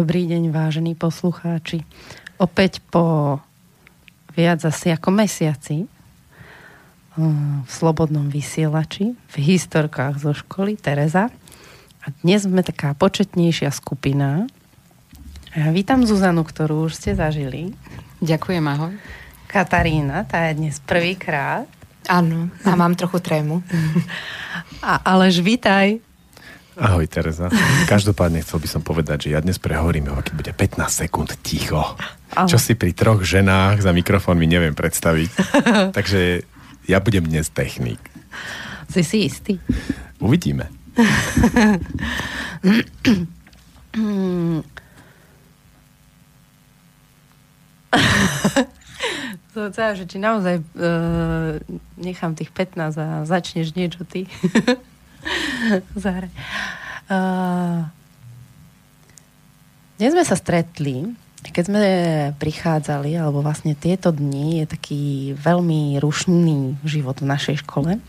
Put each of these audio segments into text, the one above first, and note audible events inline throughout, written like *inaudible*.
Dobrý deň, vážení poslucháči. Opäť po viac asi ako mesiaci eh, v Slobodnom vysielači, v historkách zo školy Tereza. A dnes sme taká početnejšia skupina. Ja vítam Zuzanu, ktorú už ste zažili. Ďakujem, ahoj. Katarína, tá je dnes prvýkrát. Áno, a mám trochu trému. A Aleš, vítaj. Ahoj Tereza. Každopádne chcel by som povedať, že ja dnes prehovorím, keď bude 15 sekúnd ticho. Ahoj. Čo si pri troch ženách za mikrofón mi neviem predstaviť. *laughs* Takže ja budem dnes technik. Si si istý? Uvidíme. *laughs* To celé, že či naozaj uh, nechám tých 15 a začneš niečo ty. *laughs* *laughs* Zahraj. Uh, dnes sme sa stretli, keď sme prichádzali, alebo vlastne tieto dni je taký veľmi rušný život v našej škole.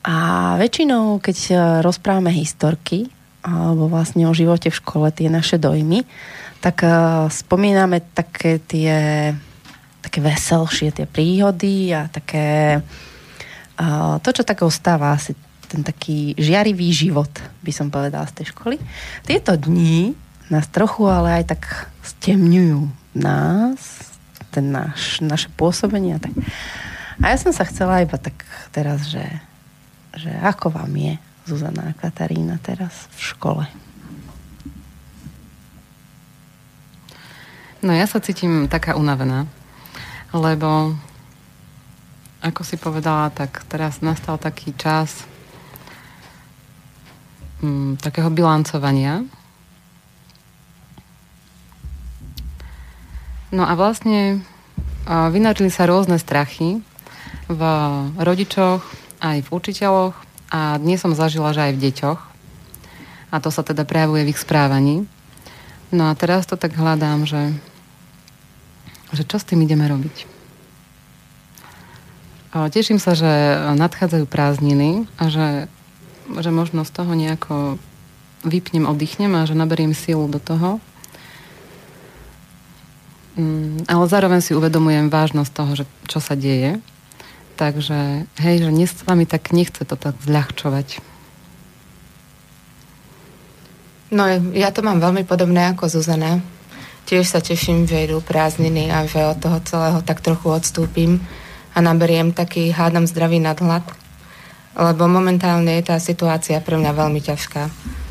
A väčšinou, keď rozprávame historky, alebo vlastne o živote v škole, tie naše dojmy, tak uh, spomíname také tie také veselšie tie príhody a také to, čo tak ostáva asi ten taký žiarivý život, by som povedala, z tej školy. Tieto dni nás trochu ale aj tak stemňujú nás, ten náš, naše pôsobenie. a Tak. A ja som sa chcela iba tak teraz, že, že ako vám je Zuzana a Katarína teraz v škole? No ja sa cítim taká unavená, lebo ako si povedala, tak teraz nastal taký čas m, takého bilancovania. No a vlastne vynačili sa rôzne strachy v rodičoch, aj v učiteľoch a dnes som zažila, že aj v deťoch. A to sa teda prejavuje v ich správaní. No a teraz to tak hľadám, že že čo s tým ideme robiť. Teším sa, že nadchádzajú prázdniny a že, že možno z toho nejako vypnem, oddychnem a že naberiem silu do toho. Mm, ale zároveň si uvedomujem vážnosť toho, že čo sa deje. Takže hej, že dnes s vami tak nechce to tak zľahčovať. No ja to mám veľmi podobné ako Zuzana tiež sa teším, že idú prázdniny a že od toho celého tak trochu odstúpim a naberiem taký, hádam, zdravý nadhľad. Lebo momentálne je tá situácia pre mňa veľmi ťažká.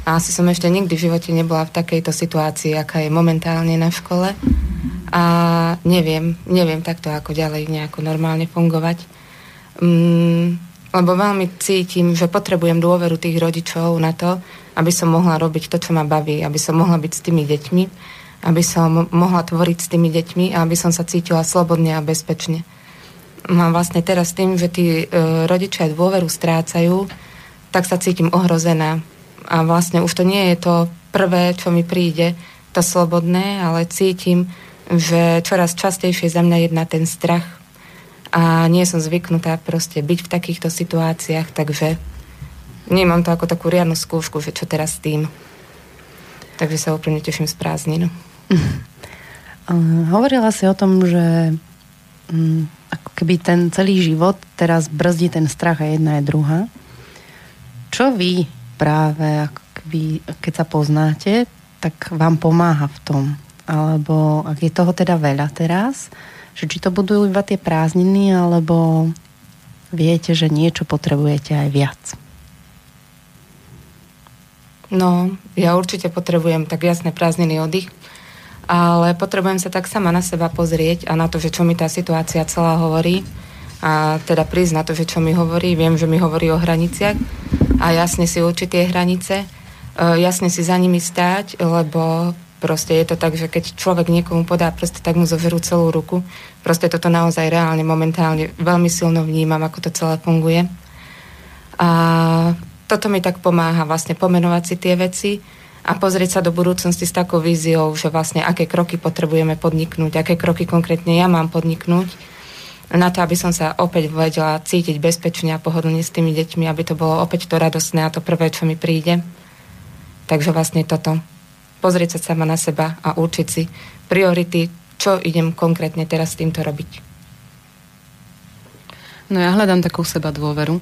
A asi som ešte nikdy v živote nebola v takejto situácii, aká je momentálne na škole. A neviem, neviem takto ako ďalej nejako normálne fungovať. Mm, lebo veľmi cítim, že potrebujem dôveru tých rodičov na to, aby som mohla robiť to, čo ma baví, aby som mohla byť s tými deťmi aby som mohla tvoriť s tými deťmi a aby som sa cítila slobodne a bezpečne. Mám vlastne teraz tým, že tí e, rodičia dôveru strácajú, tak sa cítim ohrozená. A vlastne už to nie je to prvé, čo mi príde, to slobodné, ale cítim, že čoraz častejšie za mňa jedná ten strach. A nie som zvyknutá proste byť v takýchto situáciách, takže nemám to ako takú riadnu skúšku, že čo teraz s tým. Takže sa úplne teším z prázdninu. *laughs* Hovorila si o tom, že mm, ako keby ten celý život teraz brzdí ten strach a jedna je druhá. Čo vy práve, ako keby, keď sa poznáte, tak vám pomáha v tom. Alebo ak je toho teda veľa teraz, že či to budú iba tie prázdniny, alebo viete, že niečo potrebujete aj viac. No, ja určite potrebujem tak jasné prázdniny oddych, ale potrebujem sa tak sama na seba pozrieť a na to, že čo mi tá situácia celá hovorí a teda prísť na to, že čo mi hovorí. Viem, že mi hovorí o hraniciach a jasne si určiť tie hranice, e, jasne si za nimi stáť, lebo proste je to tak, že keď človek niekomu podá proste tak mu zoverú celú ruku. Proste toto naozaj reálne, momentálne veľmi silno vnímam, ako to celé funguje. A toto mi tak pomáha vlastne pomenovať si tie veci a pozrieť sa do budúcnosti s takou víziou, že vlastne aké kroky potrebujeme podniknúť, aké kroky konkrétne ja mám podniknúť na to, aby som sa opäť vedela cítiť bezpečne a pohodlne s tými deťmi, aby to bolo opäť to radosné a to prvé, čo mi príde. Takže vlastne toto. Pozrieť sa sama na seba a určiť si priority, čo idem konkrétne teraz s týmto robiť. No ja hľadám takú seba dôveru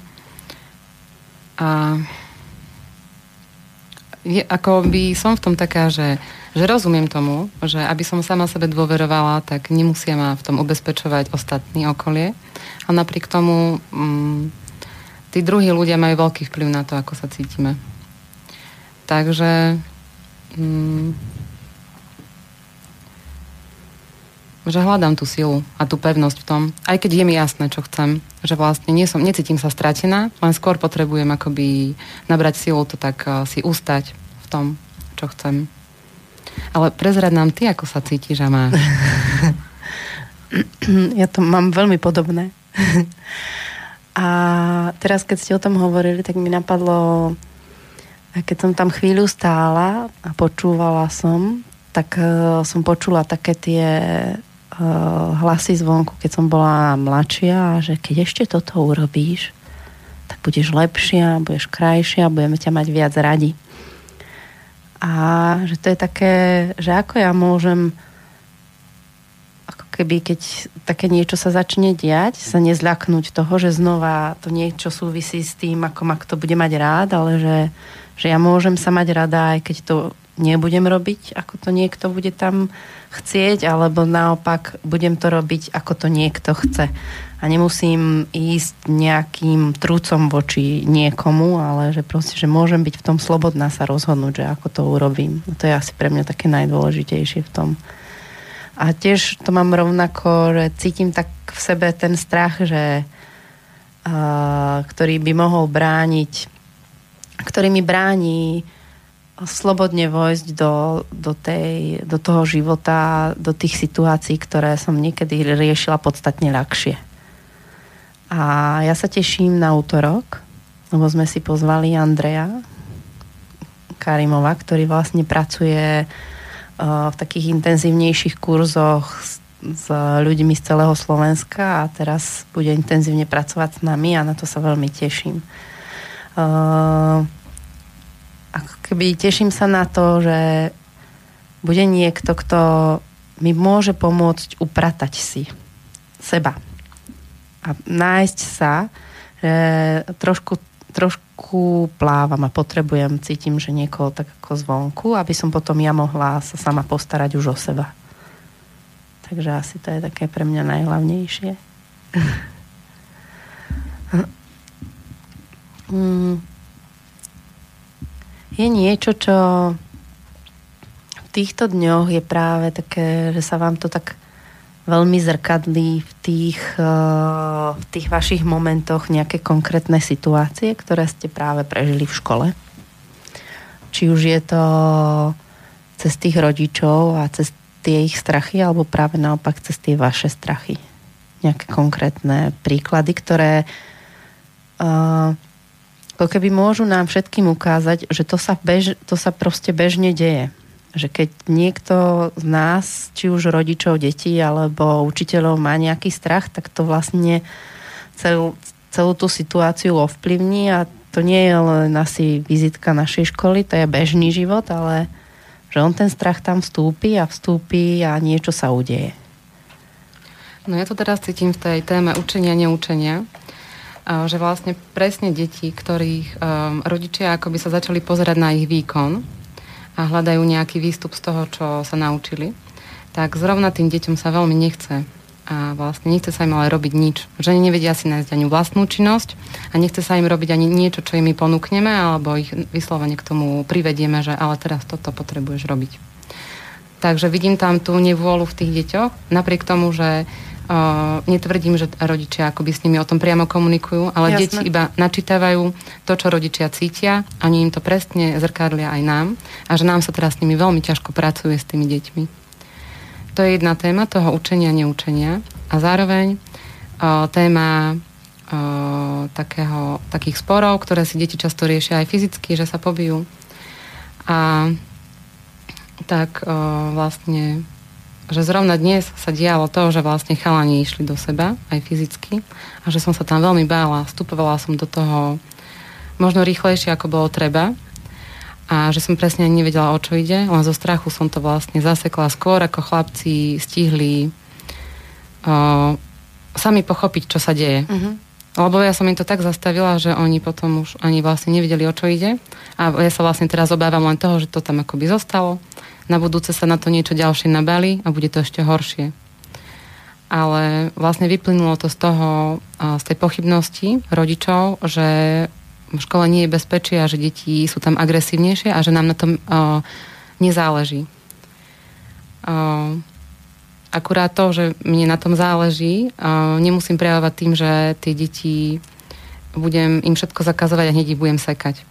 a je, ako by som v tom taká, že, že rozumiem tomu, že aby som sama sebe dôverovala, tak nemusia ma v tom ubezpečovať ostatní okolie. A napriek tomu mm, tí druhí ľudia majú veľký vplyv na to, ako sa cítime. Takže mm, že hľadám tú silu a tú pevnosť v tom, aj keď je mi jasné, čo chcem, že vlastne nie som, necítim sa stratená, len skôr potrebujem akoby nabrať silu to tak uh, si ustať tom, čo chcem. Ale prezrad nám ty, ako sa cítiš a máš. ja to mám veľmi podobné. a teraz, keď ste o tom hovorili, tak mi napadlo, keď som tam chvíľu stála a počúvala som, tak uh, som počula také tie Eh, hlasy zvonku, keď som bola mladšia, že keď ešte toto urobíš, tak budeš lepšia, budeš krajšia, budeme ťa mať viac radi. A že to je také, že ako ja môžem ako keby, keď také niečo sa začne diať, sa nezľaknúť toho, že znova to niečo súvisí s tým, ako ma kto bude mať rád, ale že, že ja môžem sa mať rada, aj keď to nebudem robiť, ako to niekto bude tam chcieť, alebo naopak budem to robiť, ako to niekto chce. A nemusím ísť nejakým trúcom voči niekomu, ale že proste, že môžem byť v tom slobodná sa rozhodnúť, že ako to urobím. To je asi pre mňa také najdôležitejšie v tom. A tiež to mám rovnako, že cítim tak v sebe ten strach, že uh, ktorý by mohol brániť, ktorý mi bráni slobodne vojsť do, do, tej, do toho života, do tých situácií, ktoré som niekedy riešila podstatne ľahšie. A ja sa teším na útorok, lebo sme si pozvali Andreja Karimova, ktorý vlastne pracuje uh, v takých intenzívnejších kurzoch s, s ľuďmi z celého Slovenska a teraz bude intenzívne pracovať s nami a na to sa veľmi teším. Uh, ako keby teším sa na to, že bude niekto, kto mi môže pomôcť upratať si seba. A nájsť sa, že trošku, trošku plávam a potrebujem, cítim, že niekoho tak ako zvonku, aby som potom ja mohla sa sama postarať už o seba. Takže asi to je také pre mňa najhlavnejšie. *laughs* mm je niečo, čo v týchto dňoch je práve také, že sa vám to tak veľmi zrkadlí v tých, eh, v tých vašich momentoch nejaké konkrétne situácie, ktoré ste práve prežili v škole. Či už je to cez tých rodičov a cez tie ich strachy, alebo práve naopak cez tie vaše strachy. Nejaké konkrétne príklady, ktoré uh, ako keby môžu nám všetkým ukázať, že to sa, bež, to sa proste bežne deje. Že keď niekto z nás, či už rodičov, detí alebo učiteľov má nejaký strach, tak to vlastne celú, celú tú situáciu ovplyvní a to nie je len asi vizitka našej školy, to je bežný život, ale že on ten strach tam vstúpi a vstúpi a niečo sa udeje. No ja to teraz cítim v tej téme učenia, neučenia že vlastne presne deti, ktorých um, rodičia akoby sa začali pozerať na ich výkon a hľadajú nejaký výstup z toho, čo sa naučili, tak zrovna tým deťom sa veľmi nechce a vlastne nechce sa im ale robiť nič. Že nevedia si nájsť ani vlastnú činnosť a nechce sa im robiť ani niečo, čo im my ponúkneme, alebo ich vyslovene k tomu privedieme, že ale teraz toto potrebuješ robiť. Takže vidím tam tú nevôľu v tých deťoch, napriek tomu, že Uh, netvrdím, že rodičia akoby s nimi o tom priamo komunikujú, ale Jasne. deti iba načítavajú to, čo rodičia cítia, oni im to presne zrkadlia aj nám a že nám sa teraz s nimi veľmi ťažko pracuje s tými deťmi. To je jedna téma toho učenia, neučenia a zároveň uh, téma uh, takého, takých sporov, ktoré si deti často riešia aj fyzicky, že sa pobijú. A tak uh, vlastne že zrovna dnes sa dialo to, že vlastne chalani išli do seba, aj fyzicky, a že som sa tam veľmi bála. Vstupovala som do toho možno rýchlejšie, ako bolo treba. A že som presne nevedela, o čo ide, len zo strachu som to vlastne zasekla skôr, ako chlapci stihli o, sami pochopiť, čo sa deje. Uh-huh. Lebo ja som im to tak zastavila, že oni potom už ani vlastne nevedeli, o čo ide. A ja sa vlastne teraz obávam len toho, že to tam akoby zostalo na budúce sa na to niečo ďalšie nabali a bude to ešte horšie. Ale vlastne vyplynulo to z toho, z tej pochybnosti rodičov, že v škole nie je bezpečie a že deti sú tam agresívnejšie a že nám na tom nezáleží. Akurát to, že mne na tom záleží, nemusím prejavovať tým, že tie deti budem im všetko zakazovať a hneď ich budem sekať.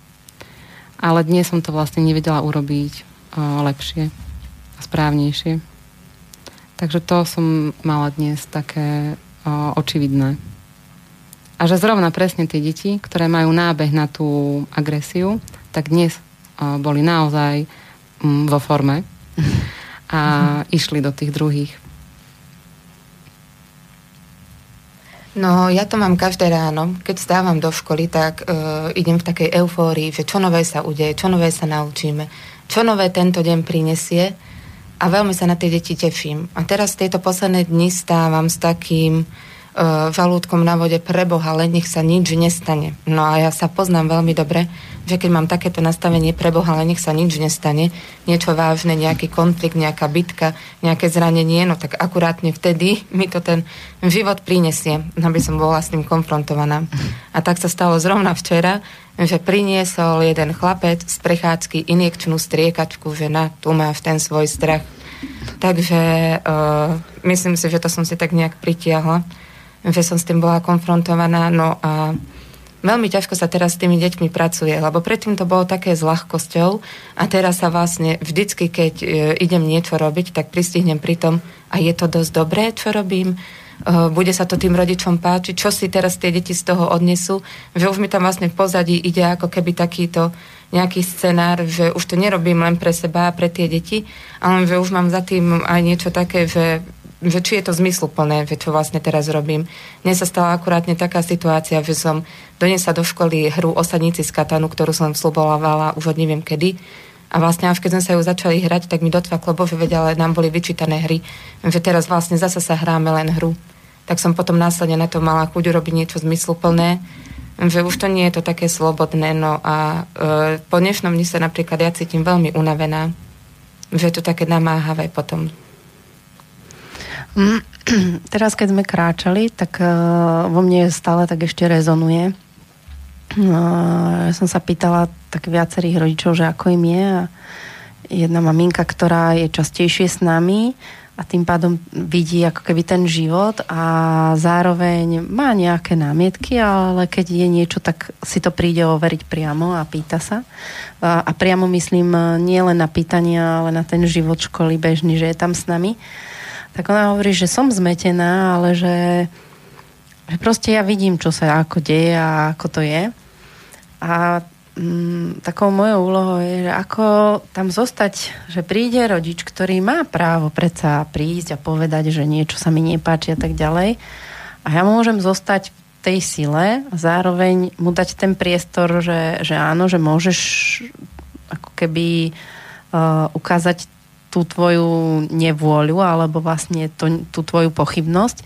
Ale dnes som to vlastne nevedela urobiť lepšie a správnejšie. Takže to som mala dnes také očividné. A že zrovna presne tie deti, ktoré majú nábeh na tú agresiu, tak dnes boli naozaj mm, vo forme *laughs* a išli do tých druhých. No, ja to mám každé ráno. Keď stávam do školy, tak uh, idem v takej eufórii, že čo nové sa udeje, čo nové sa naučíme čo nové tento deň prinesie a veľmi sa na tie deti teším. A teraz tieto posledné dni stávam s takým uh, žalúdkom na vode pre Boha, len nech sa nič nestane. No a ja sa poznám veľmi dobre, že keď mám takéto nastavenie pre Boha, len nech sa nič nestane, niečo vážne, nejaký konflikt, nejaká bitka, nejaké zranenie, no tak akurátne vtedy mi to ten život prinesie, aby som bola s tým konfrontovaná. A tak sa stalo zrovna včera, že priniesol jeden chlapec z prechádzky injekčnú striekačku, že na, tu máš ten svoj strach. Takže uh, myslím si, že to som si tak nejak pritiahla, že som s tým bola konfrontovaná, no a veľmi ťažko sa teraz s tými deťmi pracuje, lebo predtým to bolo také s ľahkosťou a teraz sa vlastne vždycky, keď uh, idem niečo robiť, tak pristihnem pri tom, a je to dosť dobré, čo robím, Eh, bude sa to tým rodičom páčiť, čo si teraz tie deti z toho odnesú, že už mi tam vlastne v pozadí ide ako keby takýto nejaký scenár, že už to nerobím len pre seba a pre tie deti, ale že už mám za tým aj niečo také, že že či je to zmysluplné, že čo vlastne teraz robím. Mne sa stala akurátne taká situácia, že som doniesla do školy hru Osadníci z Katanu, ktorú som slubovala už od neviem kedy. A vlastne až keď sme sa ju začali hrať, tak mi dotvaklo, bože vedia, ale nám boli vyčítané hry, že teraz vlastne zase sa hráme len hru tak som potom následne na to mala chuť urobiť niečo zmysluplné, že už to nie je to také slobodné. No a e, po dnešnom dni sa napríklad ja cítim veľmi unavená, že je to také namáhavé potom. Mm, *clears throat* teraz, keď sme kráčali, tak uh, vo mne stále tak ešte rezonuje. Uh, ja som sa pýtala tak viacerých rodičov, že ako im je a jedna maminka, ktorá je častejšie s nami, a tým pádom vidí ako keby ten život a zároveň má nejaké námietky, ale keď je niečo, tak si to príde overiť priamo a pýta sa. A, a priamo myslím nie len na pýtania, ale na ten život školy bežný, že je tam s nami. Tak ona hovorí, že som zmetená, ale že, že proste ja vidím, čo sa ako deje a ako to je. A mm, takou mojou úlohou je, že ako tam zostať, že príde rodič, ktorý má právo predsa prísť a povedať, že niečo sa mi nepáči a tak ďalej. A ja môžem zostať v tej sile a zároveň mu dať ten priestor, že, že áno, že môžeš ako keby uh, ukázať tú tvoju nevôľu alebo vlastne to, tú tvoju pochybnosť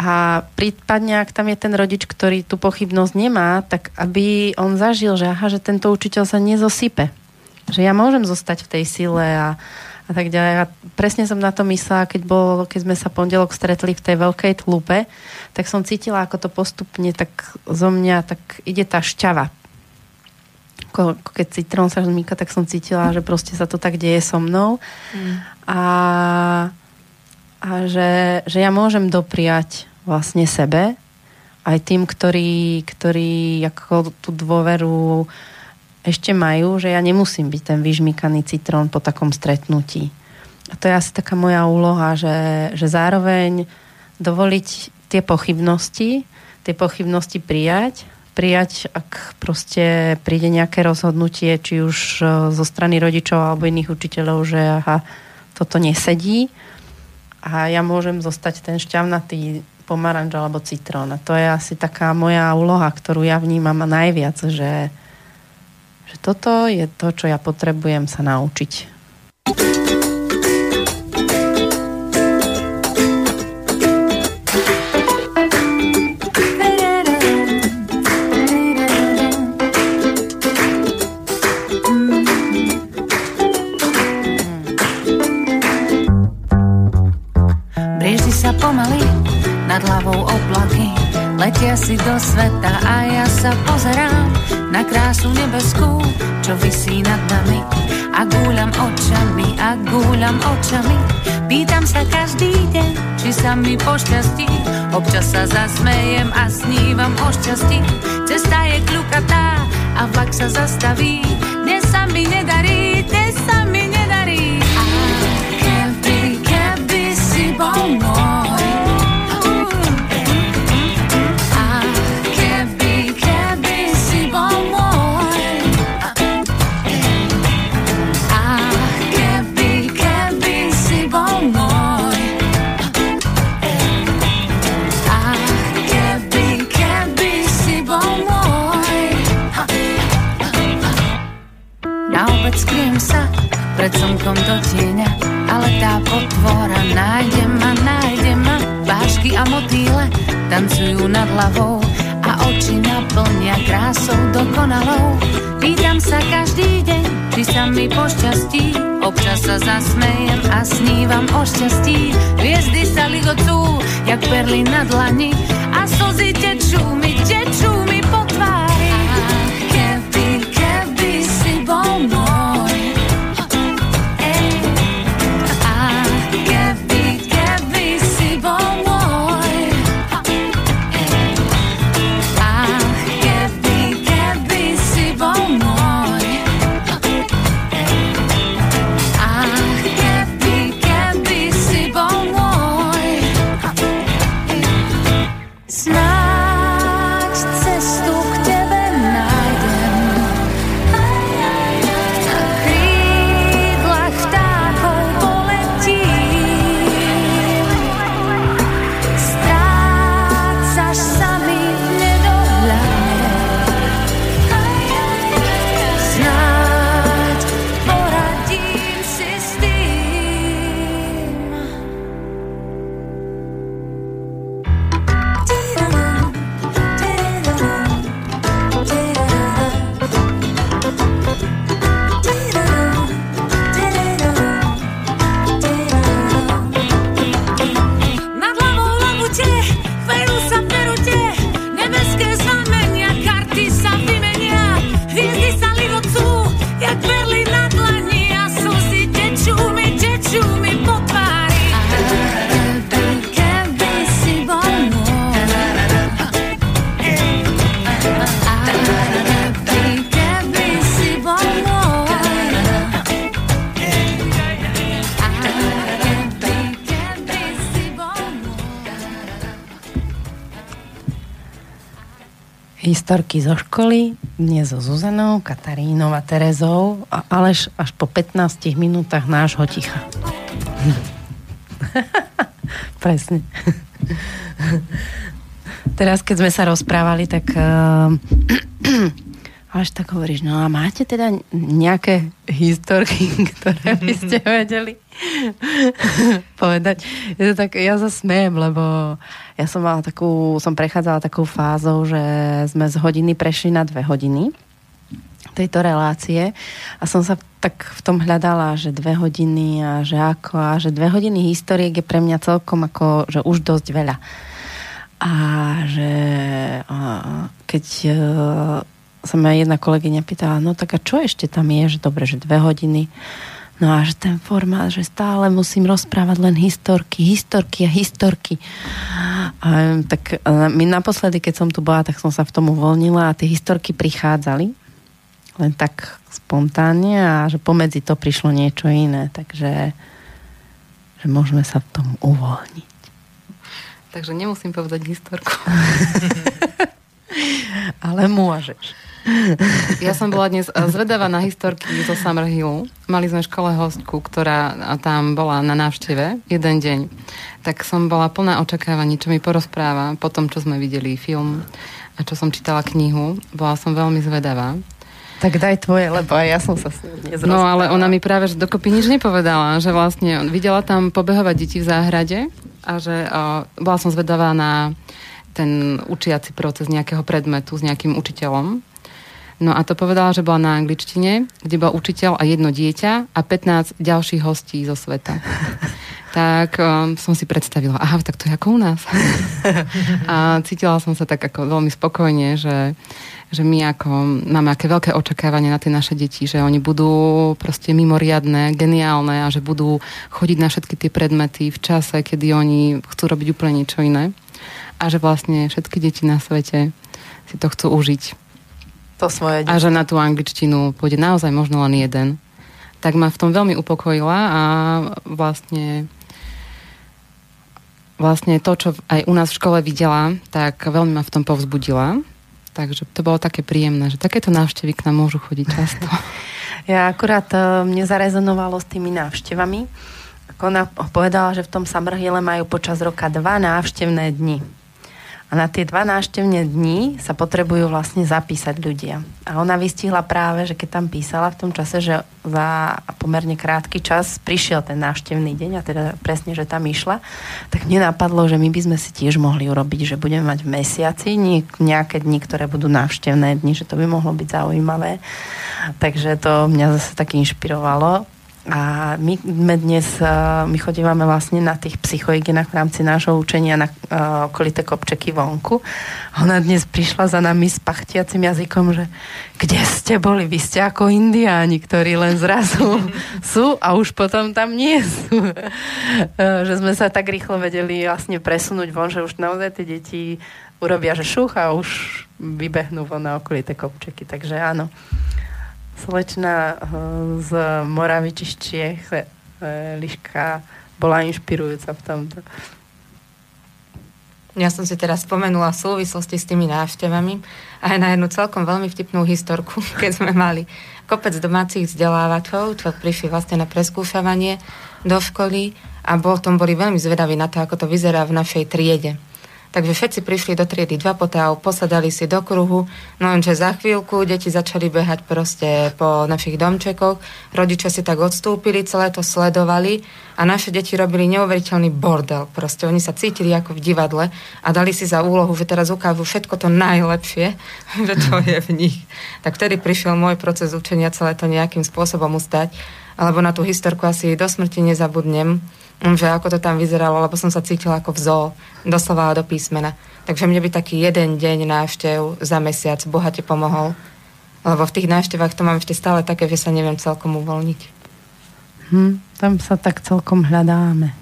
a prípadne, ak tam je ten rodič, ktorý tú pochybnosť nemá, tak aby on zažil, že aha, že tento učiteľ sa nezosype. že ja môžem zostať v tej sile a, a tak ďalej. A presne som na to myslela, keď, bol, keď sme sa pondelok stretli v tej veľkej tlupe, tak som cítila, ako to postupne tak zo mňa tak ide tá šťava. Ako, ako keď citrón sa zmýka, tak som cítila, že proste sa to tak deje so mnou. Mm. A, a že, že ja môžem dopriať vlastne sebe aj tým, ktorí, ktorí ako tú dôveru ešte majú, že ja nemusím byť ten vyžmýkaný citrón po takom stretnutí. A to je asi taká moja úloha, že, že zároveň dovoliť tie pochybnosti, tie pochybnosti prijať, prijať, ak proste príde nejaké rozhodnutie, či už e, zo strany rodičov alebo iných učiteľov, že aha, toto nesedí a ja môžem zostať ten šťavnatý pomaranč alebo citrón. A to je asi taká moja úloha, ktorú ja vnímam najviac, že, že toto je to, čo ja potrebujem sa naučiť. Nad hlavou oblaky letia si do sveta a ja sa pozerám na krásu nebeskú, čo vysí nad nami. A gúľam očami, a gúľam očami, pýtam sa každý deň, či sa mi pošťastí. Občas sa zasmejem a snívam o šťastí. Cesta je kľukatá a vlak sa zastaví. Dnes sa mi nedarí, dnes sa mi nedarí. A keby, keby si bol môj, pred slnkom do tieňa, ale tá potvora nájde ma, nájde ma. Vášky a motýle tancujú nad hlavou a oči naplnia krásou dokonalou. Pýtam sa každý deň, či sa mi pošťastí, občas sa zasmejem a snívam o šťastí. Hviezdy sa ligocú, jak perly na dlani a slzy tečú mi, tečú historky zo školy, dnes so Zuzanou, Katarínou a Terezou, a Aleš až po 15 minútach nášho ticha. *laughs* Presne. *laughs* Teraz, keď sme sa rozprávali, tak uh, *clears throat* až tak hovoríš, no a máte teda nejaké historky, *laughs* ktoré by ste vedeli *laughs* povedať? Je to tak, ja sa smejem, lebo ja som mala takú, som prechádzala takou fázou, že sme z hodiny prešli na dve hodiny. tejto relácie a som sa tak v tom hľadala, že dve hodiny a že ako a že dve hodiny historiek je pre mňa celkom ako, že už dosť veľa. A že a, keď sa ma jedna kolegyňa pýtala, no tak a čo ešte tam je, že dobre, že dve hodiny No a že ten formát, že stále musím rozprávať len historky, historky a historky. A, tak my naposledy, keď som tu bola, tak som sa v tom uvoľnila a tie historky prichádzali len tak spontánne a že pomedzi to prišlo niečo iné, takže že môžeme sa v tom uvoľniť. Takže nemusím povedať historku. *laughs* *laughs* Ale môžeš. Ja som bola dnes zvedavá na historky zo Summer Hillu. Mali sme v škole hostku, ktorá tam bola na návšteve jeden deň. Tak som bola plná očakávaní, čo mi porozpráva po tom, čo sme videli film a čo som čítala knihu. Bola som veľmi zvedavá. Tak daj tvoje, lebo aj ja som sa s dnes No ale ona mi práve že dokopy nič nepovedala, že vlastne videla tam pobehovať deti v záhrade a že uh, bola som zvedavá na ten učiaci proces nejakého predmetu s nejakým učiteľom No a to povedala, že bola na angličtine, kde bol učiteľ a jedno dieťa a 15 ďalších hostí zo sveta. *laughs* tak um, som si predstavila, aha, tak to je ako u nás. *laughs* a cítila som sa tak ako veľmi spokojne, že, že my ako máme aké veľké očakávanie na tie naše deti, že oni budú proste mimoriadné, geniálne a že budú chodiť na všetky tie predmety v čase, kedy oni chcú robiť úplne niečo iné. A že vlastne všetky deti na svete si to chcú užiť to svoje A že na tú angličtinu pôjde naozaj možno len jeden. Tak ma v tom veľmi upokojila a vlastne vlastne to, čo aj u nás v škole videla, tak veľmi ma v tom povzbudila. Takže to bolo také príjemné, že takéto návštevy k nám môžu chodiť často. *laughs* Ja akurát e, mne zarezonovalo s tými návštevami. Ako ona povedala, že v tom Summerhille majú počas roka dva návštevné dni. A na tie dva náštevné dni sa potrebujú vlastne zapísať ľudia. A ona vystihla práve, že keď tam písala v tom čase, že za pomerne krátky čas prišiel ten návštevný deň a teda presne, že tam išla, tak mne napadlo, že my by sme si tiež mohli urobiť, že budeme mať v mesiaci nejaké dni, ktoré budú návštevné dni, že to by mohlo byť zaujímavé. Takže to mňa zase tak inšpirovalo a my, my dnes, my chodívame vlastne na tých psychohygienách v rámci nášho učenia na uh, okolité kopčeky vonku. Ona dnes prišla za nami s pachtiacim jazykom, že kde ste boli? Vy ste ako indiáni, ktorí len zrazu *laughs* sú a už potom tam nie sú. že sme sa tak rýchlo vedeli vlastne presunúť von, že už naozaj tie deti urobia, že šuch a už vybehnú von na okolité kopčeky. Takže áno slečna eh, z Moravy či z Čiech, eh, Liška, bola inšpirujúca v tomto. Ja som si teraz spomenula v súvislosti s tými návštevami aj na jednu celkom veľmi vtipnú historku, *laughs* keď sme mali kopec domácich vzdelávačov, čo prišli vlastne na preskúšavanie do školy a potom boli veľmi zvedaví na to, ako to vyzerá v našej triede. Takže všetci prišli do triedy dva potáv, posadali si do kruhu, no lenže za chvíľku deti začali behať proste po našich domčekoch, rodičia si tak odstúpili, celé to sledovali a naše deti robili neuveriteľný bordel. Proste oni sa cítili ako v divadle a dali si za úlohu, že teraz ukážu všetko to najlepšie, *laughs* že to je v nich. Tak vtedy prišiel môj proces učenia celé to nejakým spôsobom ustať, alebo na tú historku asi do smrti nezabudnem že ako to tam vyzeralo, lebo som sa cítila ako v zoo, doslova do písmena. Takže mne by taký jeden deň návštev za mesiac bohate pomohol. Lebo v tých návštevách to mám ešte stále také, že sa neviem celkom uvoľniť. Hm, tam sa tak celkom hľadáme.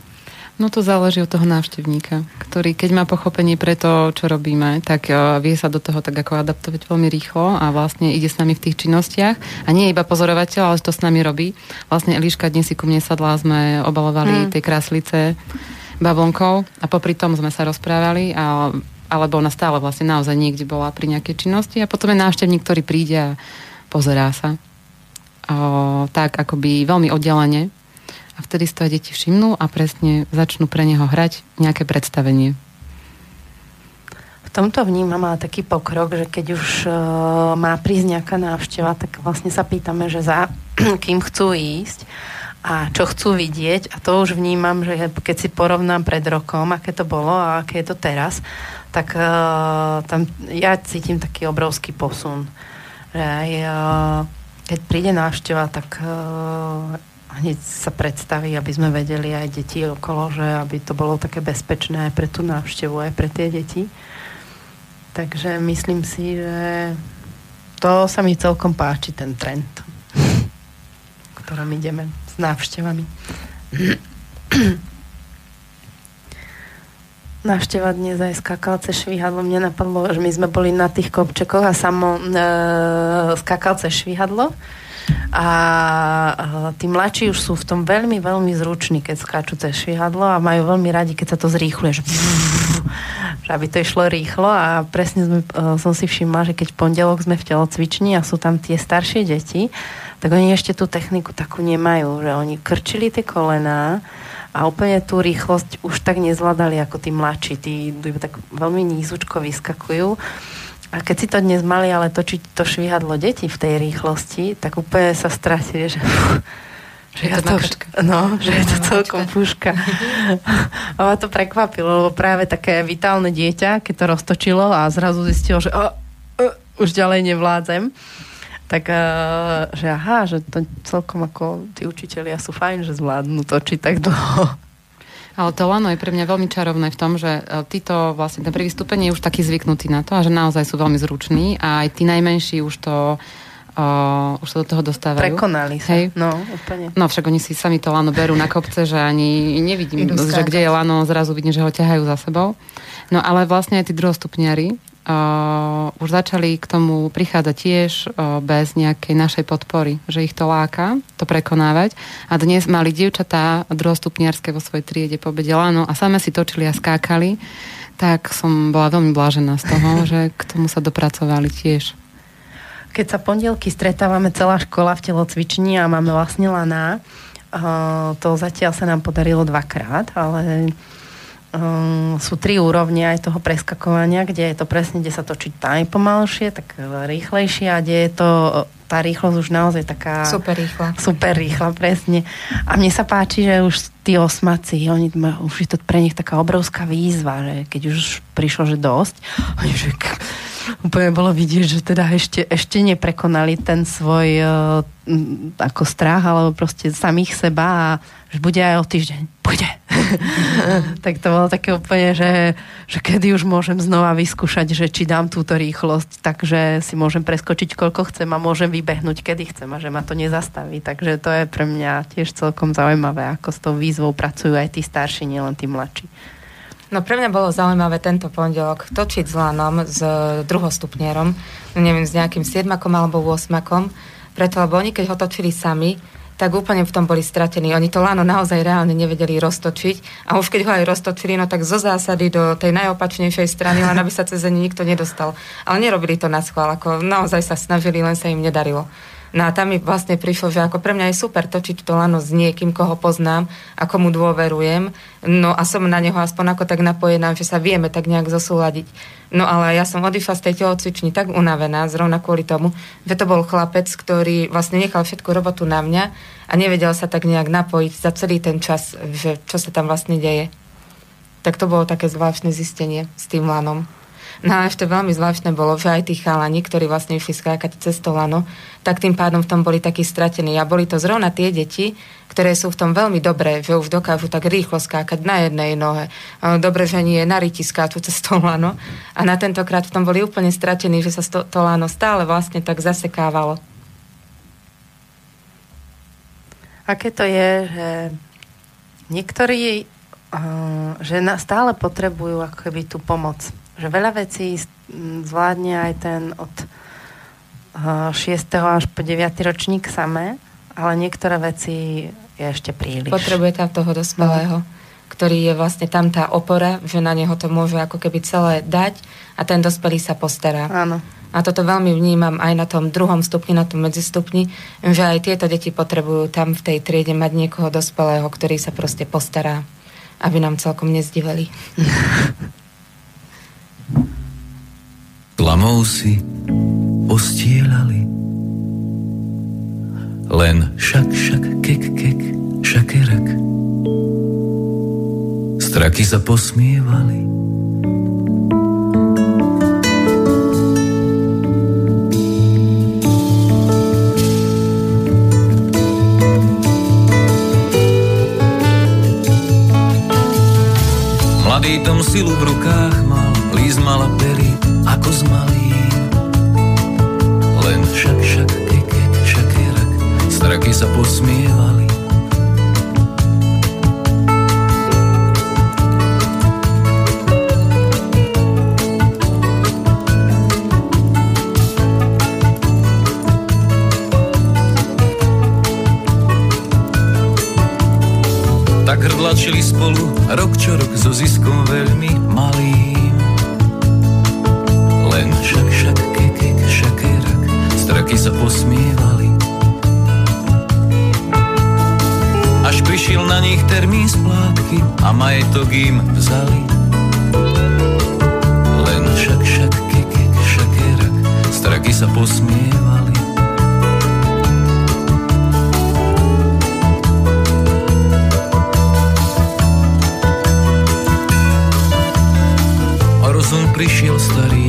No to záleží od toho návštevníka, ktorý keď má pochopenie pre to, čo robíme, tak uh, vie sa do toho tak ako adaptovať veľmi rýchlo a vlastne ide s nami v tých činnostiach a nie je iba pozorovateľ, ale to s nami robí. Vlastne Eliška dnes si ku mne sadla, sme obalovali hmm. tie kráslice bavlnkou a popri tom sme sa rozprávali a alebo ona stále vlastne naozaj niekde bola pri nejakej činnosti a potom je návštevník, ktorý príde a pozerá sa. O, tak akoby veľmi oddelenie a vtedy si to aj deti všimnú a presne začnú pre neho hrať nejaké predstavenie. V tomto vnímam ale taký pokrok, že keď už uh, má prísť nejaká návšteva, tak vlastne sa pýtame, že za *clears throat* kým chcú ísť a čo chcú vidieť a to už vnímam, že keď si porovnám pred rokom, aké to bolo a aké je to teraz, tak uh, tam ja cítim taký obrovský posun Že aj uh, keď príde návšteva, tak uh, hneď sa predstaví, aby sme vedeli aj deti okolo, že aby to bolo také bezpečné aj pre tú návštevu, aj pre tie deti. Takže myslím si, že to sa mi celkom páči, ten trend, *laughs* ktorom ideme s návštevami. *clears throat* Návšteva dnes aj skákalce švihadlo. Mne napadlo, že my sme boli na tých kopčekoch a samo e, skákalce švihadlo a tí mladší už sú v tom veľmi, veľmi zruční, keď skáču cez švihadlo a majú veľmi radi, keď sa to zrýchluje, že, *laughs* že aby to išlo rýchlo a presne sme, e, som si všimla, že keď v pondelok sme v telocvični a sú tam tie staršie deti, tak oni ešte tú techniku takú nemajú, že oni krčili tie kolená a úplne tú rýchlosť už tak nezvládali ako tí mladší. Tí tak veľmi nízučko vyskakujú a keď si to dnes mali ale točiť to švihadlo deti v tej rýchlosti, tak úplne sa stratili, že... Že je to, to no, že je to celkom púška. A ma to prekvapilo, lebo práve také vitálne dieťa, keď to roztočilo a zrazu zistilo, že oh, uh, už ďalej nevládzem, tak uh, že aha, že to celkom ako tí učitelia sú fajn, že zvládnu točiť tak dlho. Ale to lano je pre mňa veľmi čarovné v tom, že e, títo vlastne ten prvý stupeň je už taký zvyknutý na to a že naozaj sú veľmi zruční a aj tí najmenší už to uh, už sa do toho dostávajú. Prekonali sa. Hej. No, úplne. No však oni si sami to lano berú na kopce, že ani nevidím, že kde je lano, zrazu vidím, že ho ťahajú za sebou. No ale vlastne aj tí druhostupniari, uh, už začali k tomu prichádzať tiež uh, bez nejakej našej podpory, že ich to láka, to prekonávať. A dnes mali dievčatá druhostupniarské vo svojej triede po Lano a same si točili a skákali, tak som bola veľmi blážená z toho, *laughs* že k tomu sa dopracovali tiež. Keď sa pondelky stretávame celá škola v telocvični a máme vlastne lana, uh, to zatiaľ sa nám podarilo dvakrát, ale um, sú tri úrovne aj toho preskakovania, kde je to presne, kde sa točí najpomalšie, tak rýchlejšie a kde je to tá rýchlosť už naozaj taká... Super rýchla. Super rýchla, presne. A mne sa páči, že už tí osmaci, oni, už je to pre nich taká obrovská výzva, že keď už prišlo, že dosť, *laughs* oni že úplne bolo vidieť, že teda ešte, ešte neprekonali ten svoj uh, ako strach, alebo proste samých seba a že bude aj o týždeň. Bude. *laughs* tak to bolo také úplne, že, že kedy už môžem znova vyskúšať, že či dám túto rýchlosť, takže si môžem preskočiť koľko chcem a môžem vybehnúť kedy chcem a že ma to nezastaví. Takže to je pre mňa tiež celkom zaujímavé, ako s tou výzvou pracujú aj tí starší, nielen tí mladší. No pre mňa bolo zaujímavé tento pondelok točiť s Lanom, s druhostupnierom, no neviem, s nejakým siedmakom alebo 8 preto, lebo oni keď ho točili sami, tak úplne v tom boli stratení. Oni to lano naozaj reálne nevedeli roztočiť a už keď ho aj roztočili, no tak zo zásady do tej najopačnejšej strany, len aby sa cez nikto nedostal. Ale nerobili to na schvál, ako naozaj sa snažili, len sa im nedarilo. No a tam mi vlastne prišlo, že ako pre mňa je super točiť to lano s niekým, koho poznám a komu dôverujem. No a som na neho aspoň ako tak napojená, že sa vieme tak nejak zosúľadiť. No ale ja som odišla z tej telocvični tak unavená, zrovna kvôli tomu, že to bol chlapec, ktorý vlastne nechal všetku robotu na mňa a nevedel sa tak nejak napojiť za celý ten čas, že čo sa tam vlastne deje. Tak to bolo také zvláštne zistenie s tým lanom. No a ešte veľmi zvláštne bolo, že aj tí chalani, ktorí vlastne išli skákať cez to lano, tak tým pádom v tom boli takí stratení. A boli to zrovna tie deti, ktoré sú v tom veľmi dobré, že už dokážu tak rýchlo skákať na jednej nohe. Dobre, že nie na ryti skáču cez to lano. A na tentokrát v tom boli úplne stratení, že sa to, to lano stále vlastne tak zasekávalo. Aké to je, že niektorí že stále potrebujú ako keby tú pomoc že veľa vecí zvládne aj ten od 6. až po 9. ročník samé, ale niektoré veci je ešte príliš. Potrebuje tam toho dospelého, no. ktorý je vlastne tam tá opora, že na neho to môže ako keby celé dať a ten dospelý sa postará. Áno. A toto veľmi vnímam aj na tom druhom stupni, na tom medzistupni, že aj tieto deti potrebujú tam v tej triede mať niekoho dospelého, ktorý sa proste postará, aby nám celkom nezdiveli. *laughs* Tlamou si postielali. Len šak, šak, kek, kek, šakerak. Straky sa posmievali. Mladý dom silu v rukách mal líz mala pery ako z malým. Len šak, šak, kekek, šakerak, straky sa posmievali. Tak hrdlačili spolu rok čo rok so ziskom veľmi malým. Straky sa posmievali. Až prišiel na nich termín splátky a majetok im vzali. Len šak, šak, kekek, šakerak, straky sa posmievali. A rozum prišiel starý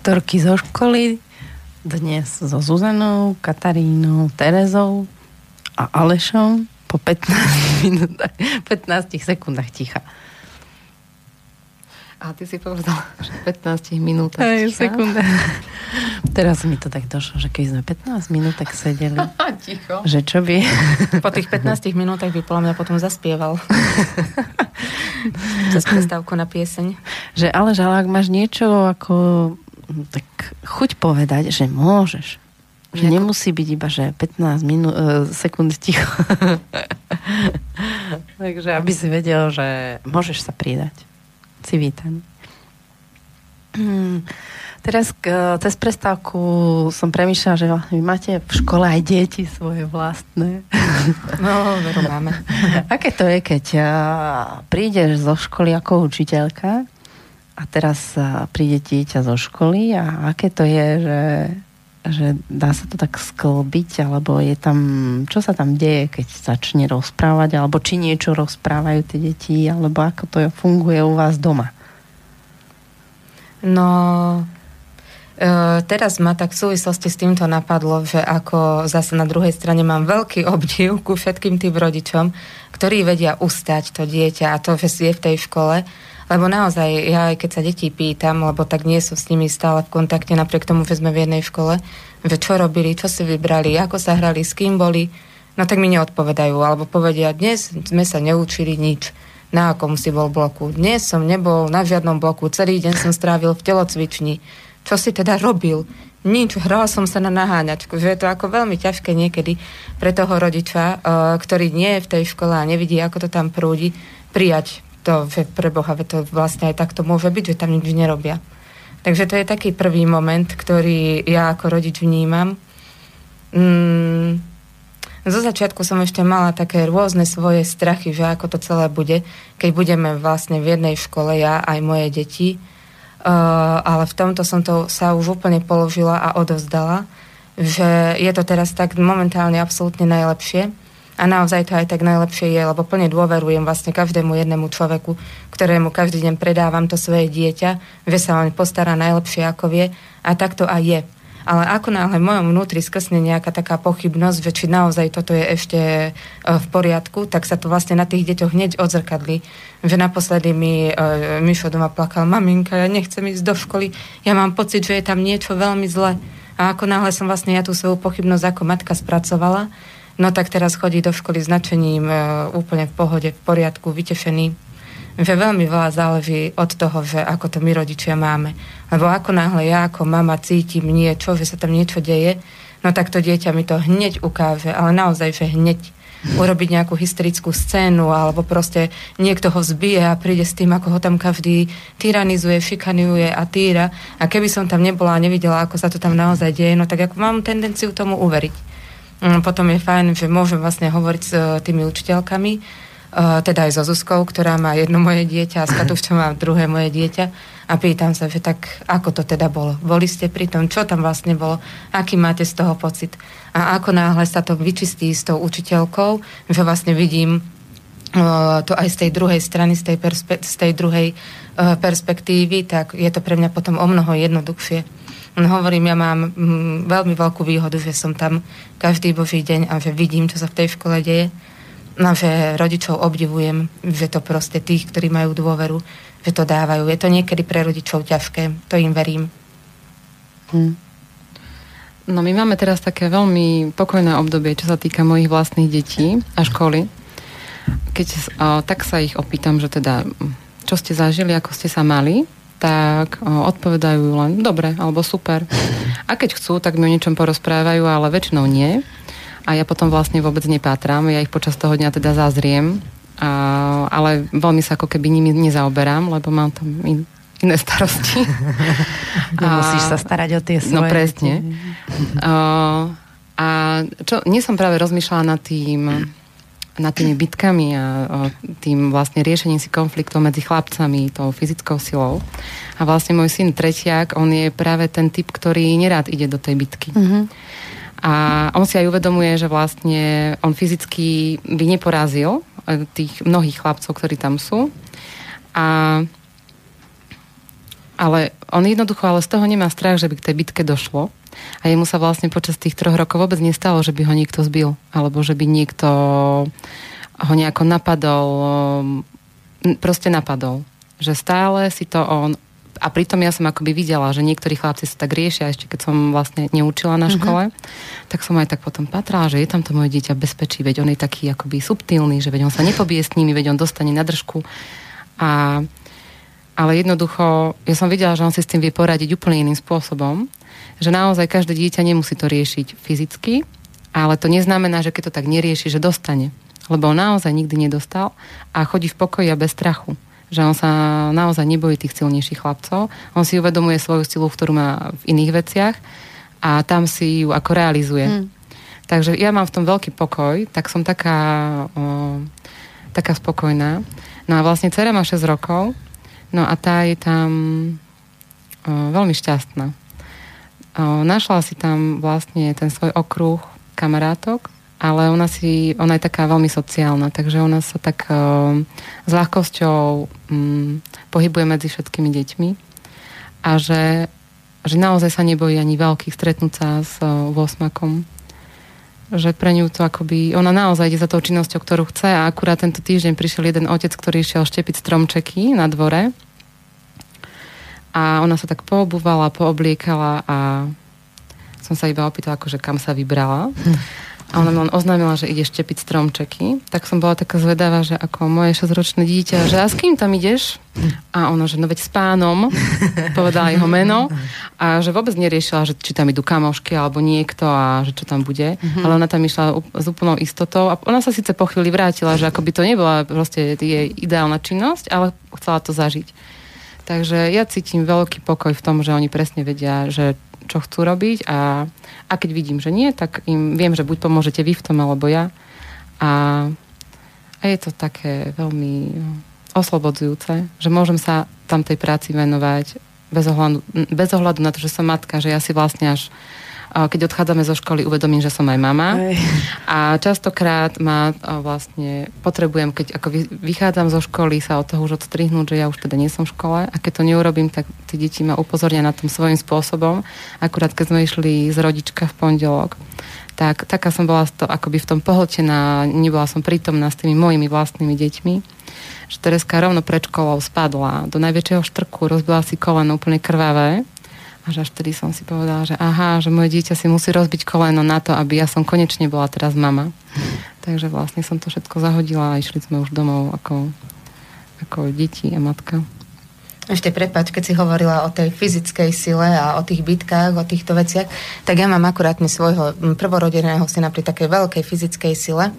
historky zo školy. Dnes so Zuzanou, Katarínou, Terezou a Alešom po 15 *laughs* minútach, 15 sekundách ticha. A ty si povedal, že 15 minút. Hej, sekunda. Teraz mi to tak došlo, že keď sme 15 minút tak sedeli, *laughs* Ticho. že čo by... Po tých 15 minútach by podľa mňa potom zaspieval. *laughs* Cez prestávku na pieseň. Že ale, ak máš niečo ako tak chuť povedať, že môžeš. Že Nejako- nemusí byť iba, že 15 minút, e, sekúnd ticho. *laughs* Takže aby si vedel, že môžeš sa pridať. Si vítaný. Hmm. Teraz k, cez prestávku som premýšľala, že vlastne vy máte v škole aj deti svoje vlastné. *laughs* No, veru máme. *laughs* Aké to je, keď a, prídeš zo školy ako učiteľka a teraz a, príde dieťa zo školy a aké to je, že, že dá sa to tak sklbiť, alebo je tam, čo sa tam deje, keď začne rozprávať, alebo či niečo rozprávajú tie deti, alebo ako to funguje u vás doma? No, teraz ma tak v súvislosti s týmto napadlo, že ako zase na druhej strane mám veľký *laughs* obdiv ku všetkým tým rodičom, ktorí vedia ustať to dieťa a to, že je v tej škole. Lebo naozaj, ja aj keď sa detí pýtam, lebo tak nie som s nimi stále v kontakte, napriek tomu, že sme v jednej škole, že čo robili, čo si vybrali, ako sa hrali, s kým boli, no tak mi neodpovedajú. Alebo povedia, dnes sme sa neučili nič na akom si bol bloku. Dnes som nebol na žiadnom bloku, celý deň som strávil v telocvični. Čo si teda robil? Nič, hral som sa na naháňačku, že je to ako veľmi ťažké niekedy pre toho rodiča, uh, ktorý nie je v tej škole a nevidí, ako to tam prúdi, prijať to, pre Boha, to vlastne aj takto môže byť, že tam nič nerobia. Takže to je taký prvý moment, ktorý ja ako rodič vnímam. Mm, zo začiatku som ešte mala také rôzne svoje strachy, že ako to celé bude, keď budeme vlastne v jednej škole, ja aj moje deti Uh, ale v tomto som to sa už úplne položila a odovzdala, že je to teraz tak momentálne absolútne najlepšie a naozaj to aj tak najlepšie je, lebo plne dôverujem vlastne každému jednému človeku, ktorému každý deň predávam to svoje dieťa, že sa on postará najlepšie ako vie a tak to aj je. Ale ako náhle v mojom vnútri skrsne nejaká taká pochybnosť, že či naozaj toto je ešte e, v poriadku, tak sa to vlastne na tých deťoch hneď odzrkadli. Že naposledy mi uh, Mišo doma plakal, maminka, ja nechcem ísť do školy, ja mám pocit, že je tam niečo veľmi zle. A ako náhle som vlastne ja tú svoju pochybnosť ako matka spracovala, no tak teraz chodí do školy s nadšením uh, úplne v pohode, v poriadku, vytešený že veľmi veľa záleží od toho, že ako to my rodičia máme. Lebo ako náhle ja ako mama cítim niečo, že sa tam niečo deje, no tak to dieťa mi to hneď ukáže, ale naozaj, že hneď urobiť nejakú hysterickú scénu alebo proste niekto ho zbije a príde s tým, ako ho tam každý tyranizuje, šikanuje a týra. A keby som tam nebola a nevidela, ako sa to tam naozaj deje, no tak ako mám tendenciu tomu uveriť. Mm, potom je fajn, že môžem vlastne hovoriť s eh, tými učiteľkami, Uh, teda aj so Zuzkou, ktorá má jedno moje dieťa a s Katúščom má druhé moje dieťa a pýtam sa, že tak ako to teda bolo? Boli ste pri tom? Čo tam vlastne bolo? Aký máte z toho pocit? A ako náhle sa to vyčistí s tou učiteľkou, že vlastne vidím uh, to aj z tej druhej strany, z tej, perspe- z tej druhej uh, perspektívy, tak je to pre mňa potom o mnoho jednoduchšie. Hovorím, ja mám mm, veľmi veľkú výhodu, že som tam každý boží deň a že vidím, čo sa v tej škole deje No, že rodičov obdivujem, že to proste tých, ktorí majú dôveru, že to dávajú. Je to niekedy pre rodičov ťažké, to im verím. Hm. No my máme teraz také veľmi pokojné obdobie, čo sa týka mojich vlastných detí a školy. Keď o, tak sa ich opýtam, že teda, čo ste zažili, ako ste sa mali, tak o, odpovedajú len dobre alebo super. A keď chcú, tak mi o niečom porozprávajú, ale väčšinou nie a ja potom vlastne vôbec nepátram. Ja ich počas toho dňa teda zazriem, a, ale veľmi sa ako keby nimi nezaoberám, lebo mám tam in, iné starosti. *laughs* Nemusíš sa starať o tie no, svoje. No presne. A, a čo, nie som práve rozmýšľala nad tým, nad tými bitkami a tým vlastne riešením si konfliktov medzi chlapcami, tou fyzickou silou. A vlastne môj syn Tretiak, on je práve ten typ, ktorý nerád ide do tej bitky. Mm-hmm. A on si aj uvedomuje, že vlastne on fyzicky by neporazil e, tých mnohých chlapcov, ktorí tam sú. A, ale on jednoducho ale z toho nemá strach, že by k tej bitke došlo. A jemu sa vlastne počas tých troch rokov vôbec nestalo, že by ho niekto zbil. Alebo že by niekto ho nejako napadol. Proste napadol. Že stále si to on a pritom ja som akoby videla, že niektorí chlapci sa tak riešia, ešte keď som vlastne neučila na mhm. škole, uh-huh. tak som aj tak potom patrala, že je tam to moje dieťa bezpečí, veď on je taký akoby subtilný, že veď on sa nepobie s nimi, veď on dostane na držku. A, ale jednoducho, ja som videla, že on si s tým vie poradiť úplne iným spôsobom, že naozaj každé dieťa nemusí to riešiť fyzicky, ale to neznamená, že keď to tak nerieši, že dostane. Lebo on naozaj nikdy nedostal a chodí v pokoji a bez strachu že on sa naozaj nebojí tých silnejších chlapcov. On si uvedomuje svoju silu, ktorú má v iných veciach a tam si ju ako realizuje. Hmm. Takže ja mám v tom veľký pokoj, tak som taká, o, taká spokojná. No a vlastne dcera má 6 rokov, no a tá je tam o, veľmi šťastná. O, našla si tam vlastne ten svoj okruh kamarátok, ale ona, si, ona je taká veľmi sociálna, takže ona sa tak uh, s ľahkosťou um, pohybuje medzi všetkými deťmi a že že naozaj sa nebojí ani veľkých stretnúť sa s uh, 8 že pre ňu to akoby, ona naozaj ide za tou činnosťou, ktorú chce a akurát tento týždeň prišiel jeden otec, ktorý išiel štepiť stromčeky na dvore a ona sa tak poobúvala, poobliekala a som sa iba opýtala, akože kam sa vybrala. A ona mi len oznámila, že ide štepiť stromčeky. Tak som bola taká zvedavá, že ako moje 6-ročné dieťa, že a s kým tam ideš? A ona, že no veď s pánom, *laughs* povedala jeho meno a že vôbec neriešila, že či tam idú kamošky alebo niekto a že čo tam bude. Mm-hmm. Ale ona tam išla s úplnou istotou a ona sa síce po chvíli vrátila, že ako by to nebola proste jej ideálna činnosť, ale chcela to zažiť. Takže ja cítim veľký pokoj v tom, že oni presne vedia, že čo chcú robiť a, a keď vidím, že nie, tak im viem, že buď pomôžete vy v tom, alebo ja. A, a je to také veľmi oslobodzujúce, že môžem sa tam tej práci venovať bez ohľadu, bez ohľadu na to, že som matka, že ja si vlastne až keď odchádzame zo školy, uvedomím, že som aj mama. Aj. A častokrát ma vlastne potrebujem, keď ako vychádzam zo školy, sa od toho už odstrihnúť, že ja už teda nie som v škole. A keď to neurobím, tak tí deti ma upozornia na tom svojím spôsobom. Akurát keď sme išli z rodička v pondelok, tak taká som bola to, akoby v tom pohltená, nebola som prítomná s tými mojimi vlastnými deťmi že Tereska rovno pred školou spadla do najväčšieho štrku, rozbila si koleno úplne krvavé až až vtedy som si povedala, že aha, že moje dieťa si musí rozbiť koleno na to, aby ja som konečne bola teraz mama. *laughs* Takže vlastne som to všetko zahodila a išli sme už domov ako, ako deti a matka. Ešte prepač, keď si hovorila o tej fyzickej sile a o tých bitkách, o týchto veciach, tak ja mám akurátne svojho prvorodeného syna pri takej veľkej fyzickej sile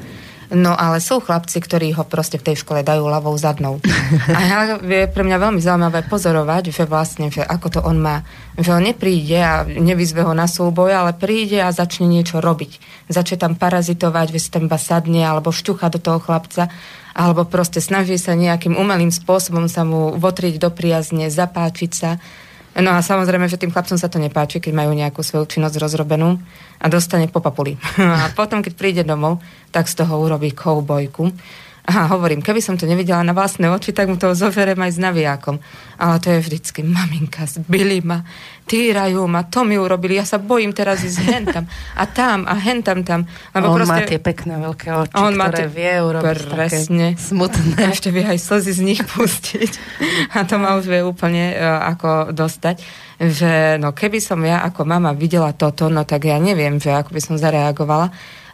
No ale sú chlapci, ktorí ho proste v tej škole dajú ľavou zadnou. *laughs* A ja, je pre mňa veľmi zaujímavé pozorovať, že vlastne, že ako to on má. Že on nepríde a nevyzve ho na súboj, ale príde a začne niečo robiť. Začne tam parazitovať, že si tam iba sadne alebo šťucha do toho chlapca alebo proste snaží sa nejakým umelým spôsobom sa mu votriť do priazne, zapáčiť sa. No a samozrejme, že tým chlapcom sa to nepáči, keď majú nejakú svoju činnosť rozrobenú a dostane po papuli. *laughs* a potom, keď príde domov, tak z toho urobí koubojku. A hovorím, keby som to nevidela na vlastné oči, tak mu to zoverem aj s navijákom. Ale to je vždycky, maminka, zbili ma, týrajú ma, to mi urobili, ja sa bojím teraz ísť hentam a tam a hentam tam. Lebo on proste, má tie pekné veľké oči, on ktoré tie, vie urobiť presne, také smutné. A ešte vie aj slzy z nich pustiť. A to ma už vie úplne uh, ako dostať že no keby som ja ako mama videla toto, no tak ja neviem, že ako by som zareagovala.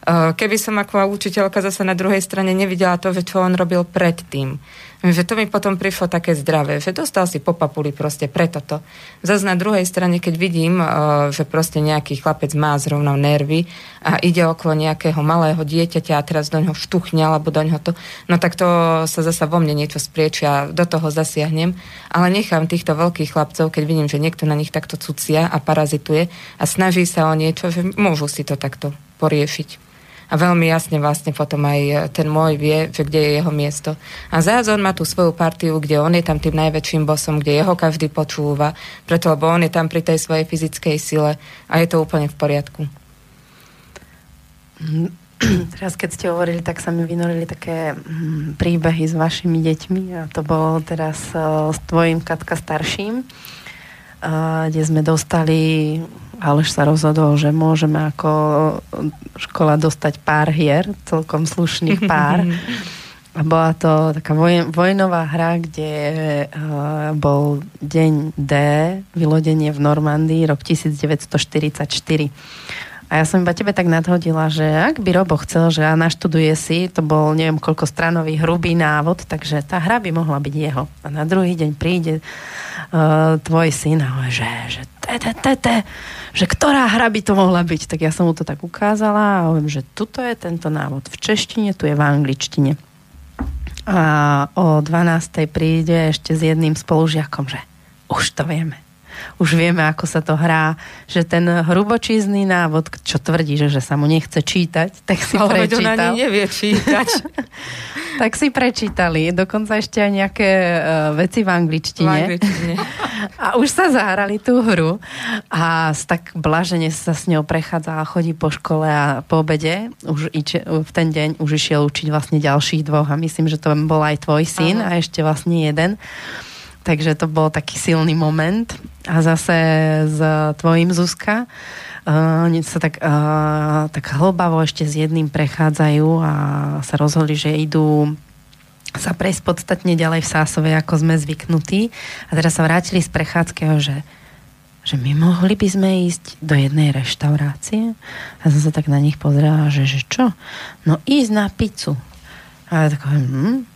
Eh, keby som ako učiteľka zase na druhej strane nevidela to, čo on robil predtým. Že to mi potom prišlo také zdravé, že dostal si popapuli proste preto to. Zase na druhej strane, keď vidím, eh, že proste nejaký chlapec má zrovna nervy a ide okolo nejakého malého dieťaťa a teraz do ňoho štuchne alebo do ňoho to, no tak to sa zasa vo mne niečo spriečia do toho zasiahnem. Ale nechám týchto veľkých chlapcov, keď vidím, že niekto na nich takto cucia a parazituje a snaží sa o niečo, že môžu si to takto poriešiť a veľmi jasne vlastne potom aj e, ten môj vie, že kde je jeho miesto. A zás on má tú svoju partiu, kde on je tam tým najväčším bosom, kde jeho každý počúva, preto lebo on je tam pri tej svojej fyzickej sile a je to úplne v poriadku. *clears throat* Teraz, keď ste hovorili, tak sa mi vynorili také mm, príbehy s vašimi deťmi a to bolo teraz uh, s tvojim Katka starším, uh, kde sme dostali Aleš sa rozhodol, že môžeme ako škola dostať pár hier, celkom slušných *laughs* pár. A bola to taká voj, vojnová hra, kde uh, bol deň D, vylodenie v Normandii, rok 1944. A ja som iba tebe tak nadhodila, že ak by Robo chcel, že a naštuduje si, to bol neviem koľko stranový hrubý návod, takže tá hra by mohla byť jeho. A na druhý deň príde uh, tvoj syn a že, že te, te, te, te, že ktorá hra by to mohla byť. Tak ja som mu to tak ukázala a hovorím, že tuto je tento návod v češtine, tu je v angličtine. A o 12. príde ešte s jedným spolužiakom, že už to vieme už vieme, ako sa to hrá, že ten hrubočízny návod, čo tvrdí, že, že sa mu nechce čítať, tak si Ale prečítal. Ale ani nevie čítať. *laughs* tak si prečítali, dokonca ešte aj nejaké uh, veci v angličtine. v angličtine. *laughs* A už sa zahrali tú hru a tak blažene sa s ňou prechádza a chodí po škole a po obede už iče, v ten deň už išiel učiť vlastne ďalších dvoch a myslím, že to bol aj tvoj syn Aha. a ešte vlastne jeden takže to bol taký silný moment. A zase s tvojim Zuzka uh, sa tak, uh, tak hlbavo ešte s jedným prechádzajú a sa rozhodli, že idú sa prejsť podstatne ďalej v Sásove, ako sme zvyknutí. A teraz sa vrátili z prechádzky, že že my mohli by sme ísť do jednej reštaurácie a som sa tak na nich pozrela, že, že čo? No ísť na pizzu. A ja tak hm,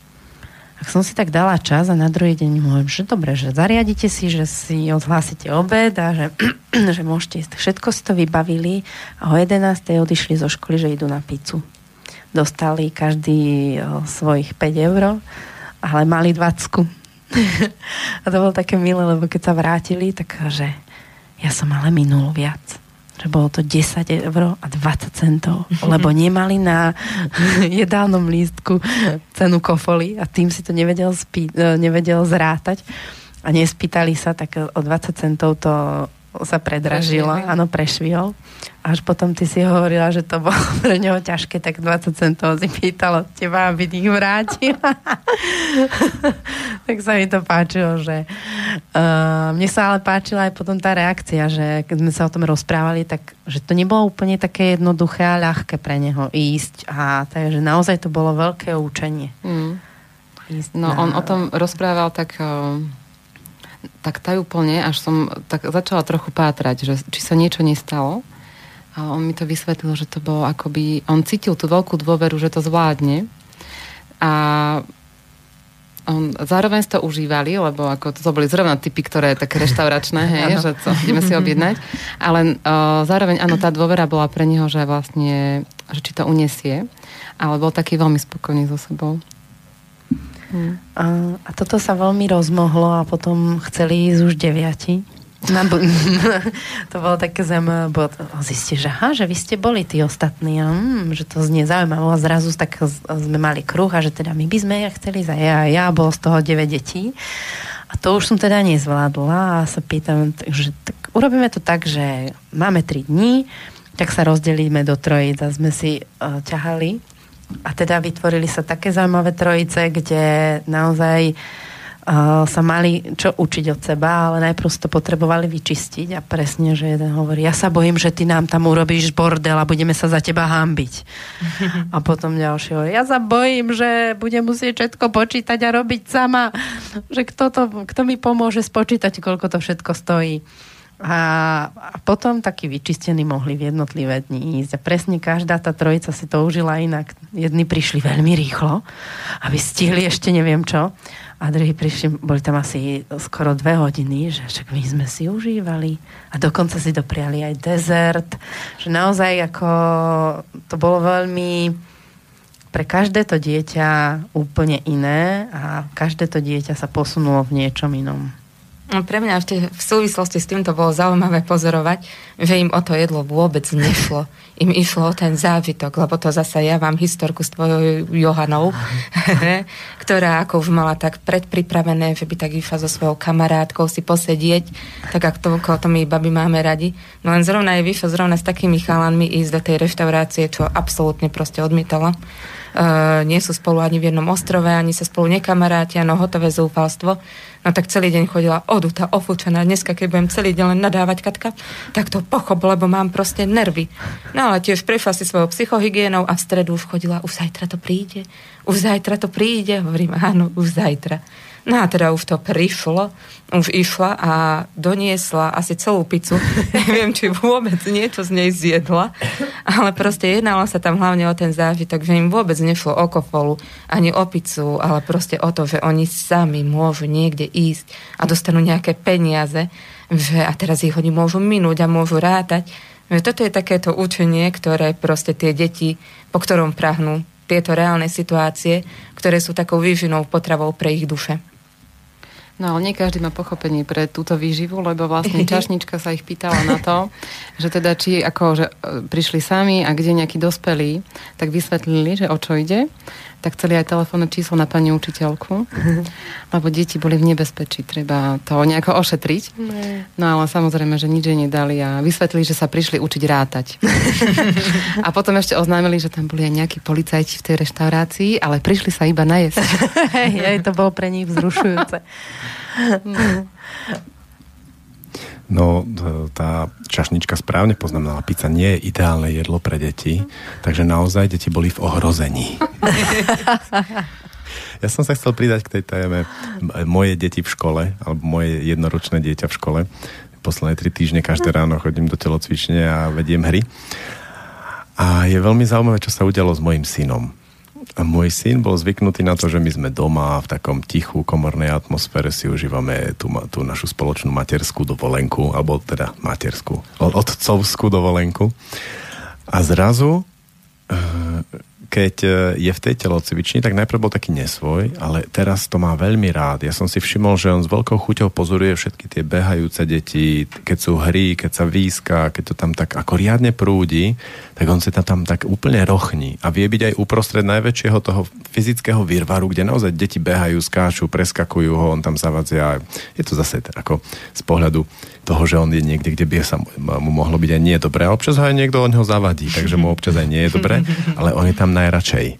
tak som si tak dala čas a na druhý deň môžem, že dobre, že zariadite si, že si odhlásite obed a že, *clears throat* že môžete ísť. Všetko si to vybavili a o 11. odišli zo školy, že idú na pizzu. Dostali každý svojich 5 eur, ale mali 20. *laughs* a to bolo také milé, lebo keď sa vrátili, tak že ja som ale minul viac že bolo to 10 eur a 20 centov, lebo nemali na *laughs* jedálnom lístku cenu kofoly a tým si to nevedel, spí, nevedel zrátať. A nespýtali sa, tak o 20 centov to sa predražilo, áno, prešvihol. Až potom ty si hovorila, že to bolo *laughs* pre neho ťažké, tak 20 centov si pýtalo teba, aby ich vrátil. *laughs* tak sa mi to páčilo, že uh, mne sa ale páčila aj potom tá reakcia, že keď sme sa o tom rozprávali, tak že to nebolo úplne také jednoduché a ľahké pre neho ísť. A takže naozaj to bolo veľké učenie. Mm. no na... on o tom rozprával tak... Uh tak tajúplne, až som tak začala trochu pátrať, že či sa niečo nestalo. A on mi to vysvetlil, že to bolo akoby... On cítil tú veľkú dôveru, že to zvládne. A on, zároveň to užívali, lebo ako to boli zrovna typy, ktoré také reštauračné, *laughs* hej, že to ideme si objednať. Ale uh, zároveň, áno, tá dôvera bola pre neho, že vlastne, že či to unesie. Ale bol taký veľmi spokojný so sebou. A, a toto sa veľmi rozmohlo a potom chceli ísť už deviati. Na, *laughs* to bolo také zaujímavé, bo zistí, že aha, že vy ste boli tí ostatní a mm, že to znie zaujímavé. A zrazu tak sme mali kruh a že teda my by sme ja chceli za ja, ja bol z toho 9 detí. A to už som teda nezvládla a sa pýtam, že tak urobíme to tak, že máme 3 dní, tak sa rozdelíme do trojic a sme si uh, ťahali a teda vytvorili sa také zaujímavé trojice, kde naozaj uh, sa mali čo učiť od seba, ale najprv to potrebovali vyčistiť a presne, že jeden hovorí, ja sa bojím, že ty nám tam urobíš bordel a budeme sa za teba hambiť. *laughs* a potom ďalší hovorí, ja sa bojím, že budem musieť všetko počítať a robiť sama, že kto, to, kto mi pomôže spočítať, koľko to všetko stojí. A, potom takí vyčistení mohli v jednotlivé dni ísť. A presne každá tá trojica si to užila inak. Jedni prišli veľmi rýchlo, aby stihli ešte neviem čo. A druhí prišli, boli tam asi skoro dve hodiny, že však my sme si užívali. A dokonca si dopriali aj dezert. Že naozaj ako to bolo veľmi pre každé to dieťa úplne iné a každé to dieťa sa posunulo v niečom inom. Pre mňa v, te, v súvislosti s týmto bolo zaujímavé pozorovať, že im o to jedlo vôbec nešlo. Im išlo o ten zážitok, lebo to zasa ja vám historku s tvojou Johanou, *laughs* ktorá ako už mala tak predpripravené, že by tak išla so svojou kamarátkou si posedieť, tak ako to, to my baby máme radi. No len zrovna je vyšlo zrovna s takými chalanmi ísť do tej reštaurácie, čo absolútne proste odmietala. Uh, nie sú spolu ani v jednom ostrove, ani sa spolu nekamarátia, no hotové zúfalstvo. No tak celý deň chodila odutá, ofúčená. Dneska, keď budem celý deň len nadávať Katka, tak to pochop, lebo mám proste nervy. No ale tiež prešla si svojou psychohygienou a v stredu už chodila, už zajtra to príde, už zajtra to príde. Hovorím, áno, už zajtra. No a teda už to prišlo, už išla a doniesla asi celú pizzu. *laughs* Neviem, či vôbec niečo z nej zjedla, ale proste jednalo sa tam hlavne o ten zážitok, že im vôbec nešlo o kofolu, ani o pizzu, ale proste o to, že oni sami môžu niekde ísť a dostanú nejaké peniaze, že a teraz ich oni môžu minúť a môžu rátať. Že toto je takéto učenie, ktoré proste tie deti, po ktorom prahnú tieto reálne situácie, ktoré sú takou výžinou potravou pre ich duše. No ale nie každý má pochopenie pre túto výživu, lebo vlastne *laughs* čašnička sa ich pýtala na to, že teda či ako, že e, prišli sami a kde nejakí dospelí, tak vysvetlili, že o čo ide tak chceli aj telefónne číslo na pani učiteľku, *laughs* lebo deti boli v nebezpečí, treba to nejako ošetriť. No ale samozrejme, že nič nedali a vysvetlili, že sa prišli učiť rátať. *laughs* a potom ešte oznámili, že tam boli aj nejakí policajti v tej reštaurácii, ale prišli sa iba najesť. *laughs* Hej, to bolo pre nich vzrušujúce. No, tá čašnička správne poznamenala, pizza nie je ideálne jedlo pre deti, takže naozaj deti boli v ohrození. *laughs* ja som sa chcel pridať k tej téme moje deti v škole, alebo moje jednoročné dieťa v škole. Posledné tri týždne každé ráno chodím do telocvične a vediem hry. A je veľmi zaujímavé, čo sa udialo s mojim synom. A môj syn bol zvyknutý na to, že my sme doma v takom tichú komornej atmosfére si užívame tú, tú našu spoločnú materskú dovolenku, alebo teda materskú, otcovskú dovolenku. A zrazu e, keď e, je v tej telocvični, tak najprv bol taký nesvoj, ale teraz to má veľmi rád. Ja som si všimol, že on s veľkou chuťou pozoruje všetky tie behajúce deti, keď sú hry, keď sa výska, keď to tam tak ako riadne prúdi, tak on sa tam, tam tak úplne rochní a vie byť aj uprostred najväčšieho toho fyzického výrvaru, kde naozaj deti behajú, skáču, preskakujú ho, on tam zavadzia. Je to zase ako z pohľadu toho, že on je niekde, kde by sa mu mohlo byť aj nie dobré. A občas aj niekto od neho zavadí, takže mu občas aj nie je dobré, ale on je tam najradšej.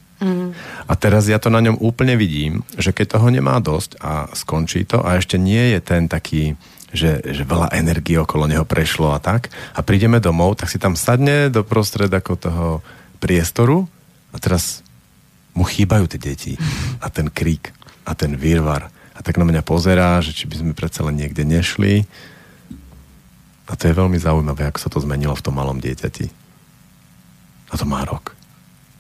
A teraz ja to na ňom úplne vidím, že keď toho nemá dosť a skončí to a ešte nie je ten taký, že, že veľa energie okolo neho prešlo a tak a prídeme domov, tak si tam sadne do prostred ako toho priestoru a teraz mu chýbajú tie deti a ten krík a ten výrvar a tak na mňa pozerá, že či by sme predsa len niekde nešli a to je veľmi zaujímavé, ako sa to zmenilo v tom malom dieťati. A to má rok.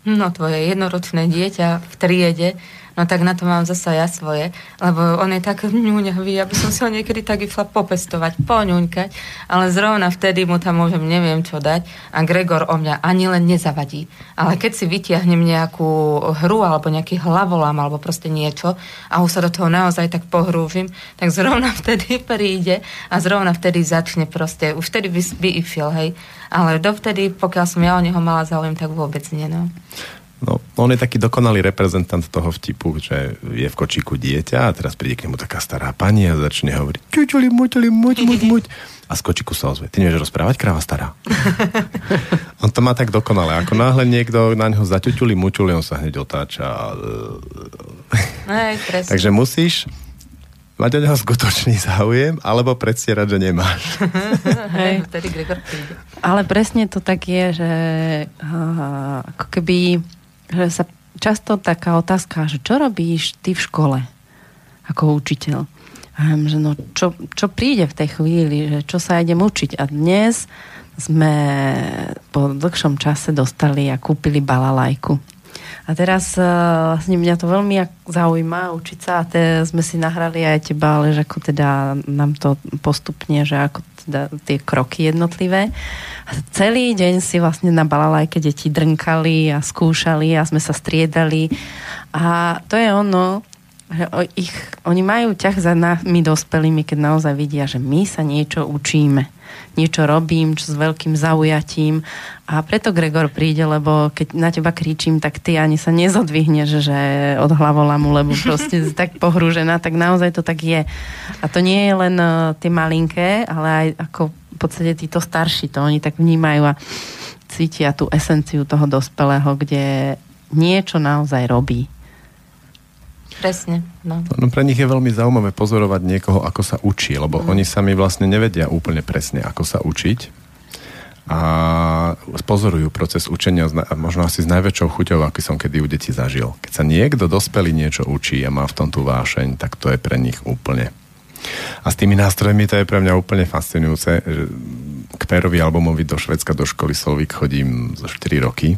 No tvoje jednoročné dieťa v triede No tak na to mám zasa ja svoje, lebo on je tak ňuňavý, aby som si ho niekedy tak išla popestovať, poňuňkať, ale zrovna vtedy mu tam môžem neviem čo dať a Gregor o mňa ani len nezavadí. Ale keď si vytiahnem nejakú hru alebo nejaký hlavolám alebo proste niečo a už sa do toho naozaj tak pohrúžim, tak zrovna *laughs* vtedy príde a zrovna vtedy začne proste, už vtedy by, by išiel, hej. Ale dovtedy, pokiaľ som ja o neho mala záujem, tak vôbec nie, no. No, on je taký dokonalý reprezentant toho vtipu, že je v kočíku dieťa a teraz príde k nemu taká stará pani a začne hovoriť čučuli, mučuli, muť, muť, muť. A z kočíku sa ozve. Ty nevieš rozprávať, kráva stará. *laughs* on to má tak dokonale. Ako náhle niekto na neho zaťuťuli, mučuli, on sa hneď otáča. Aj, *laughs* Takže musíš mať o neho skutočný záujem, alebo predstierať, že nemáš. *laughs* Hej. Vtedy Gregor príde. Ale presne to tak je, že uh, ako keby sa často taká otázka, že čo robíš ty v škole ako učiteľ? A že no, čo, čo príde v tej chvíli, že čo sa idem učiť. A dnes sme po dlhšom čase dostali a kúpili balalajku. A teraz uh, vlastne mňa to veľmi zaujíma učiť sa a te, sme si nahrali aj teba, ale že ako teda nám to postupne, že ako teda tie kroky jednotlivé. A celý deň si vlastne na balalajke deti drnkali a skúšali a sme sa striedali. A to je ono, že ich, oni majú ťah za nami dospelými, keď naozaj vidia, že my sa niečo učíme. Niečo robím čo s veľkým zaujatím a preto Gregor príde, lebo keď na teba kričím, tak ty ani sa nezodvihneš, že od hlavolamu, lebo proste *laughs* tak pohrúžená, tak naozaj to tak je. A to nie je len uh, tie malinké, ale aj ako v podstate títo starší to oni tak vnímajú a cítia tú esenciu toho dospelého, kde niečo naozaj robí Presne. No. no pre nich je veľmi zaujímavé pozorovať niekoho, ako sa učí, lebo mm. oni sami vlastne nevedia úplne presne, ako sa učiť a pozorujú proces učenia možno asi s najväčšou chuťou, aký som kedy u detí zažil. Keď sa niekto dospelý niečo učí a má v tom tú vášeň, tak to je pre nich úplne. A s tými nástrojmi to je pre mňa úplne fascinujúce. K Perovi albumovi do Švedska do školy Solvik chodím zo 4 roky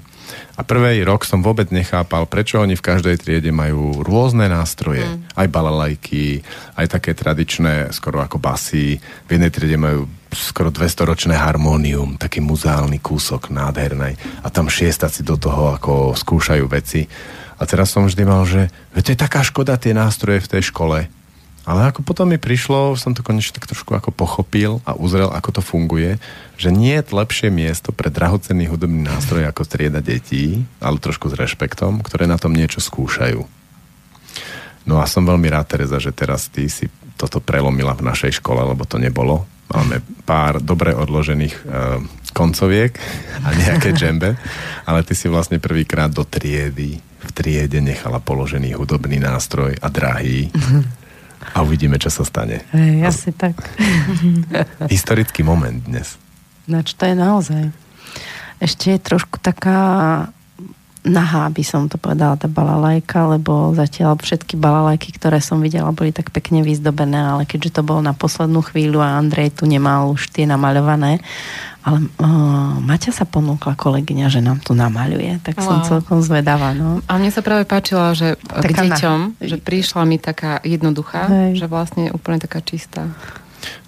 a prvý rok som vôbec nechápal, prečo oni v každej triede majú rôzne nástroje. Mm. Aj balalajky, aj také tradičné, skoro ako basy. V jednej triede majú skoro 200-ročné harmónium, taký muzeálny kúsok nádherný. A tam šiestaci do toho ako skúšajú veci. A teraz som vždy mal, že to je taká škoda tie nástroje v tej škole. Ale ako potom mi prišlo, som to konečne tak trošku ako pochopil a uzrel, ako to funguje, že nie je lepšie miesto pre drahocenný hudobný nástroj ako strieda detí, ale trošku s rešpektom, ktoré na tom niečo skúšajú. No a som veľmi rád, Teresa, že teraz ty si toto prelomila v našej škole, lebo to nebolo. Máme pár dobre odložených uh, koncoviek a nejaké *laughs* džembe, ale ty si vlastne prvýkrát do triedy, v triede nechala položený hudobný nástroj a drahý A uvidíme, čo sa stane. Hej, asi tak. *laughs* Historický moment dnes. Nač to je naozaj. Ešte je trošku taká nahá, by som to povedala, tá balalajka, lebo zatiaľ všetky balalajky, ktoré som videla, boli tak pekne vyzdobené, ale keďže to bolo na poslednú chvíľu a Andrej tu nemal už tie namaľované, ale uh, Maťa sa ponúkla kolegyňa, že nám tu namaľuje, tak som wow. celkom zvedavá. No. A mne sa práve páčila, že taká k deťom, na... že prišla mi taká jednoduchá, Hej. že vlastne úplne taká čistá.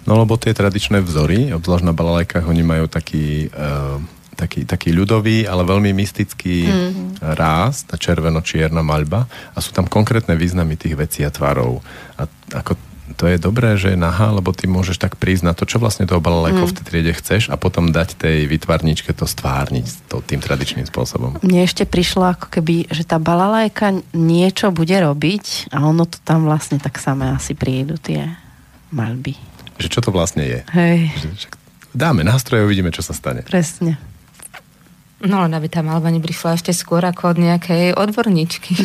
No lebo tie tradičné vzory, obzvlášť na balalajkách, oni majú taký... Uh, taký, taký ľudový, ale veľmi mystický mm-hmm. ráz, tá červeno-čierna maľba a sú tam konkrétne významy tých vecí a tvarov. A ako to je dobré, že je nahá, lebo ty môžeš tak prísť na to, čo vlastne toho balalajko mm. v tej triede chceš a potom dať tej vytvarničke to stvárniť to, tým tradičným spôsobom. Mne ešte prišlo ako keby, že tá balalajka niečo bude robiť a ono to tam vlastne tak samé asi prídu tie malby. Že čo to vlastne je. Hej. Že, dáme nástroje a uvidíme, čo sa stane. Presne. No len aby tá malba neprišla ešte skôr ako od nejakej odborníčky.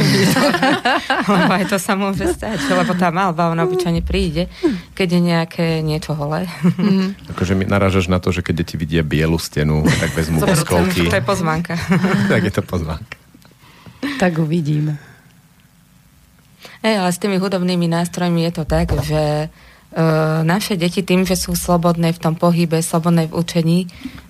*laughs* lebo aj to sa môže stať, lebo tá malba, ona obyčajne príde, keď je nejaké niečo holé. mm. Akože mi narážaš na to, že keď deti vidia bielu stenu, tak vezmú poskolky. To je pozvánka. *laughs* tak je to pozvánka. Tak uvidíme. Hey, ale s tými hudobnými nástrojmi je to tak, že naše deti tým, že sú slobodné v tom pohybe, slobodné v učení,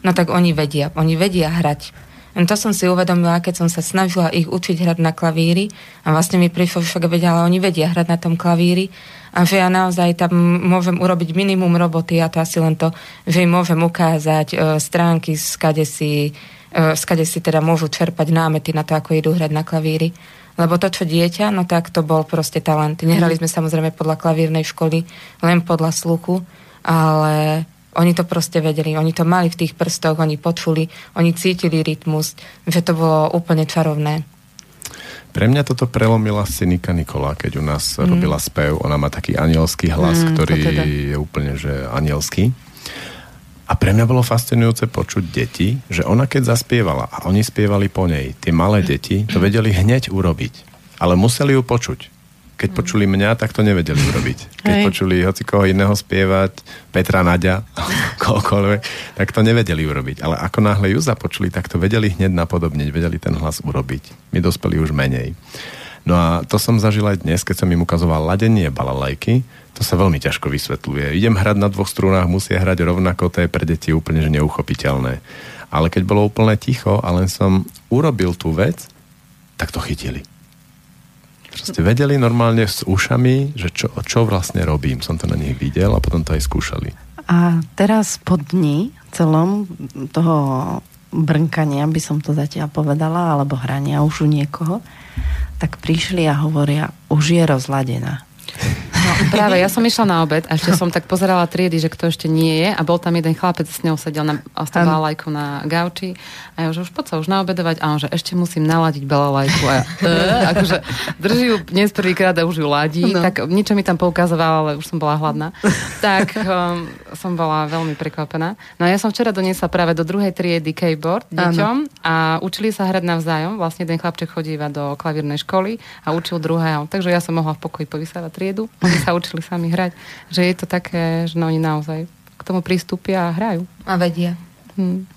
no tak oni vedia. Oni vedia hrať. To som si uvedomila, keď som sa snažila ich učiť hrať na klavíri a vlastne mi prišlo, však vedia, ale oni vedia hrať na tom klavíri a že ja naozaj tam môžem urobiť minimum roboty a to asi len to, že im môžem ukázať uh, stránky, skade si, uh, skade si teda môžu čerpať námety na to, ako idú hrať na klavíri. Lebo to, čo dieťa, no tak to bol proste talent. Nehrali sme samozrejme podľa klavírnej školy, len podľa sluchu, ale oni to proste vedeli, oni to mali v tých prstoch, oni počuli, oni cítili rytmus, že to bolo úplne čarovné. Pre mňa toto prelomila Sinika Nikola, keď u nás mm. robila spev. Ona má taký anielský hlas, mm, ktorý teda. je úplne že anielský. A pre mňa bolo fascinujúce počuť deti, že ona keď zaspievala a oni spievali po nej, tie malé deti to vedeli hneď urobiť. Ale museli ju počuť. Keď počuli mňa, tak to nevedeli urobiť. Keď Hej. počuli hoci koho iného spievať, Petra Nadia, *laughs* kohokoľvek, tak to nevedeli urobiť. Ale ako náhle ju započuli, tak to vedeli hneď napodobniť, vedeli ten hlas urobiť. My dospeli už menej. No a to som zažil aj dnes, keď som im ukazoval ladenie balalajky, to sa veľmi ťažko vysvetľuje. Idem hrať na dvoch strunách, musia hrať rovnako, to je pre deti úplne že neuchopiteľné. Ale keď bolo úplne ticho a len som urobil tú vec, tak to chytili. Proste vedeli normálne s ušami, že čo, čo vlastne robím. Som to na nich videl a potom to aj skúšali. A teraz po dni celom toho brnkania, by som to zatiaľ povedala, alebo hrania už u niekoho, tak prišli a hovoria, už je rozladená. No, práve, ja som išla na obed a ešte som tak pozerala triedy, že kto ešte nie je a bol tam jeden chlapec, s ňou sedel na, ostával lajku na gauči a ja že už poď sa už naobedovať a on, že ešte musím naladiť balalajku a ja, e, akože drží ju dnes prvýkrát a už ju ladí, no. tak niečo mi tam poukazoval, ale už som bola hladná. Tak *laughs* um, som bola veľmi prekvapená. No a ja som včera doniesla práve do druhej triedy keyboard deťom ano. a učili sa hrať navzájom. Vlastne ten chlapček chodíva do klavírnej školy a učil druhého. Takže ja som mohla v pokoji povysávať triedu oni sa učili sami hrať. Že je to také, že no oni naozaj k tomu pristúpia a hrajú. A vedia. Hmm.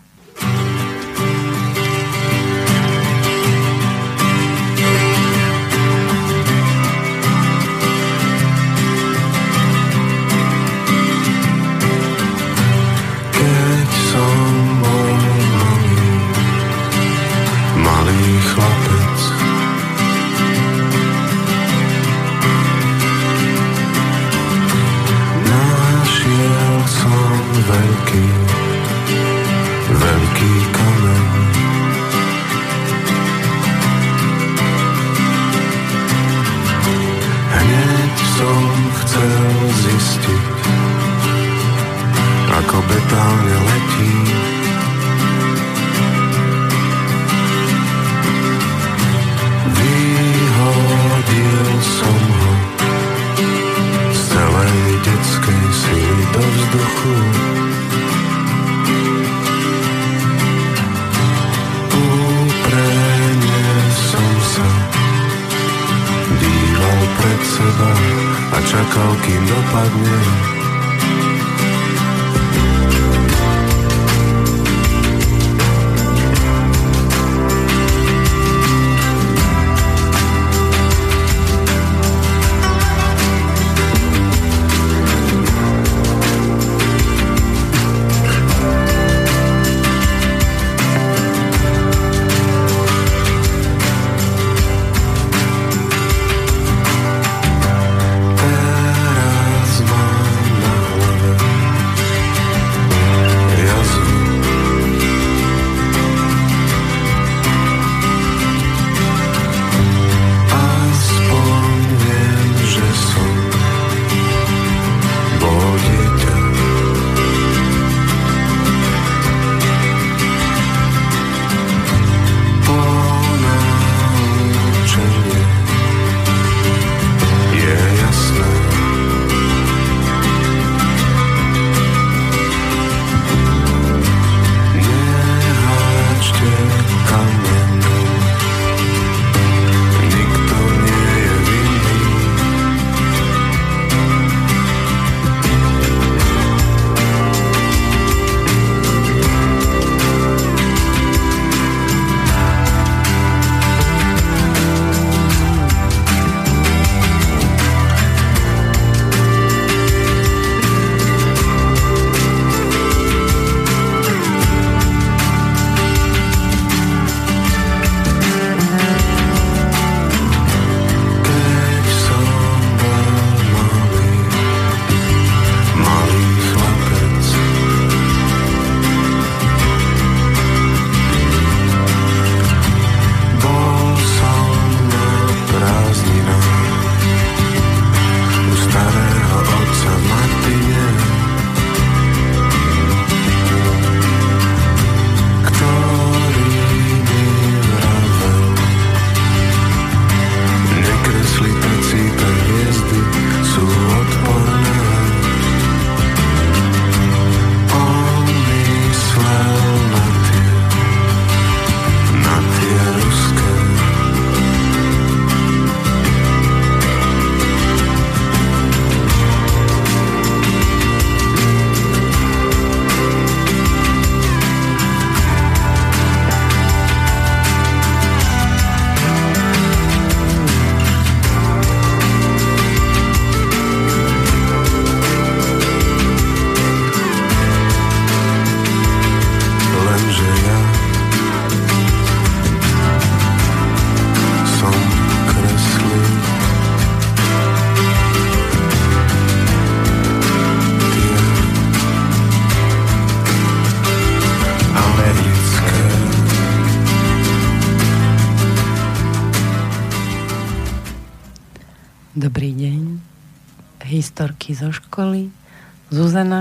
Zistiť, ako betálne letí.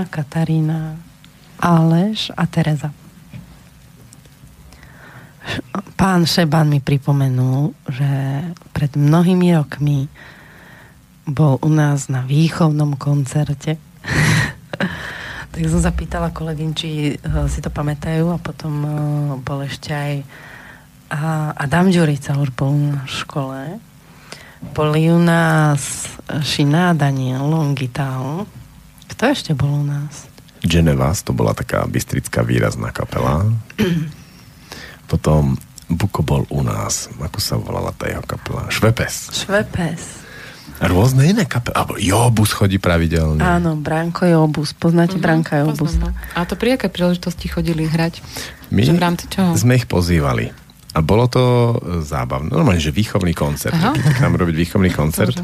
Katarína, Aleš a Tereza. Pán Šeban mi pripomenul, že pred mnohými rokmi bol u nás na výchovnom koncerte. *laughs* tak som sa pýtala kolegyn, či eh, si to pamätajú a potom eh, bol ešte aj Adam Ďurica už bol na škole. Boli u nás Šiná Daniel Longital. Kto ešte bol u nás? Genevas, to bola taká bystrická výrazná kapela. *clears throat* Potom Buko bol u nás. Ako sa volala tá jeho kapela? Švepes. Švepes. A rôzne iné kapely. Alebo Jobus chodí pravidelne. Áno, Branko Jobus. Poznáte Branka Jobus? Poznám. A to pri aké príležitosti chodili hrať? My Že v rámci čoho? sme ich pozývali. A bolo to e, zábavné. Normálne, že výchovný koncert. Aha. K nám robiť výchovný koncert.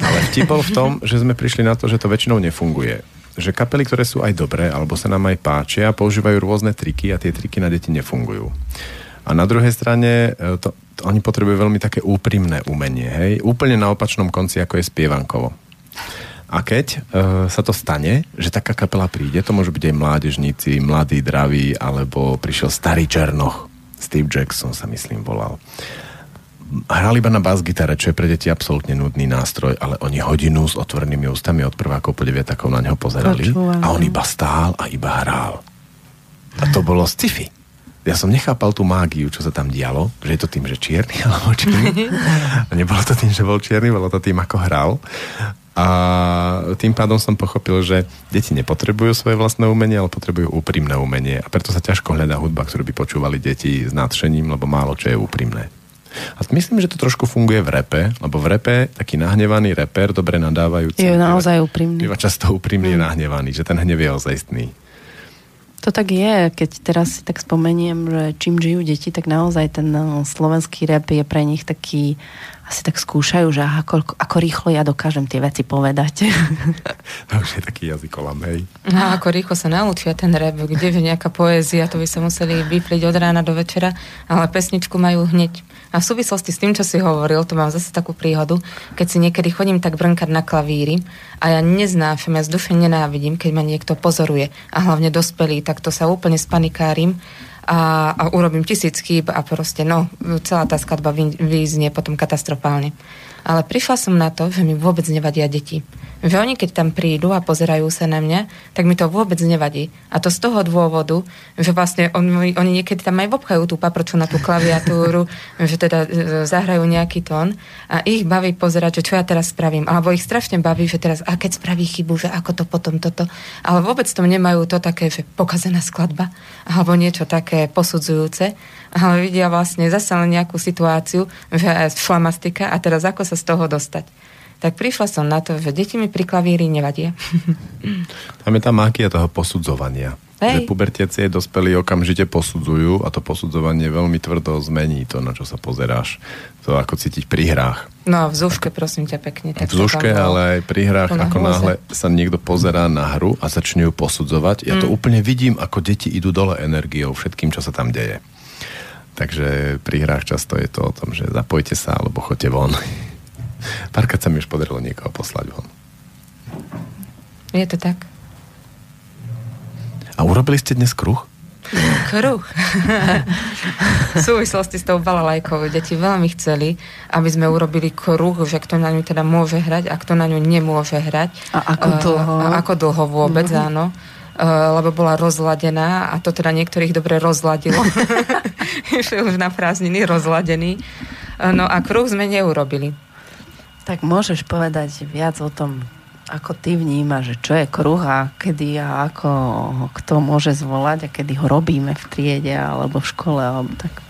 Ale vtip bol v tom, že sme prišli na to, že to väčšinou nefunguje. Že kapely, ktoré sú aj dobré, alebo sa nám aj páčia, používajú rôzne triky a tie triky na deti nefungujú. A na druhej strane e, to, to, oni potrebujú veľmi také úprimné umenie. Hej? Úplne na opačnom konci, ako je spievankovo. A keď e, sa to stane, že taká kapela príde, to môžu byť aj mládežníci, mladí, draví, alebo prišiel starý Černoch, Steve Jackson sa myslím volal. Hral iba na bas-gitare, čo je pre deti absolútne nudný nástroj, ale oni hodinu s otvorenými ústami od prvákov po deviatakov na neho pozerali Počúvali. a on iba stál a iba hral. A to bolo sci-fi. Ja som nechápal tú mágiu, čo sa tam dialo, že je to tým, že čierny *laughs* alebo. *laughs* A nebolo to tým, že bol čierny, bolo to tým, ako hral. A tým pádom som pochopil, že deti nepotrebujú svoje vlastné umenie, ale potrebujú úprimné umenie. A preto sa ťažko hľadá hudba, ktorú by počúvali deti s nadšením, lebo málo čo je úprimné. A myslím, že to trošku funguje v repe, lebo v repe taký nahnevaný reper, dobre nadávajúci. Je naozaj úprimný. Býva často úprimný mm. nahnevaný, že ten hnev je ozajstný. To tak je, keď teraz si tak spomeniem, že čím žijú deti, tak naozaj ten no, slovenský rap je pre nich taký asi tak skúšajú, že ako, ako rýchlo ja dokážem tie veci povedať. *laughs* To už je taký jazykolam, hej. No, ako rýchlo sa naučia ten rap, kde je nejaká poézia, to by sa museli vypliť od rána do večera, ale pesničku majú hneď. A v súvislosti s tým, čo si hovoril, to mám zase takú príhodu, keď si niekedy chodím tak brnkať na klavíri a ja neznášam, ja z duše nenávidím, keď ma niekto pozoruje a hlavne dospelý, tak to sa úplne spanikárim a, a urobím tisíc chýb a proste, no, celá tá skladba vyznie potom katastrofálne. Ale prišla som na to, že mi vôbec nevadia deti. Že oni, keď tam prídu a pozerajú sa na mňa, tak mi to vôbec nevadí. A to z toho dôvodu, že vlastne oni, oni niekedy tam aj obchajú tú paproču na tú klaviatúru, *laughs* že teda e, zahrajú nejaký tón a ich baví pozerať, že čo ja teraz spravím. Alebo ich strašne baví, že teraz, a keď spraví chybu, že ako to potom toto. Ale vôbec to nemajú to také, že pokazená skladba, alebo niečo také posudzujúce, ale vidia vlastne zase len nejakú situáciu, že šlamastika a teraz ako sa z toho dostať tak prišla som na to, že deti mi pri klavíri nevadia. *laughs* Tam je tá mágia toho posudzovania. Hej. Že pubertiaci dospelí okamžite posudzujú a to posudzovanie veľmi tvrdo zmení to, na čo sa pozeráš. To ako cítiť pri hrách. No v zuške, prosím ťa pekne. Tak v zuške, ale aj pri hrách, ako náhle sa niekto pozerá na hru a začne ju posudzovať, ja to mm. úplne vidím, ako deti idú dole energiou všetkým, čo sa tam deje. Takže pri hrách často je to o tom, že zapojte sa alebo choďte von. *laughs* Párkrát sa mi už podarilo niekoho poslať von. Je to tak. A urobili ste dnes kruh? Kruh. v súvislosti s tou balalajkou deti veľmi chceli, aby sme urobili kruh, že kto na ňu teda môže hrať a kto na ňu nemôže hrať. A ako dlho? Uh, a ako dlho vôbec, mm-hmm. áno. Uh, lebo bola rozladená a to teda niektorých dobre rozladilo. *laughs* *laughs* už na prázdniny rozladený. Uh, no a kruh sme neurobili. Tak môžeš povedať viac o tom, ako ty vnímaš, čo je kruh a kedy a ako kto môže zvolať a kedy ho robíme v triede alebo v škole alebo tak?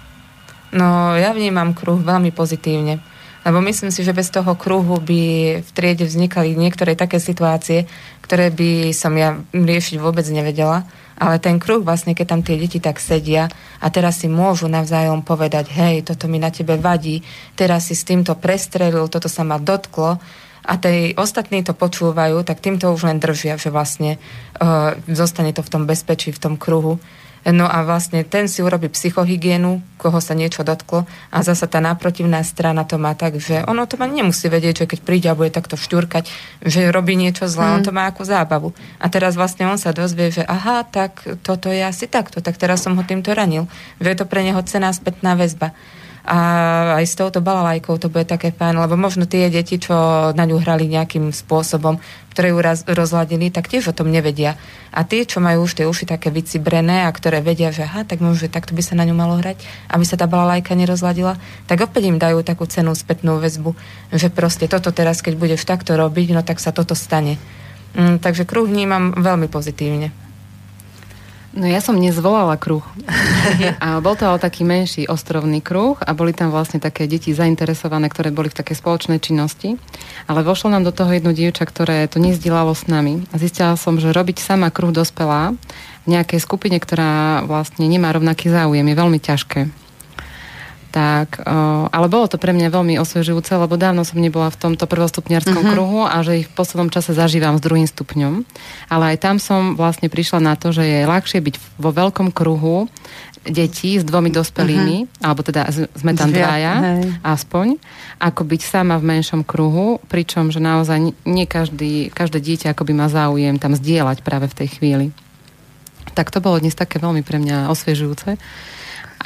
No, ja vnímam kruh veľmi pozitívne. Lebo myslím si, že bez toho kruhu by v triede vznikali niektoré také situácie, ktoré by som ja riešiť vôbec nevedela. Ale ten kruh vlastne, keď tam tie deti tak sedia a teraz si môžu navzájom povedať, hej, toto mi na tebe vadí, teraz si s týmto prestrelil, toto sa ma dotklo a tej ostatní to počúvajú, tak týmto už len držia, že vlastne uh, zostane to v tom bezpečí, v tom kruhu. No a vlastne ten si urobí psychohygienu, koho sa niečo dotklo a zasa tá náprotivná strana to má tak, že ono to ma nemusí vedieť, že keď príde a bude takto vštúrkať, že robí niečo zlé, mm. on to má ako zábavu. A teraz vlastne on sa dozvie, že aha, tak toto je asi takto, tak teraz som ho týmto ranil. Že je to pre neho cená spätná väzba a aj s touto balalajkou to bude také fajn, lebo možno tie deti, čo na ňu hrali nejakým spôsobom, ktoré ju raz, rozladili, tak tiež o tom nevedia. A tie, čo majú už tie uši také vycibrené a ktoré vedia, že aha, tak možno, že takto by sa na ňu malo hrať, aby sa tá balalajka nerozladila, tak opäť im dajú takú cenú spätnú väzbu, že proste toto teraz, keď budeš takto robiť, no tak sa toto stane. Mm, takže kruh vnímam veľmi pozitívne. No ja som nezvolala kruh. *laughs* a bol to ale taký menší ostrovný kruh a boli tam vlastne také deti zainteresované, ktoré boli v takej spoločnej činnosti. Ale vošlo nám do toho jedno dievča, ktoré to nezdielalo s nami. A zistila som, že robiť sama kruh dospelá v nejakej skupine, ktorá vlastne nemá rovnaký záujem, je veľmi ťažké tak, ale bolo to pre mňa veľmi osvežujúce, lebo dávno som nebola v tomto prvostupňarskom uh-huh. kruhu a že ich v poslednom čase zažívam s druhým stupňom. Ale aj tam som vlastne prišla na to, že je ľahšie byť vo veľkom kruhu detí s dvomi dospelými, uh-huh. alebo teda sme tam dvaja, aspoň, ako byť sama v menšom kruhu, pričom, že naozaj nie každý, každé dieťa akoby má záujem tam zdieľať práve v tej chvíli. Tak to bolo dnes také veľmi pre mňa osviežujúce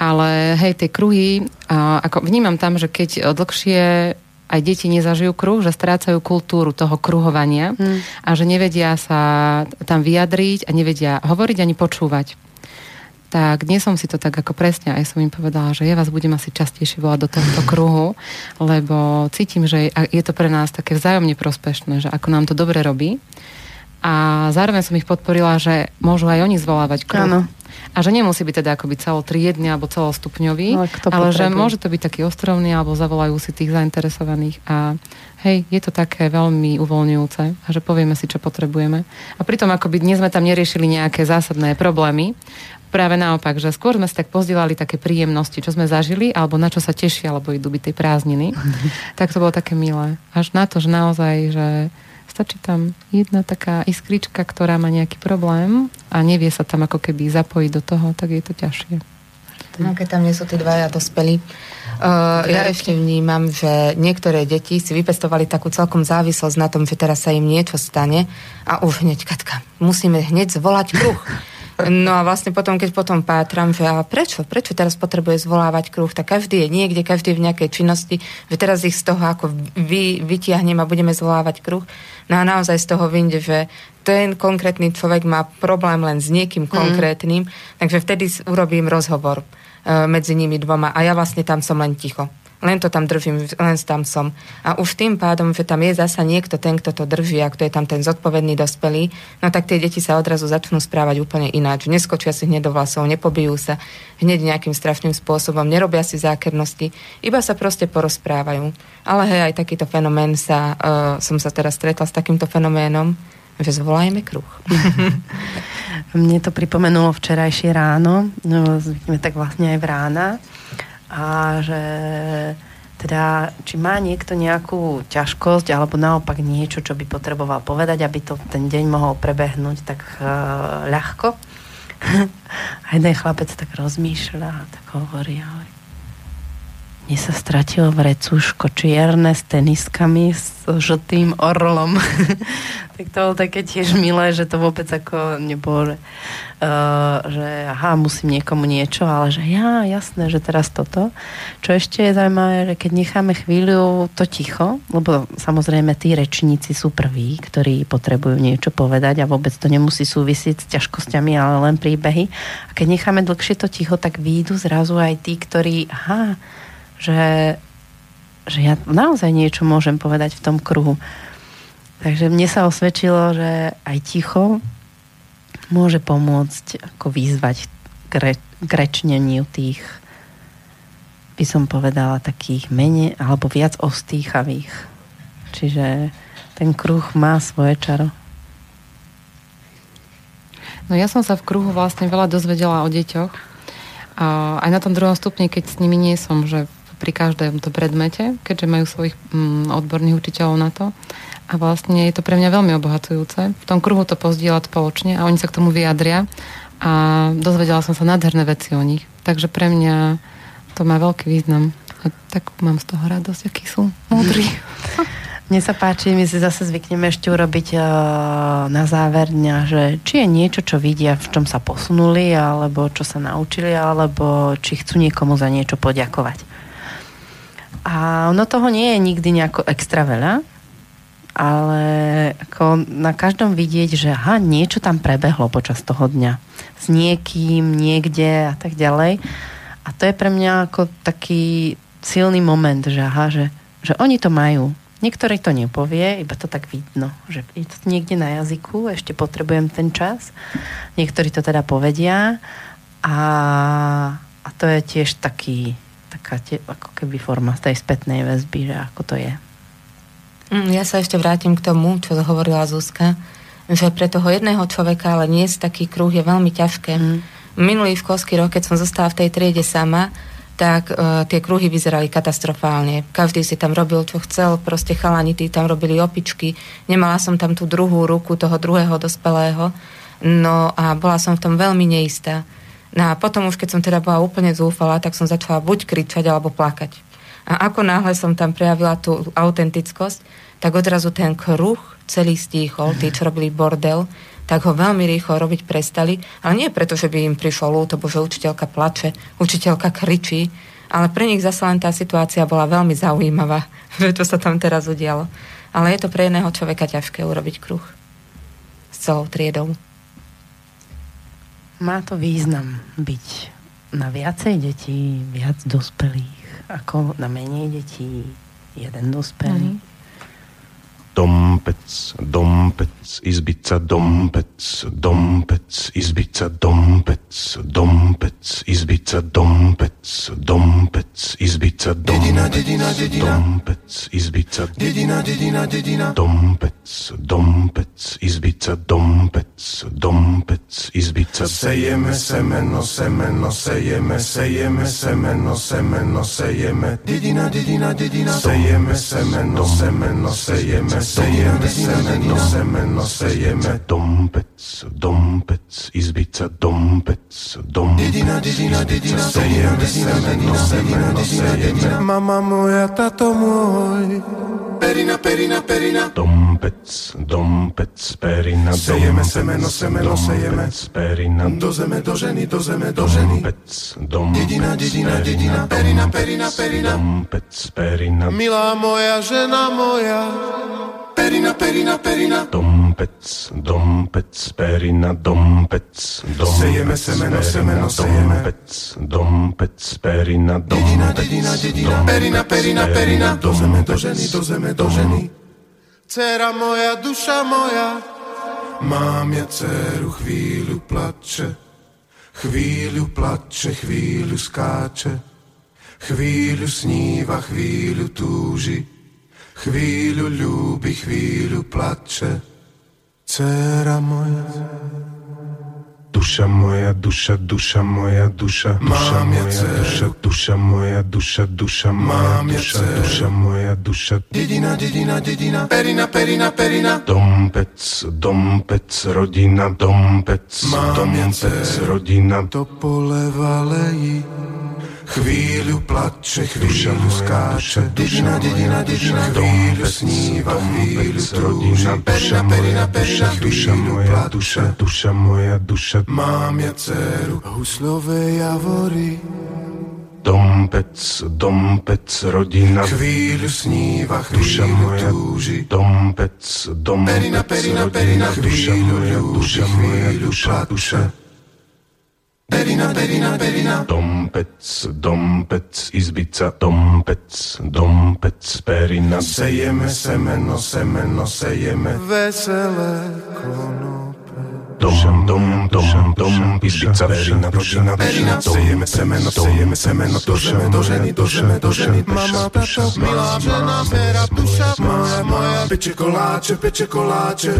ale hej, tie kruhy, ako vnímam tam, že keď dlhšie aj deti nezažijú kruh, že strácajú kultúru toho kruhovania hmm. a že nevedia sa tam vyjadriť a nevedia hovoriť ani počúvať. tak dnes som si to tak ako presne aj som im povedala, že ja vás budem asi častejšie volať do tohto kruhu, lebo cítim, že je to pre nás také vzájomne prospešné, že ako nám to dobre robí. A zároveň som ich podporila, že môžu aj oni zvolávať kruh. Áno. A že nemusí byť teda akoby celotriedny alebo celostupňový, Ale kto ale že môže to byť taký ostrovný alebo zavolajú si tých zainteresovaných a hej, je to také veľmi uvoľňujúce a že povieme si, čo potrebujeme. A pritom akoby dnes sme tam neriešili nejaké zásadné problémy, Práve naopak, že skôr sme si tak pozdielali také príjemnosti, čo sme zažili, alebo na čo sa tešia, alebo idú byť tej prázdniny. *laughs* tak to bolo také milé. Až na to, že naozaj, že stačí tam jedna taká iskrička, ktorá má nejaký problém a nevie sa tam ako keby zapojiť do toho, tak je to ťažšie. No, keď tam nie sú tí dvaja dospelí. Uh, ja ešte vnímam, že niektoré deti si vypestovali takú celkom závislosť na tom, že teraz sa im niečo stane a už hneď, Katka, musíme hneď zvolať kruh. *laughs* No a vlastne potom, keď potom pátram, že a prečo, prečo teraz potrebuje zvolávať kruh, tak každý je niekde, každý je v nejakej činnosti, že teraz ich z toho ako vy, vytiahnem a budeme zvolávať kruh. No a naozaj z toho vyjde, že ten konkrétny človek má problém len s niekým konkrétnym, takže vtedy urobím rozhovor e, medzi nimi dvoma a ja vlastne tam som len ticho. Len to tam držím, len tam som. A už tým pádom, že tam je zasa niekto ten, kto to drží a kto je tam ten zodpovedný dospelý, no tak tie deti sa odrazu začnú správať úplne ináč. Neskočia si hneď do vlasov, nepobijú sa hneď nejakým strašným spôsobom, nerobia si zákernosti, iba sa proste porozprávajú. Ale hej, aj takýto fenomén sa, uh, som sa teraz stretla s takýmto fenoménom, že zvolajme kruh. *laughs* Mne to pripomenulo včerajšie ráno, no, tak vlastne aj v rána, a že teda, či má niekto nejakú ťažkosť alebo naopak niečo, čo by potreboval povedať, aby to ten deň mohol prebehnúť tak uh, ľahko. *laughs* a jeden chlapec tak rozmýšľa a tak hovorí, hovorí mne sa stratilo v recúško čierne s teniskami s žltým orlom. *laughs* tak to bolo také tiež milé, že to vôbec ako nebolo, že, uh, že aha, musím niekomu niečo, ale že ja, jasné, že teraz toto. Čo ešte je zaujímavé, že keď necháme chvíľu to ticho, lebo samozrejme tí rečníci sú prví, ktorí potrebujú niečo povedať a vôbec to nemusí súvisieť s ťažkosťami, ale len príbehy. A keď necháme dlhšie to ticho, tak výjdu zrazu aj tí, ktorí, aha, že, že ja naozaj niečo môžem povedať v tom kruhu. Takže mne sa osvedčilo, že aj ticho môže pomôcť ako vyzvať k, re, k rečneniu tých by som povedala takých menej alebo viac ostýchavých. Čiže ten kruh má svoje čaro. No ja som sa v kruhu vlastne veľa dozvedela o deťoch. A aj na tom druhom stupni, keď s nimi nie som, že pri každom to predmete, keďže majú svojich mm, odborných učiteľov na to. A vlastne je to pre mňa veľmi obohacujúce. V tom kruhu to pozdieľať spoločne a oni sa k tomu vyjadria. A dozvedela som sa nádherné veci o nich. Takže pre mňa to má veľký význam. A tak mám z toho radosť, akí sú múdri. *laughs* Mne sa páči, my si zase zvykneme ešte urobiť uh, na záver dňa, že či je niečo, čo vidia, v čom sa posunuli, alebo čo sa naučili, alebo či chcú niekomu za niečo poďakovať. A ono toho nie je nikdy nejako extra veľa, ale ako na každom vidieť, že aha, niečo tam prebehlo počas toho dňa. S niekým, niekde a tak ďalej. A to je pre mňa ako taký silný moment, že aha, že, že oni to majú. Niektorý to nepovie, iba to tak vidno, že je to niekde na jazyku, ešte potrebujem ten čas. Niektorí to teda povedia a, a to je tiež taký, taká tie, ako keby forma tej spätnej väzby, že ako to je. Mm, Ja sa ešte vrátim k tomu, čo hovorila Zuzka, že pre toho jedného človeka ale nie taký kruh je veľmi ťažké. Mm. Minulý školský rok, keď som zostala v tej triede sama, tak uh, tie kruhy vyzerali katastrofálne. Každý si tam robil, čo chcel, proste chalani tí tam robili opičky. Nemala som tam tú druhú ruku toho druhého dospelého. No a bola som v tom veľmi neistá. No a potom už, keď som teda bola úplne zúfala, tak som začala buď kričať, alebo plakať. A ako náhle som tam prejavila tú autentickosť, tak odrazu ten kruh celý stíchol, tí, čo robili bordel, tak ho veľmi rýchlo robiť prestali. Ale nie preto, že by im prišlo ľúto, bo že učiteľka plače, učiteľka kričí, ale pre nich zase len tá situácia bola veľmi zaujímavá, *laughs* že čo sa tam teraz udialo. Ale je to pre jedného človeka ťažké urobiť kruh s celou triedou. Má to význam byť na viacej detí, viac dospelých, ako na menej detí, jeden dospelý. Dompec, dompec, izbica, dompec, dompec, izbica, dompec, dompec, izbica, dompec, dompec, izbica, dedina, dompec, izbica, dedina, dedina, dedina, dompec, dompec, izbica, dompec, dompec, izbica, sejeme semeno, semeno, sejeme, sejeme semeno, semeno, sejeme, dedina, dedina, dedina, sejeme semeno, semeno, sejeme, sejeme semeno, semeno, sejeme, dompec, dompec, izbica, dompec, dompec, dedina, dedina, dedina, sejeme semeno, semeno, sejeme, mama moja, tato môj, perina, perina, perina, dompec, dompec, perina, sejeme semeno, semeno, sejeme, perina, do zeme, do ženy, do zeme, do ženy, dompec, dompec, dedina, dedina, dedina, perina, perina, perina, dompec, perina, milá moja žena moja, perina, perina, perina, dompec, dompec, perina, dompec, dompec, sejeme semeno, semeno, sejeme, dompec, dompec, perina, dompec, dedina, dedina, perina, perina, perina, do zeme, do ženy, do zeme, do ženy. Dcera moja, duša moja, mám ja dceru, chvíľu plače, chvíľu plače, chvíľu skáče, chvíľu sníva, chvíľu túži, chvíľu ľúbi, chvíľu plače. Dcera moja, duša moja, duša, duša moja, duša, duša moja, duša, duša moja, duša, duša moja, duša, duša moja, duša. Dedina, dedina, dedina, perina, perina, perina. Dompec, dompec, rodina, dompec, dompec, rodina. To pole valejí. Chvíľu plače, chvíľu skáče, dedina, dedina, dedina, chvíľu sníva, chvíľu trúža, perina, perina, perina, duša moja, duša, duša moja, duša. Mám ja dceru, husľové javory, Dompec, dompec, rodina. Chvíľu sníva, chvíľu túži. Dompec, dompec, perina, perina, perina, chvíľu duša moja, duša, duša. Perina, perina, perina. Dompec, dompec, izbica, dompec, dompec, perina. Sejeme semeno, semeno, sejeme. Veselé konope. Dom, dom, dom, dom, izbica, perina, rodina, perina. Sejeme semeno, sejeme semeno, do žeme, do ženy, do žeme, do ženy. Mama, tato, milá žena, pera, duša moja, moja. Peče koláče, peče koláče.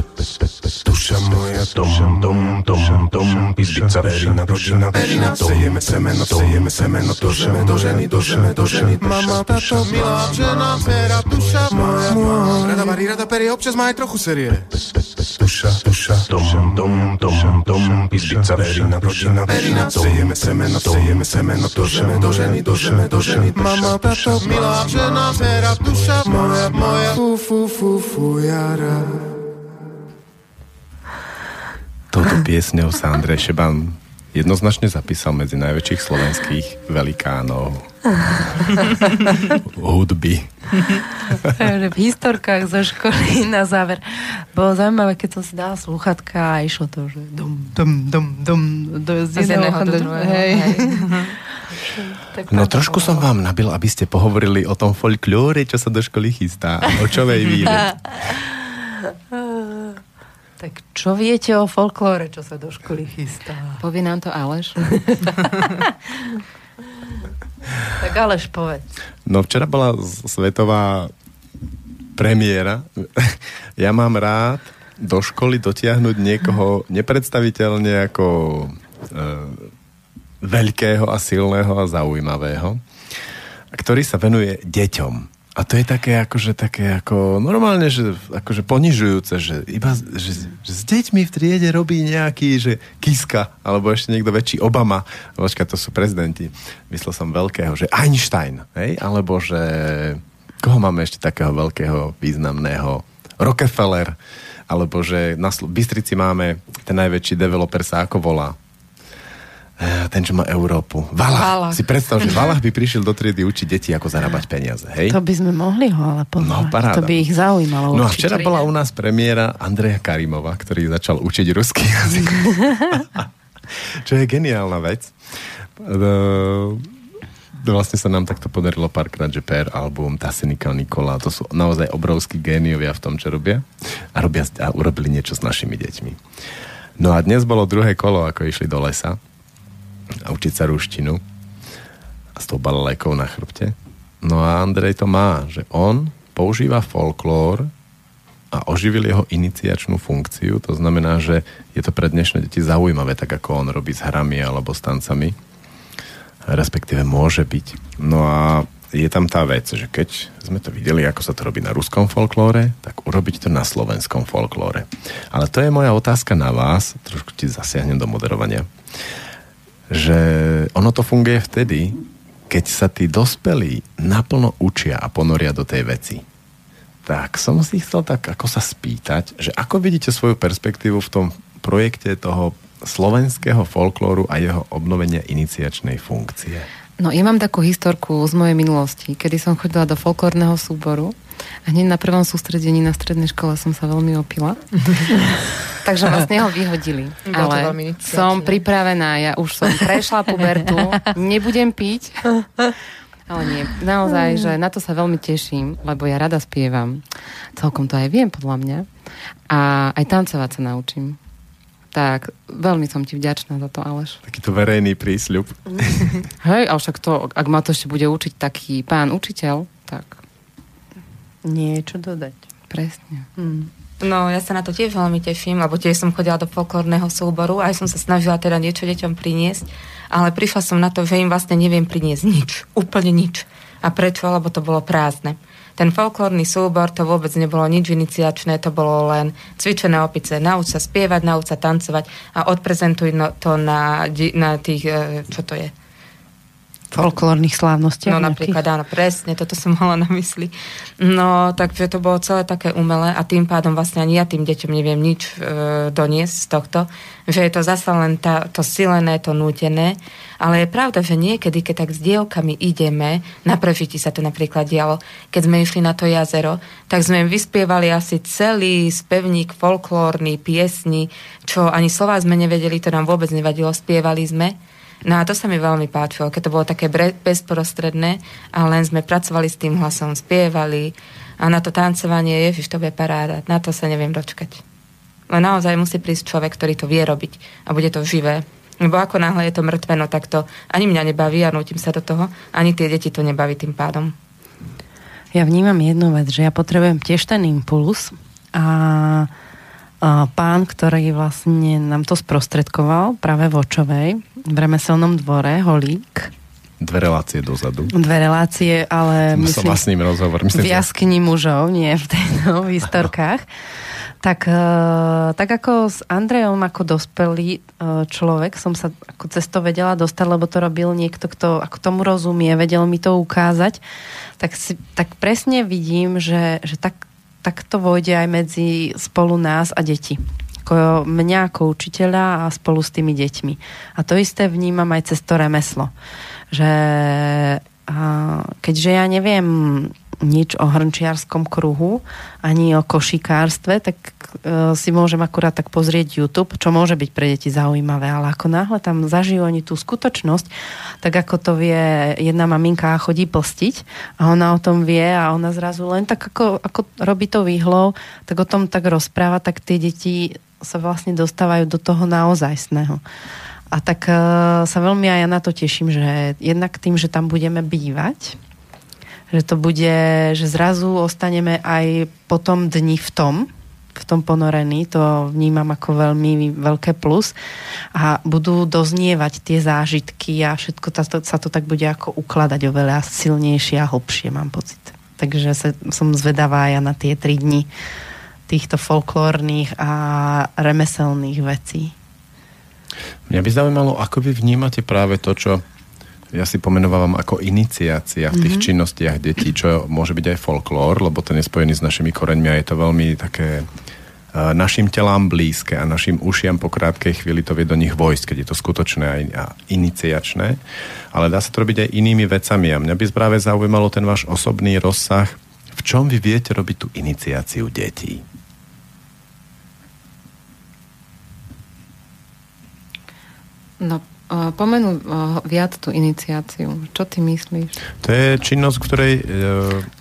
Duša moja, dom, dom, dom, dom, izbica, perina, rodina, perina. Sejeme semeno, sejeme semeno, do žeme, do ženy, do žeme, do ženy. Mama, tato, milá žena, pera, duša moja, moja. Rada varí, rada perie, občas má aj trochu série. Duša, duša, dom, dom, dom, dom, izbica, perina, rodina, perina. Sejeme semeno, sejeme semeno, do žeme, do ženy, do žeme, do ženy. Mama, tato, milá žena, pera, duša moja, moja. Fu, fu, fu, fu, jara. Touto piesňou sa Andrej Šeban jednoznačne zapísal medzi najväčších slovenských velikánov *laughs* hudby. v historkách zo školy na záver. Bolo zaujímavé, keď som si dala slúchatka a išlo to, že dom, dom, dom, dom, do, z Z jedného do druhého. Hej. No trošku som vám nabil, aby ste pohovorili o tom folklóre, čo sa do školy chystá. O čovej výlet. *laughs* Tak čo viete o folklóre, čo sa do školy chystá? Povie nám to Aleš. *laughs* Tak Aleš povedz. No včera bola svetová premiéra. *laughs* Ja mám rád do školy dotiahnuť niekoho nepredstaviteľne ako e, veľkého a silného a zaujímavého, ktorý sa venuje deťom. A to je také akože také ako normálne, že akože ponižujúce, že iba že, že s deťmi v triede robí nejaký, že Kiska, alebo ešte niekto väčší Obama, počka, to sú prezidenti, myslel som veľkého, že Einstein, hej? alebo že koho máme ešte takého veľkého, významného Rockefeller, alebo že na Bystrici máme ten najväčší developer sa ako volá? Eh, Ten, čo má Európu. Valach. Valach. Si predstav, že Valach by prišiel do triedy učiť deti, ako zarábať peniaze. Hej? To by sme mohli ho ale No, pozvať. paráda. to by ich zaujímalo. No a určite. včera bola u nás premiéra Andreja Karimova, ktorý začal učiť ruský jazyk. *laughs* Čo je geniálna vec. Uh, vlastne sa nám takto podarilo párkrát, že Per album, Tasinika, Nikola, to sú naozaj obrovskí géniovia v tom, čo robia a, robia a urobili niečo s našimi deťmi. No a dnes bolo druhé kolo, ako išli do lesa a učiť sa ruštinu a s tou balelékou na chrbte. No a Andrej to má, že on používa folklór a oživil jeho iniciačnú funkciu. To znamená, že je to pre dnešné deti zaujímavé, tak ako on robí s hrami alebo s tancami. Respektíve môže byť. No a je tam tá vec, že keď sme to videli, ako sa to robí na ruskom folklóre, tak urobiť to na slovenskom folklóre. Ale to je moja otázka na vás, trošku ti zasiahnem do moderovania, že ono to funguje vtedy, keď sa tí dospelí naplno učia a ponoria do tej veci tak som si chcel tak ako sa spýtať, že ako vidíte svoju perspektívu v tom projekte toho slovenského folklóru a jeho obnovenia iniciačnej funkcie? No, ja mám takú historku z mojej minulosti, kedy som chodila do folklórneho súboru a hneď na prvom sústredení na strednej škole som sa veľmi opila. *laughs* Takže vlastne ho vyhodili. Ale som pripravená, ja už som prešla pubertu, nebudem piť ale nie, naozaj, že na to sa veľmi teším, lebo ja rada spievam. Celkom to aj viem, podľa mňa. A aj tancovať sa naučím. Tak, veľmi som ti vďačná za to, Aleš. Takýto verejný prísľub. *laughs* Hej, ale však to, ak ma to ešte bude učiť taký pán učiteľ, tak... Niečo dodať. Presne. Hmm. No, ja sa na to tiež veľmi teším, lebo tiež som chodila do folklórneho súboru, aj som sa snažila teda niečo deťom priniesť ale prišla som na to, že im vlastne neviem priniesť nič. Úplne nič. A prečo? Lebo to bolo prázdne. Ten folklórny súbor, to vôbec nebolo nič iniciačné, to bolo len cvičené opice. Nauč sa spievať, nauč sa tancovať a odprezentuj no, to na, na tých, e, čo to je, folklórnych slávnostiach. No napríklad, áno, presne, toto som mala na mysli. No, takže to bolo celé také umelé a tým pádom vlastne ani ja tým deťom neviem nič e, doniesť z tohto, že je to zase len tá, to silené, to nútené, ale je pravda, že niekedy, keď tak s dievkami ideme, na prežití sa to napríklad dialo, keď sme išli na to jazero, tak sme im vyspievali asi celý spevník folklórny, piesni, čo ani slova sme nevedeli, to nám vôbec nevadilo, spievali sme No a to sa mi veľmi páčilo, keď to bolo také bezprostredné a len sme pracovali s tým hlasom, spievali a na to tancovanie, ježiš, to bude paráda, na to sa neviem dočkať. Len naozaj musí prísť človek, ktorý to vie robiť a bude to živé. Lebo ako náhle je to mŕtve, no tak to ani mňa nebaví a nutím sa do toho, ani tie deti to nebaví tým pádom. Ja vnímam jednu vec, že ja potrebujem tiež ten impuls a pán, ktorý vlastne nám to sprostredkoval práve v Očovej, v remeselnom dvore, Holík. Dve relácie dozadu. Dve relácie, ale Som myslím, s ním rozhovor. Myslím, v jaskyni mužov, nie v tejto *laughs* v historkách. Tak, e, tak ako s Andrejom ako dospelý e, človek som sa ako cesto vedela dostať, lebo to robil niekto, kto ako tomu rozumie, vedel mi to ukázať, tak, si, tak presne vidím, že, že tak, tak to vojde aj medzi spolu nás a deti. Ako mňa ako učiteľa a spolu s tými deťmi. A to isté vnímam aj cez to remeslo. Že keďže ja neviem nič o hrnčiarskom kruhu, ani o košikárstve, tak e, si môžem akurát tak pozrieť YouTube, čo môže byť pre deti zaujímavé, ale ako náhle tam zažijú oni tú skutočnosť, tak ako to vie jedna maminka chodí plstiť a ona o tom vie a ona zrazu len tak ako, ako robí to výhlov, tak o tom tak rozpráva, tak tie deti sa vlastne dostávajú do toho naozajstného. A tak e, sa veľmi aj ja na to teším, že jednak tým, že tam budeme bývať, že to bude, že zrazu ostaneme aj po tom dni v tom, v tom ponorení, to vnímam ako veľmi veľké plus a budú doznievať tie zážitky a všetko to, sa to tak bude ako ukladať oveľa silnejšie a hlbšie, mám pocit. Takže sa, som zvedavá ja na tie tri dni týchto folklórnych a remeselných vecí. Mňa by zaujímalo, ako vy vnímate práve to, čo ja si pomenovávam ako iniciácia v tých mm-hmm. činnostiach detí, čo môže byť aj folklór, lebo ten je spojený s našimi koreňmi a je to veľmi také uh, našim telám blízke a našim ušiam po krátkej chvíli to vie do nich vojsť, keď je to skutočné a, a iniciačné. Ale dá sa to robiť aj inými vecami a mňa by práve zaujímalo ten váš osobný rozsah, v čom vy viete robiť tú iniciáciu detí? No, uh, pomenú uh, viac tú iniciáciu. Čo ty myslíš? To je činnosť, v ktorej uh,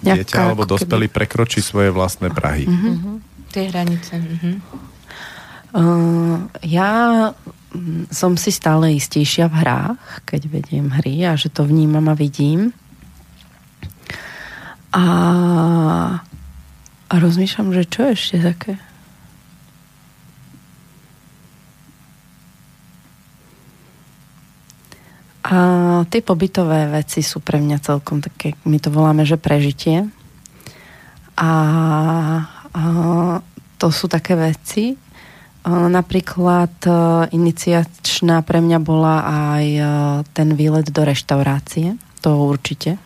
dieťa alebo dospelý prekročí svoje vlastné prahy. Mm-hmm. Tie hranice. Mm-hmm. Uh, ja mm, som si stále istejšia v hrách, keď vediem hry a že to vnímam a vidím. A, a rozmýšľam, že čo ešte také? A tie pobytové veci sú pre mňa celkom také, my to voláme, že prežitie. A, a to sú také veci. A Napríklad e, iniciačná pre mňa bola aj e, ten výlet do reštaurácie. To určite.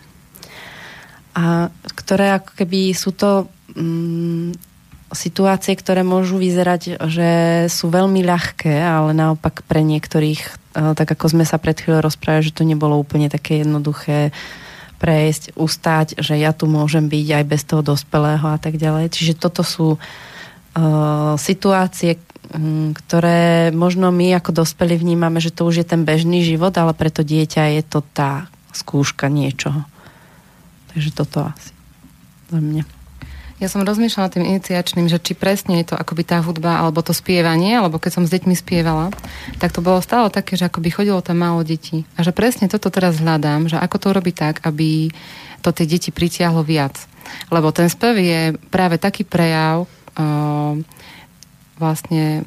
A ktoré ako keby sú to mm, situácie, ktoré môžu vyzerať, že sú veľmi ľahké, ale naopak pre niektorých, e, tak ako sme sa pred chvíľou rozprávali, že to nebolo úplne také jednoduché prejsť, ustať, že ja tu môžem byť aj bez toho dospelého a tak ďalej. Čiže toto sú uh, situácie, ktoré možno my ako dospelí vnímame, že to už je ten bežný život, ale pre to dieťa je to tá skúška niečoho. Takže toto asi za mňa. Ja som rozmýšľala tým iniciačným, že či presne je to akoby tá hudba alebo to spievanie, alebo keď som s deťmi spievala, tak to bolo stále také, že akoby chodilo tam málo detí. A že presne toto teraz hľadám, že ako to robiť tak, aby to tie deti pritiahlo viac. Lebo ten spev je práve taký prejav uh, vlastne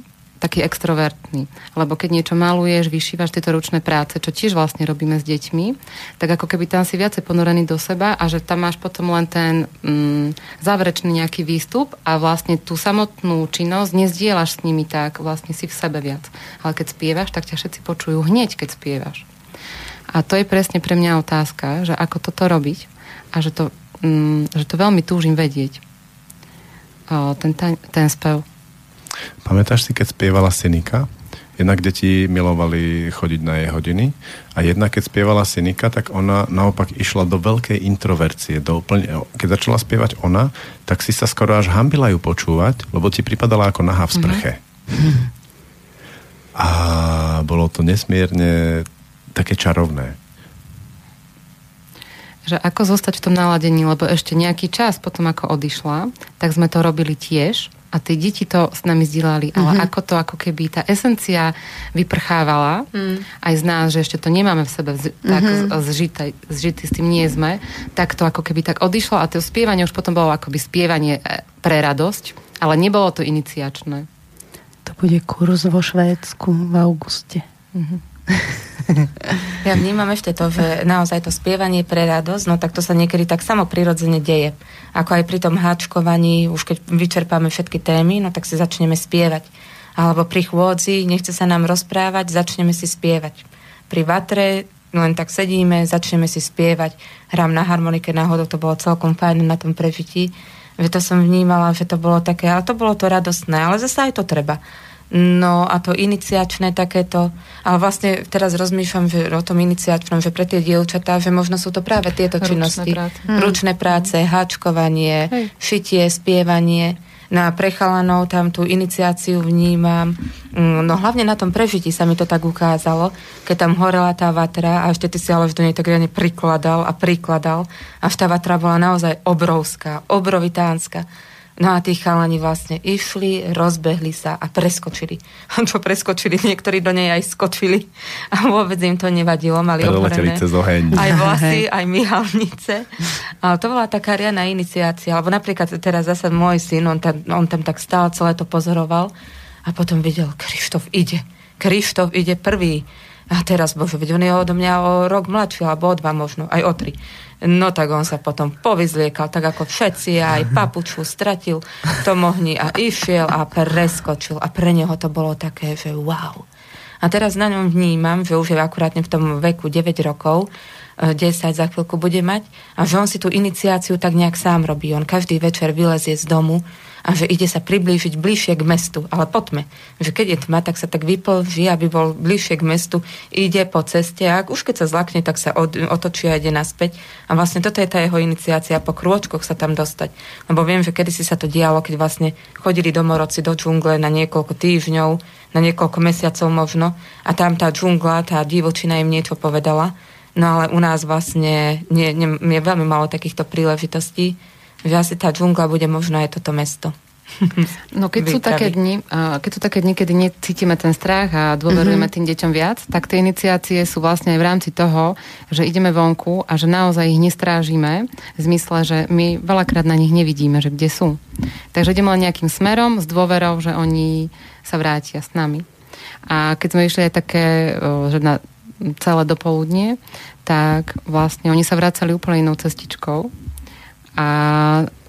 taký extrovertný. Lebo keď niečo maluješ, vyšívaš tieto ručné práce, čo tiež vlastne robíme s deťmi, tak ako keby tam si viacej ponorený do seba a že tam máš potom len ten mm, záverečný nejaký výstup a vlastne tú samotnú činnosť nezdieľaš s nimi tak, vlastne si v sebe viac. Ale keď spievaš, tak ťa všetci počujú hneď, keď spievaš. A to je presne pre mňa otázka, že ako toto robiť a že to, mm, že to veľmi túžim vedieť. O, ten, ten, ten spev. Pamätáš si, keď spievala Synika? Jednak deti milovali chodiť na jej hodiny a jedna, keď spievala Synika, tak ona naopak išla do veľkej introvercie. Do úplne, keď začala spievať ona, tak si sa skoro až hambila ju počúvať, lebo ti pripadala ako nahá v sprche. Mm-hmm. A bolo to nesmierne také čarovné. Že ako zostať v tom naladení, lebo ešte nejaký čas potom, ako odišla, tak sme to robili tiež a tie deti to s nami zdieľali, ale mm-hmm. ako to, ako keby tá esencia vyprchávala mm. aj z nás, že ešte to nemáme v sebe z, mm-hmm. tak zžité, zžité, s tým nie sme, tak to ako keby tak odišlo a to spievanie už potom bolo akoby spievanie e, pre radosť, ale nebolo to iniciačné. To bude kurz vo Švédsku v auguste. Mm-hmm. Ja vnímam ešte to, že naozaj to spievanie pre radosť, no tak to sa niekedy tak samo prirodzene deje. Ako aj pri tom háčkovaní, už keď vyčerpáme všetky témy, no tak si začneme spievať. Alebo pri chôdzi, nechce sa nám rozprávať, začneme si spievať. Pri vatre len tak sedíme, začneme si spievať. Hrám na harmonike, náhodou to bolo celkom fajn na tom prežití. Že to som vnímala, že to bolo také, ale to bolo to radostné, ale zase aj to treba. No a to iniciačné takéto, ale vlastne teraz rozmýšľam že o tom iniciačnom, že pre tie dievčatá, že možno sú to práve tieto Ručné činnosti. práce. Hmm. Ručné práce, háčkovanie, Hej. šitie, spievanie. Na prechalanov tam tú iniciáciu vnímam. Mm, No hlavne na tom prežití sa mi to tak ukázalo, keď tam horela tá vatra a ešte ty si ale do nej tak riadne prikladal a prikladal. Až tá vatra bola naozaj obrovská, obrovitánska. No a tí chalani vlastne išli, rozbehli sa a preskočili. *laughs* Čo preskočili, niektorí do nej aj skočili a vôbec im to nevadilo, mali oheň. aj vlasy, *laughs* aj myhalnice. Ale to bola taká riadna iniciácia. Alebo napríklad teraz zase môj syn, on tam, on tam tak stále celé to pozoroval a potom videl, Krištof ide. Krištof ide prvý. A teraz, bože, veď on je odo mňa o rok mladší, alebo o dva možno, aj o tri. No tak on sa potom povyzliekal, tak ako všetci, aj *laughs* papuču stratil to mohni a išiel a preskočil. A pre neho to bolo také, že wow. A teraz na ňom vnímam, že už je akurátne v tom veku 9 rokov, e, 10 za chvíľku bude mať, a že on si tú iniciáciu tak nejak sám robí. On každý večer vylezie z domu a že ide sa priblížiť bližšie k mestu, ale po tme. Že keď je tma, tak sa tak vyplží, aby bol bližšie k mestu, ide po ceste a už keď sa zlakne, tak sa od, otočí a ide naspäť. A vlastne toto je tá jeho iniciácia, po krôčkoch sa tam dostať. Lebo viem, že kedysi sa to dialo, keď vlastne chodili domorodci do džungle na niekoľko týždňov, na niekoľko mesiacov možno a tam tá džungla, tá divočina im niečo povedala. No ale u nás vlastne nie, nie, je veľmi málo takýchto príležitostí, že asi tá džungla bude možno aj toto mesto. *laughs* No keď sú, také dni, keď sú také dni, kedy necítime ten strach a dôverujeme mm-hmm. tým deťom viac, tak tie iniciácie sú vlastne aj v rámci toho, že ideme vonku a že naozaj ich nestrážime v zmysle, že my veľakrát na nich nevidíme, že kde sú. Takže ideme len nejakým smerom s dôverou, že oni sa vrátia s nami. A keď sme išli aj také, že na celé dopoludnie, tak vlastne oni sa vracali úplne inou cestičkou a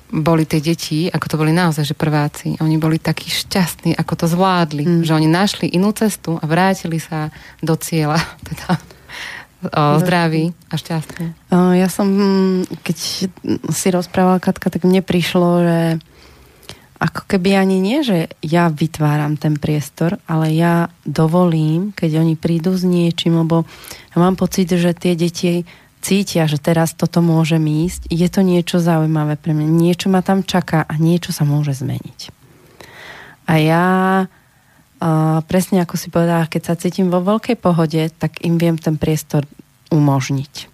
boli tie deti, ako to boli naozaj, že prváci, oni boli takí šťastní, ako to zvládli, mm. že oni našli inú cestu a vrátili sa do cieľa, *laughs* teda o, zdraví a šťastní. Ja som, keď si rozprávala Katka, tak mne prišlo, že ako keby ani nie, že ja vytváram ten priestor, ale ja dovolím, keď oni prídu s niečím, lebo ja mám pocit, že tie deti cítia, že teraz toto môže ísť, je to niečo zaujímavé pre mňa. Niečo ma tam čaká a niečo sa môže zmeniť. A ja presne ako si povedala, keď sa cítim vo veľkej pohode, tak im viem ten priestor umožniť.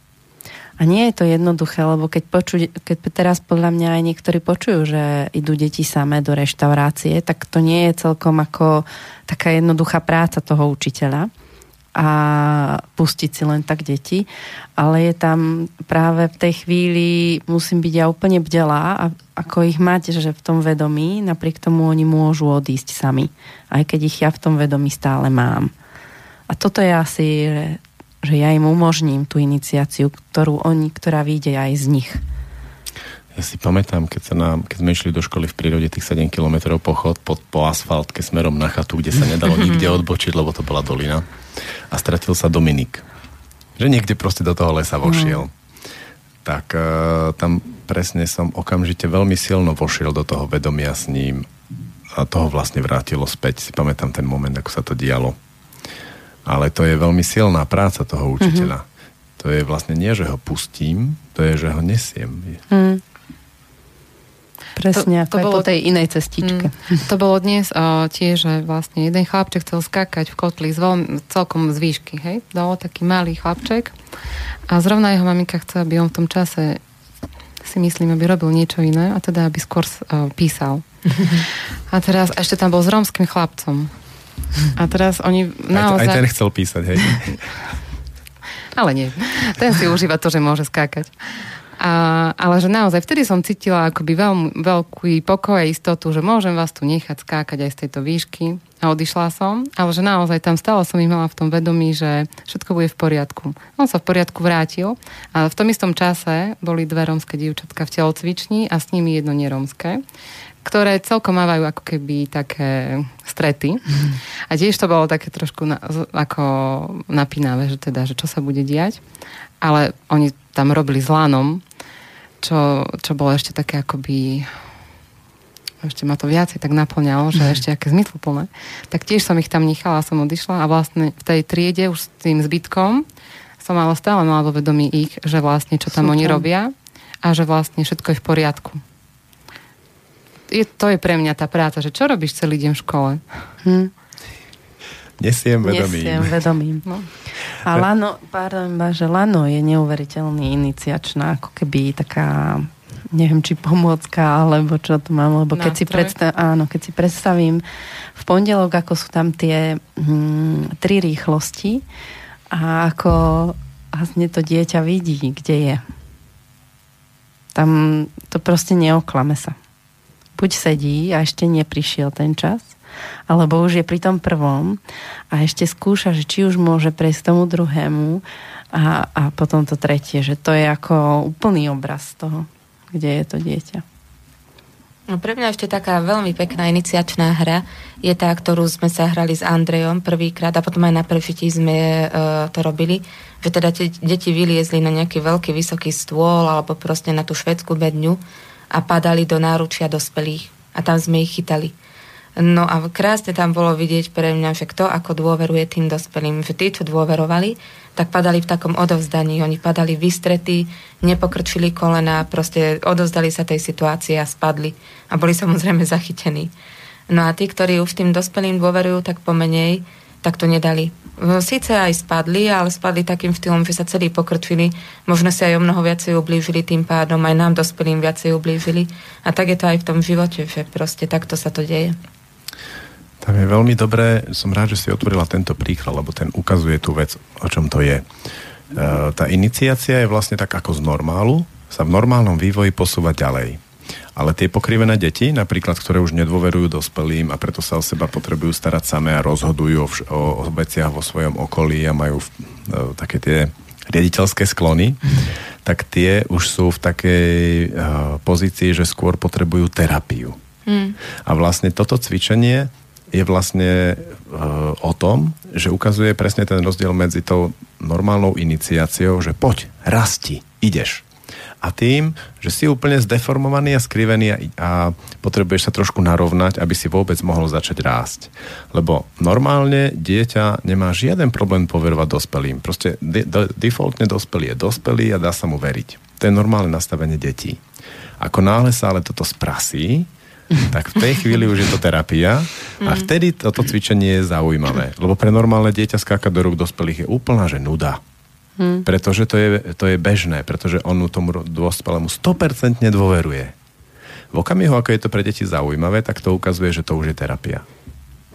A nie je to jednoduché, lebo keď, poču, keď teraz podľa mňa aj niektorí počujú, že idú deti samé do reštaurácie, tak to nie je celkom ako taká jednoduchá práca toho učiteľa a pustiť si len tak deti, ale je tam práve v tej chvíli musím byť ja úplne bdelá a ako ich mať, že v tom vedomí, napriek tomu oni môžu odísť sami, aj keď ich ja v tom vedomí stále mám. A toto je asi, že, že ja im umožním tú iniciáciu, ktorú oni, ktorá vyjde aj z nich. Ja si pamätám, keď, sa nám, keď sme išli do školy v prírode tých 7 km pochod pod, po asfaltke smerom na chatu, kde sa nedalo nikde *laughs* odbočiť, lebo to bola dolina. A stratil sa Dominik. Že niekde proste do toho lesa vošiel. Mm. Tak uh, tam presne som okamžite veľmi silno vošiel do toho vedomia s ním a toho vlastne vrátilo späť. Si pamätám ten moment, ako sa to dialo. Ale to je veľmi silná práca toho učiteľa. Mm-hmm. To je vlastne nie, že ho pustím, to je, že ho nesiem. Mm. Presne, to, to bolo, po tej inej cestičke. Mm, to bolo dnes uh, tiež, že vlastne jeden chlapček chcel skákať v kotli z veľmi, celkom z výšky, hej? Dalo taký malý chlapček a zrovna jeho maminka chce, aby on v tom čase si myslím, aby robil niečo iné a teda aby skôr uh, písal. A teraz ešte tam bol s rómským chlapcom. A teraz oni naozaj... Aj, aj ten chcel písať, hej? *laughs* Ale nie. Ten si užíva to, že môže skákať. A, ale že naozaj vtedy som cítila akoby veľmi, veľký pokoj a istotu, že môžem vás tu nechať skákať aj z tejto výšky. A odišla som, ale že naozaj tam stále som ich mala v tom vedomí, že všetko bude v poriadku. On sa v poriadku vrátil a v tom istom čase boli dve rómske dievčatka v telocvični a s nimi jedno nerómske ktoré celkom mávajú ako keby také strety. Mm. A tiež to bolo také trošku na, ako napínavé, že teda, že čo sa bude diať. Ale oni tam robili s lánom čo, čo bolo ešte také akoby ešte ma to viacej tak naplňalo, že *laughs* ešte aké zmysluplné. Tak tiež som ich tam nechala, som odišla a vlastne v tej triede už s tým zbytkom som ale stále mala vo vedomí ich, že vlastne čo tam Super. oni robia a že vlastne všetko je v poriadku. Je, to je pre mňa tá práca, že čo robíš celý deň v škole? Hm. Nesiem vedomím. Nesiem vedomím. No. A Lano, pardon, že Lano je neuveriteľný iniciačná, ako keby taká neviem, či pomôcka, alebo čo to mám, lebo keď si, predstav, áno, keď si predstavím v pondelok, ako sú tam tie hm, tri rýchlosti a ako vlastne to dieťa vidí, kde je. Tam to proste neoklame sa. Buď sedí a ešte neprišiel ten čas, alebo už je pri tom prvom a ešte skúša, že či už môže prejsť tomu druhému a, a potom to tretie, že to je ako úplný obraz toho, kde je to dieťa. No pre mňa ešte taká veľmi pekná iniciačná hra je tá, ktorú sme sa hrali s Andrejom prvýkrát a potom aj na prečití sme uh, to robili, že teda tie deti vyliezli na nejaký veľký vysoký stôl alebo proste na tú švedskú bedňu a padali do náručia dospelých a tam sme ich chytali. No a krásne tam bolo vidieť pre mňa, že kto ako dôveruje tým dospelým, že tí, čo dôverovali, tak padali v takom odovzdaní, oni padali vystretí, nepokrčili kolena, proste odovzdali sa tej situácii a spadli a boli samozrejme zachytení. No a tí, ktorí už tým dospelým dôverujú, tak pomenej, tak to nedali. Síce aj spadli, ale spadli takým štýlom, že sa celí pokrčili, možno si aj o mnoho viacej ublížili, tým pádom aj nám dospelým viacej ublížili. A tak je to aj v tom živote, že proste takto sa to deje. Tam je veľmi dobré, som rád, že si otvorila tento príklad, lebo ten ukazuje tú vec, o čom to je. E, tá iniciácia je vlastne tak ako z normálu, sa v normálnom vývoji posúvať ďalej. Ale tie pokrivené deti, napríklad, ktoré už nedôverujú dospelým a preto sa o seba potrebujú starať samé a rozhodujú o, vš- o, veciach vo svojom okolí a majú v, o, také tie riaditeľské sklony, mm. tak tie už sú v takej uh, pozícii, že skôr potrebujú terapiu. Mm. A vlastne toto cvičenie je vlastne uh, o tom, že ukazuje presne ten rozdiel medzi tou normálnou iniciáciou, že poď, rasti, ideš a tým, že si úplne zdeformovaný a skrivený a potrebuješ sa trošku narovnať, aby si vôbec mohol začať rásť. Lebo normálne dieťa nemá žiaden problém poverovať dospelým. Proste de, de, defaultne dospelý je dospelý a dá sa mu veriť. To je normálne nastavenie detí. Ako náhle sa ale toto sprasí, tak v tej chvíli už je to terapia a mm. vtedy toto cvičenie je zaujímavé. Lebo pre normálne dieťa skákať do rúk dospelých je úplná, že nuda. Hmm. Pretože to je, to je bežné, pretože on tomu dospelému 100% dôveruje. V okamihu, ako je to pre deti zaujímavé, tak to ukazuje, že to už je terapia.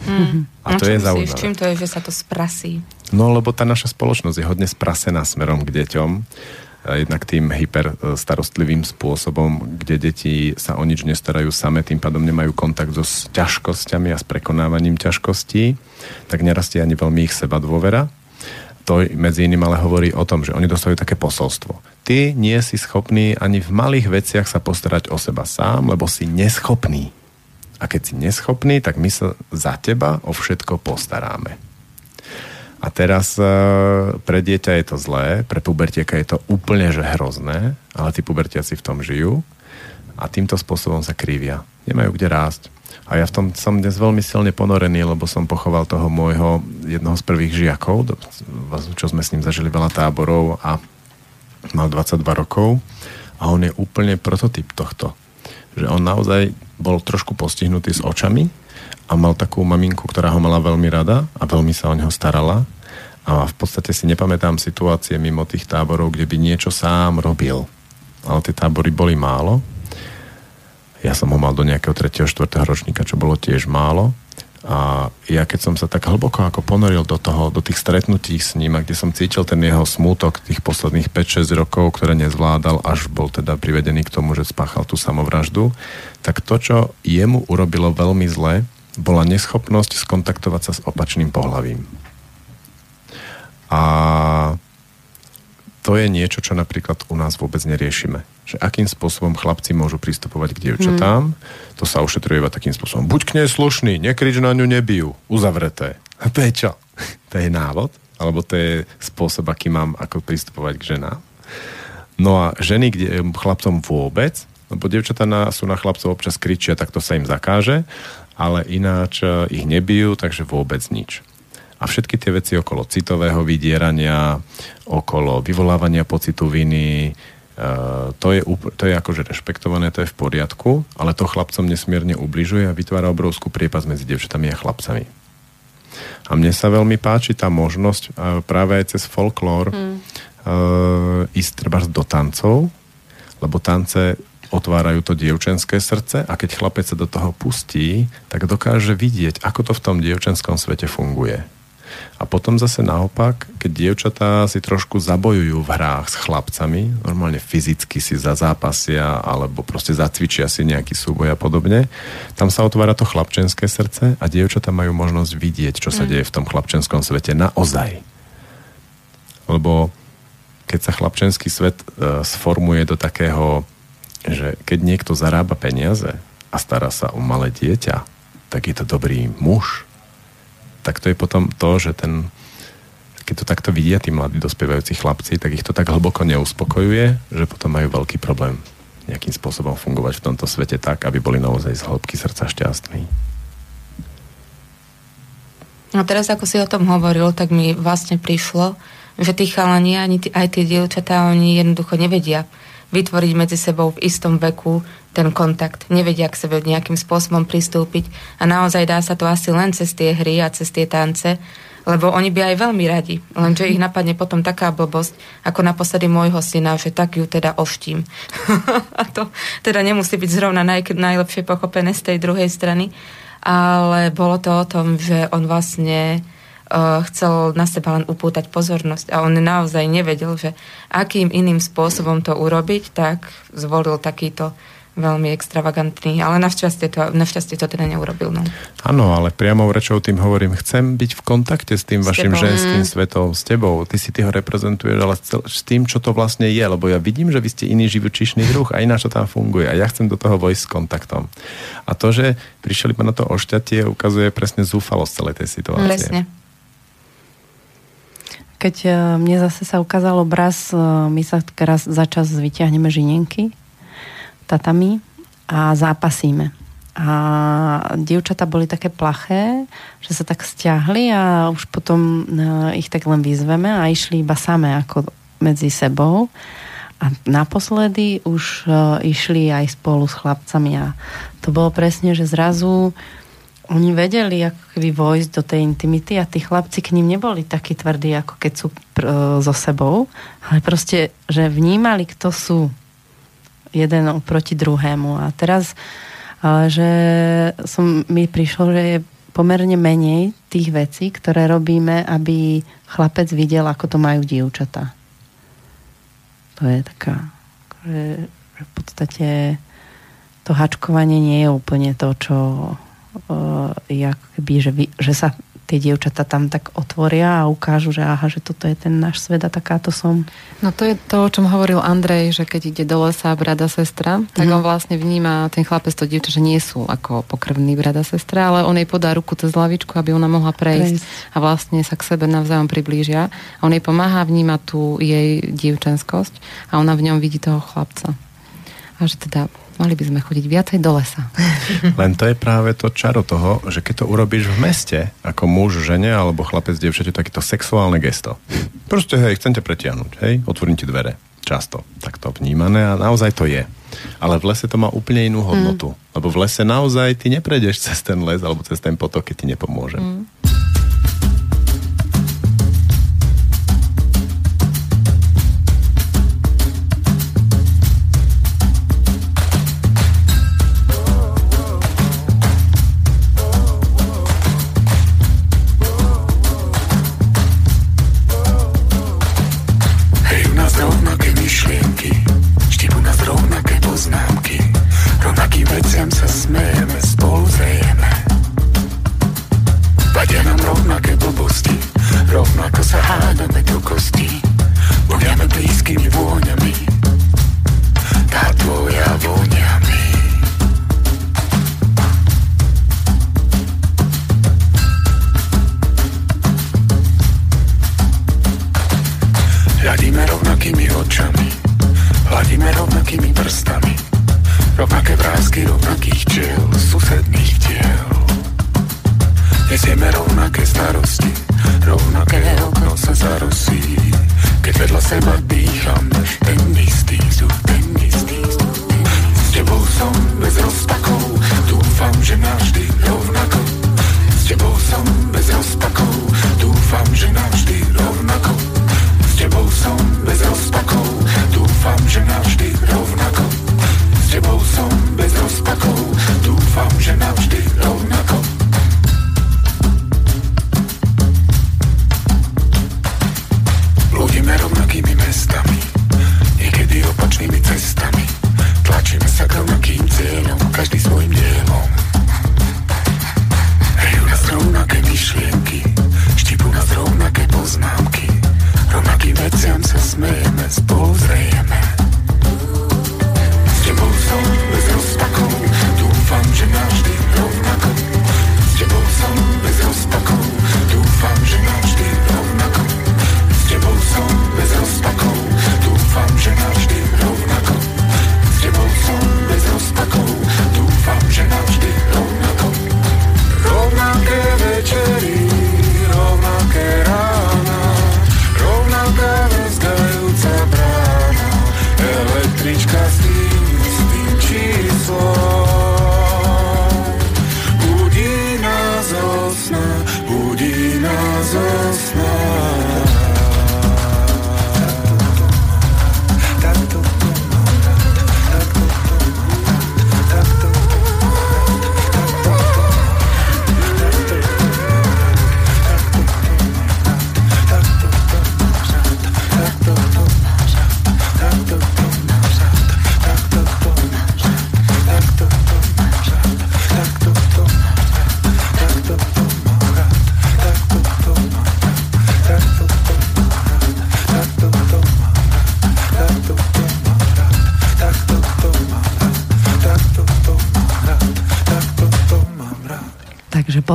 Hmm. A to je zaujímavé. Čím to je, že sa to sprasí? No, lebo tá naša spoločnosť je hodne sprasená smerom k deťom. Jednak tým hyper e, starostlivým spôsobom, kde deti sa o nič nestarajú same, tým pádom nemajú kontakt so ťažkosťami a s prekonávaním ťažkostí, tak nerastie ani veľmi ich seba dôvera to medzi iným ale hovorí o tom, že oni dostajú také posolstvo. Ty nie si schopný ani v malých veciach sa postarať o seba sám, lebo si neschopný. A keď si neschopný, tak my sa za teba o všetko postaráme. A teraz e, pre dieťa je to zlé, pre pubertieka je to úplne že hrozné, ale tí pubertiaci v tom žijú a týmto spôsobom sa krivia. Nemajú kde rásť. A ja v tom som dnes veľmi silne ponorený, lebo som pochoval toho môjho jednoho z prvých žiakov, čo sme s ním zažili veľa táborov a mal 22 rokov a on je úplne prototyp tohto. Že on naozaj bol trošku postihnutý s očami a mal takú maminku, ktorá ho mala veľmi rada a veľmi sa o neho starala a v podstate si nepamätám situácie mimo tých táborov, kde by niečo sám robil. Ale tie tábory boli málo ja som ho mal do nejakého 3. 4. ročníka, čo bolo tiež málo. A ja keď som sa tak hlboko ako ponoril do toho, do tých stretnutí s ním a kde som cítil ten jeho smútok tých posledných 5-6 rokov, ktoré nezvládal, až bol teda privedený k tomu, že spáchal tú samovraždu, tak to, čo jemu urobilo veľmi zle, bola neschopnosť skontaktovať sa s opačným pohľavím. A to je niečo, čo napríklad u nás vôbec neriešime že akým spôsobom chlapci môžu pristupovať k dievčatám. Hmm. To sa ušetruje iba takým spôsobom. Buď k nej slušný, nekrič na ňu, nebijú. Uzavreté. A to je čo? To je návod? Alebo to je spôsob, aký mám ako pristupovať k ženám? No a ženy kde, chlapcom vôbec, lebo dievčatá na, sú na chlapcov občas kričia, tak to sa im zakáže, ale ináč e, ich nebijú, takže vôbec nič. A všetky tie veci okolo citového vydierania, okolo vyvolávania pocitu viny, Uh, to, je, to je akože rešpektované, to je v poriadku, ale to chlapcom nesmierne ubližuje a vytvára obrovskú priepas medzi devčatami a chlapcami. A mne sa veľmi páči tá možnosť uh, práve aj cez folklór mm. uh, ísť treba do tancov, lebo tance otvárajú to dievčenské srdce a keď chlapec sa do toho pustí, tak dokáže vidieť, ako to v tom dievčenskom svete funguje. A potom zase naopak, keď dievčatá si trošku zabojujú v hrách s chlapcami, normálne fyzicky si zazápasia alebo proste zacvičia si nejaký súboj a podobne, tam sa otvára to chlapčenské srdce a dievčatá majú možnosť vidieť, čo sa mm. deje v tom chlapčenskom svete naozaj. Lebo keď sa chlapčenský svet e, sformuje do takého, že keď niekto zarába peniaze a stará sa o malé dieťa, tak je to dobrý muž, tak to je potom to, že ten, keď to takto vidia tí mladí dospievajúci chlapci, tak ich to tak hlboko neuspokojuje, že potom majú veľký problém nejakým spôsobom fungovať v tomto svete tak, aby boli naozaj z hĺbky srdca šťastní. No teraz, ako si o tom hovoril, tak mi vlastne prišlo, že tí chalani, ani tí, aj tie dievčatá, oni jednoducho nevedia, vytvoriť medzi sebou v istom veku ten kontakt. Nevedia k sebe nejakým spôsobom pristúpiť a naozaj dá sa to asi len cez tie hry a cez tie tance, lebo oni by aj veľmi radi, lenže ich napadne potom taká blbosť, ako naposledy môjho syna, že tak ju teda oštím. *laughs* a to teda nemusí byť zrovna naj, najlepšie pochopené z tej druhej strany, ale bolo to o tom, že on vlastne chcel na seba len upútať pozornosť a on naozaj nevedel, že akým iným spôsobom to urobiť, tak zvolil takýto veľmi extravagantný, ale našťastie to, našťastie to teda neurobil. No. Áno, ale priamo rečou tým hovorím, chcem byť v kontakte s tým s vašim tebou. ženským mm. svetom, s tebou. Ty si ty ho reprezentuješ, ale s tým, čo to vlastne je, lebo ja vidím, že vy ste iný živočíšny druh a ináč to tam funguje a ja chcem do toho vojsť s kontaktom. A to, že prišli na to ošťatie, ukazuje presne zúfalosť celej tej situácie. Presne. Keď e, mne zase sa ukázal obraz, e, my sa teraz za čas vyťahneme žinienky, tatami a zápasíme. A dievčata boli také plaché, že sa tak stiahli a už potom e, ich tak len vyzveme a išli iba samé ako medzi sebou. A naposledy už išli aj spolu s chlapcami a to bolo presne, že zrazu oni vedeli ako keby vojsť do tej intimity a tí chlapci k ním neboli takí tvrdí, ako keď sú pr- so sebou, ale proste, že vnímali, kto sú jeden oproti druhému. A teraz, že som, mi prišlo, že je pomerne menej tých vecí, ktoré robíme, aby chlapec videl, ako to majú dievčatá. To je taká, že, že v podstate to hačkovanie nie je úplne to, čo je ako keby, že, vy, že sa tie dievčata tam tak otvoria a ukážu, že aha, že toto je ten náš svet a takáto som. No to je to, o čom hovoril Andrej, že keď ide do lesa brada sestra, tak mm. on vlastne vníma ten chlapec, to dievča, že nie sú ako pokrvný brada sestra, ale on jej podá ruku cez hlavičku, aby ona mohla prejsť, prejsť. a vlastne sa k sebe navzájom priblížia. A on jej pomáha vnímať tú jej dievčenskosť a ona v ňom vidí toho chlapca. A že teda Mali by sme chodiť viacej do lesa. *laughs* Len to je práve to čaro toho, že keď to urobíš v meste, ako muž žene alebo chlapec dievčate, takéto sexuálne gesto. Proste, hej, chcem ťa pretiahnuť, hej, otvorím ti dvere. Často takto vnímané a naozaj to je. Ale v lese to má úplne inú hodnotu. Mm. Lebo v lese naozaj ty neprejdeš *laughs* cez ten les alebo cez ten potok, keď ti nepomôže. Mm.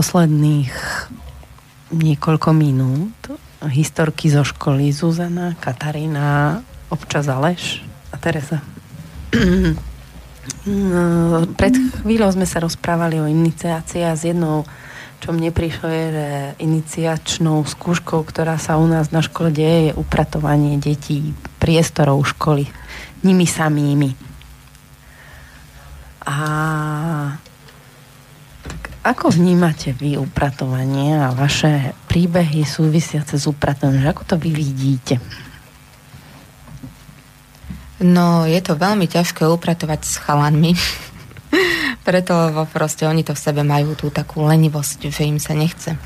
Posledných niekoľko minút historky zo školy Zuzana, Katarína, občas Aleš a Teresa. No, pred chvíľou sme sa rozprávali o iniciácii a s jednou, čo mne prišlo, je, že iniciačnou skúškou, ktorá sa u nás na škole deje, je upratovanie detí priestorov školy nimi samými. Ako vnímate vy upratovanie a vaše príbehy súvisiace s upratovaním? Ako to vy vidíte? No, je to veľmi ťažké upratovať s chalanmi. *laughs* Preto, lebo proste oni to v sebe majú tú takú lenivosť, že im sa nechce. E,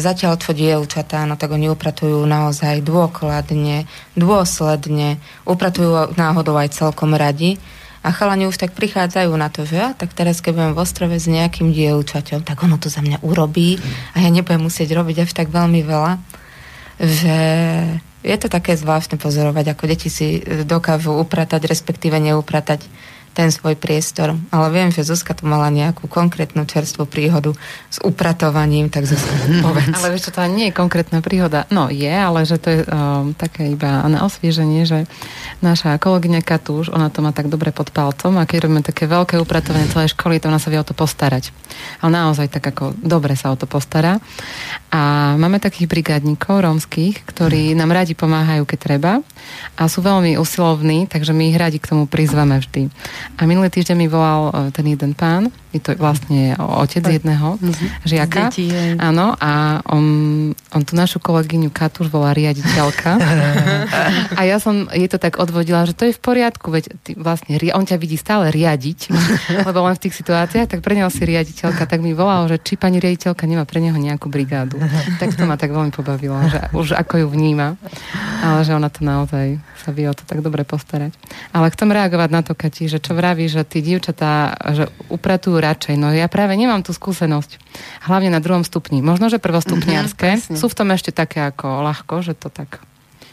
zatiaľ čo dievčatá, no tak oni upratujú naozaj dôkladne, dôsledne, upratujú náhodou aj celkom radi. A chalani už tak prichádzajú na to, že ja, tak teraz keď budem v ostrove s nejakým dievčaťom, tak ono to za mňa urobí a ja nebudem musieť robiť až tak veľmi veľa, že je to také zvláštne pozorovať, ako deti si dokážu upratať, respektíve neupratať ten svoj priestor. Ale viem, že Zuzka tu mala nejakú konkrétnu čerstvú príhodu s upratovaním, tak Zuzka, povedz. Ale vieš, to nie je konkrétna príhoda. No je, ale že to je um, také iba na osvieženie, že naša kolegyňa Katúš, ona to má tak dobre pod palcom a keď robíme také veľké upratovanie celej školy, to ona sa vie o to postarať. Ale naozaj tak ako dobre sa o to postará. A máme takých brigádnikov rómskych, ktorí nám radi pomáhajú, keď treba a sú veľmi usilovní, takže my ich radi k tomu prizveme vždy. A minulý týždeň mi volal e, ten jeden pán, je to vlastne otec jedného mm-hmm. žiaka. Deti, áno, a on, on tú našu kolegyňu Katúš volá riaditeľka. *laughs* a ja som jej to tak odvodila, že to je v poriadku, veď ty vlastne, on ťa vidí stále riadiť, *laughs* lebo len v tých situáciách, tak pre neho si riaditeľka, tak mi volal, že či pani riaditeľka nemá pre neho nejakú brigádu. Tak to ma tak veľmi pobavilo, že už ako ju vníma, ale že ona to naozaj sa vie o to tak dobre postarať. Ale chcem reagovať na to, Kati, že čo vraví, že tí dievčatá, že upratujú radšej. No ja práve nemám tú skúsenosť. Hlavne na druhom stupni. Možno, že prvostupniarské. Mm-hmm, sú v tom ešte také ako ľahko, že to tak